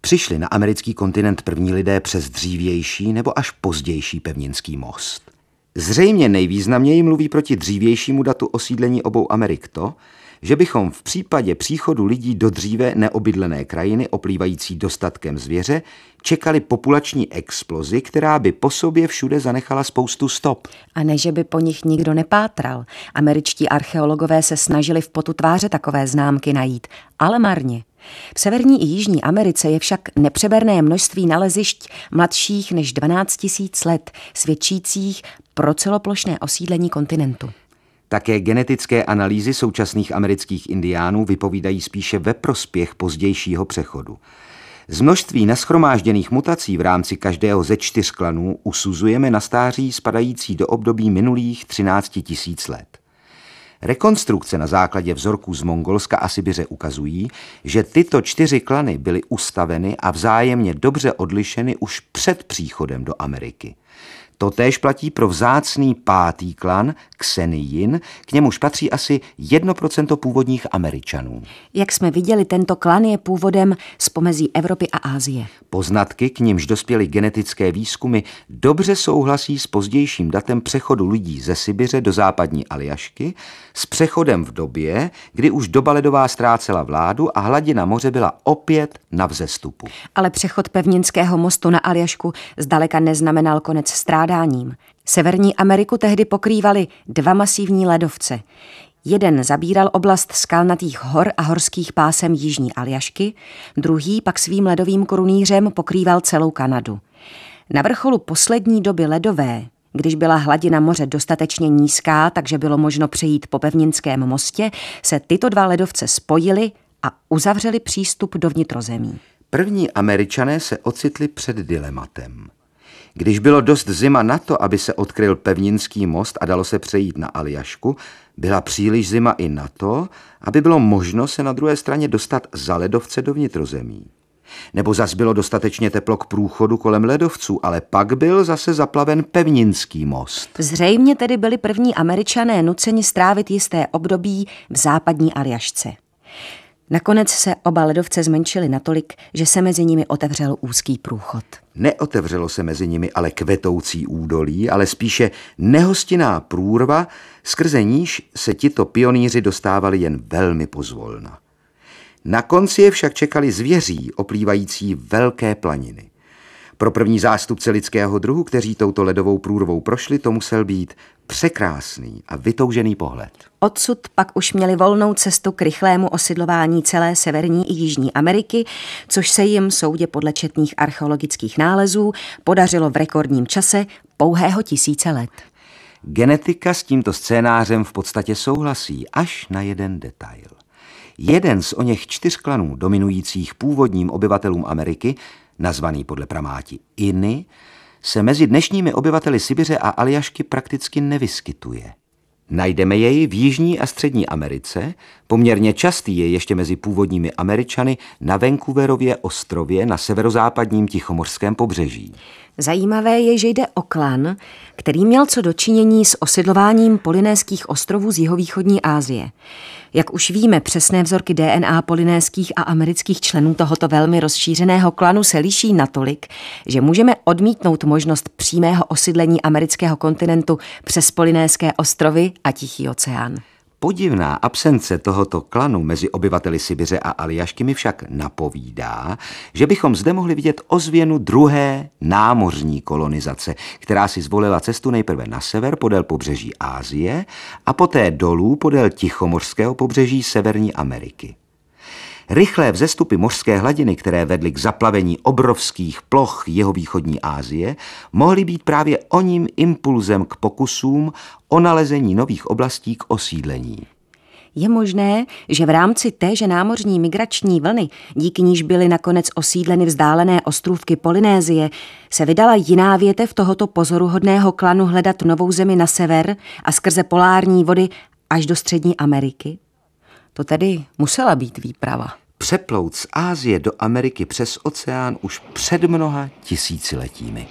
Přišli na americký kontinent první lidé přes dřívější nebo až pozdější pevninský most. Zřejmě nejvýznamněji mluví proti dřívějšímu datu osídlení obou Amerik to, že bychom v případě příchodu lidí do dříve neobydlené krajiny oplývající dostatkem zvěře čekali populační explozi, která by po sobě všude zanechala spoustu stop. A ne, že by po nich nikdo nepátral. Američtí archeologové se snažili v potu tváře takové známky najít, ale marně. V Severní i Jižní Americe je však nepřeberné množství nalezišť mladších než 12 tisíc let, svědčících pro celoplošné osídlení kontinentu. Také genetické analýzy současných amerických indiánů vypovídají spíše ve prospěch pozdějšího přechodu. Z množství naschromážděných mutací v rámci každého ze čtyř klanů usuzujeme na stáří spadající do období minulých 13 tisíc let. Rekonstrukce na základě vzorků z Mongolska a Sibiře ukazují, že tyto čtyři klany byly ustaveny a vzájemně dobře odlišeny už před příchodem do Ameriky. Totéž platí pro vzácný pátý klan Xenijin, k němuž patří asi 1% původních Američanů. Jak jsme viděli, tento klan je původem z pomezí Evropy a Ázie. Poznatky, k nímž dospěly genetické výzkumy, dobře souhlasí s pozdějším datem přechodu lidí ze Sibiře do západní Aljašky, s přechodem v době, kdy už doba ledová ztrácela vládu a hladina moře byla opět na vzestupu. Ale přechod pevninského mostu na Aljašku zdaleka neznamenal konec strádáním. Severní Ameriku tehdy pokrývaly dva masivní ledovce. Jeden zabíral oblast skalnatých hor a horských pásem Jižní Aljašky, druhý pak svým ledovým korunýřem pokrýval celou Kanadu. Na vrcholu poslední doby ledové Když byla hladina moře dostatečně nízká, takže bylo možno přejít po pevninském mostě, se tyto dva ledovce spojily a uzavřeli přístup do vnitrozemí. První američané se ocitli před dilematem. Když bylo dost zima na to, aby se odkryl pevninský most a dalo se přejít na Aljašku, byla příliš zima i na to, aby bylo možno se na druhé straně dostat za ledovce do vnitrozemí. Nebo zas bylo dostatečně teplo k průchodu kolem ledovců, ale pak byl zase zaplaven pevninský most. Zřejmě tedy byli první američané nuceni strávit jisté období v západní Aljašce. Nakonec se oba ledovce zmenšily natolik, že se mezi nimi otevřel úzký průchod. Neotevřelo se mezi nimi ale kvetoucí údolí, ale spíše nehostinná průrva, skrze níž se tito pionýři dostávali jen velmi pozvolna. Na konci je však čekali zvěří, oplývající velké planiny. Pro první zástupce lidského druhu, kteří touto ledovou průrvou prošli, to musel být překrásný a vytoužený pohled. Odsud pak už měli volnou cestu k rychlému osidlování celé Severní i Jižní Ameriky, což se jim soudě podle četných archeologických nálezů podařilo v rekordním čase pouhého tisíce let. Genetika s tímto scénářem v podstatě souhlasí až na jeden detail. Jeden z o něch čtyř klanů dominujících původním obyvatelům Ameriky, nazvaný podle pramáti Iny, se mezi dnešními obyvateli Sibiře a Aljašky prakticky nevyskytuje. Najdeme jej v Jižní a Střední Americe, poměrně častý je ještě mezi původními Američany na Vancouverově ostrově na severozápadním Tichomorském pobřeží. Zajímavé je, že jde o klan, který měl co dočinění s osidlováním polinéských ostrovů z jihovýchodní Asie. Jak už víme, přesné vzorky DNA polinéských a amerických členů tohoto velmi rozšířeného klanu se liší natolik, že můžeme odmítnout možnost přímého osídlení amerického kontinentu přes polinéské ostrovy a Tichý oceán. Podivná absence tohoto klanu mezi obyvateli Sibiře a Aljašky mi však napovídá, že bychom zde mohli vidět ozvěnu druhé námořní kolonizace, která si zvolila cestu nejprve na sever podél pobřeží Ázie a poté dolů podél Tichomorského pobřeží Severní Ameriky. Rychlé vzestupy mořské hladiny, které vedly k zaplavení obrovských ploch jihovýchodní Asie, mohly být právě oním impulzem k pokusům o nalezení nových oblastí k osídlení. Je možné, že v rámci téže námořní migrační vlny, díky níž byly nakonec osídleny vzdálené ostrůvky Polynézie, se vydala jiná větev tohoto pozoruhodného klanu hledat novou zemi na sever a skrze polární vody až do Střední Ameriky? To tedy musela být výprava. Přeplout z Ázie do Ameriky přes oceán už před mnoha tisíciletími.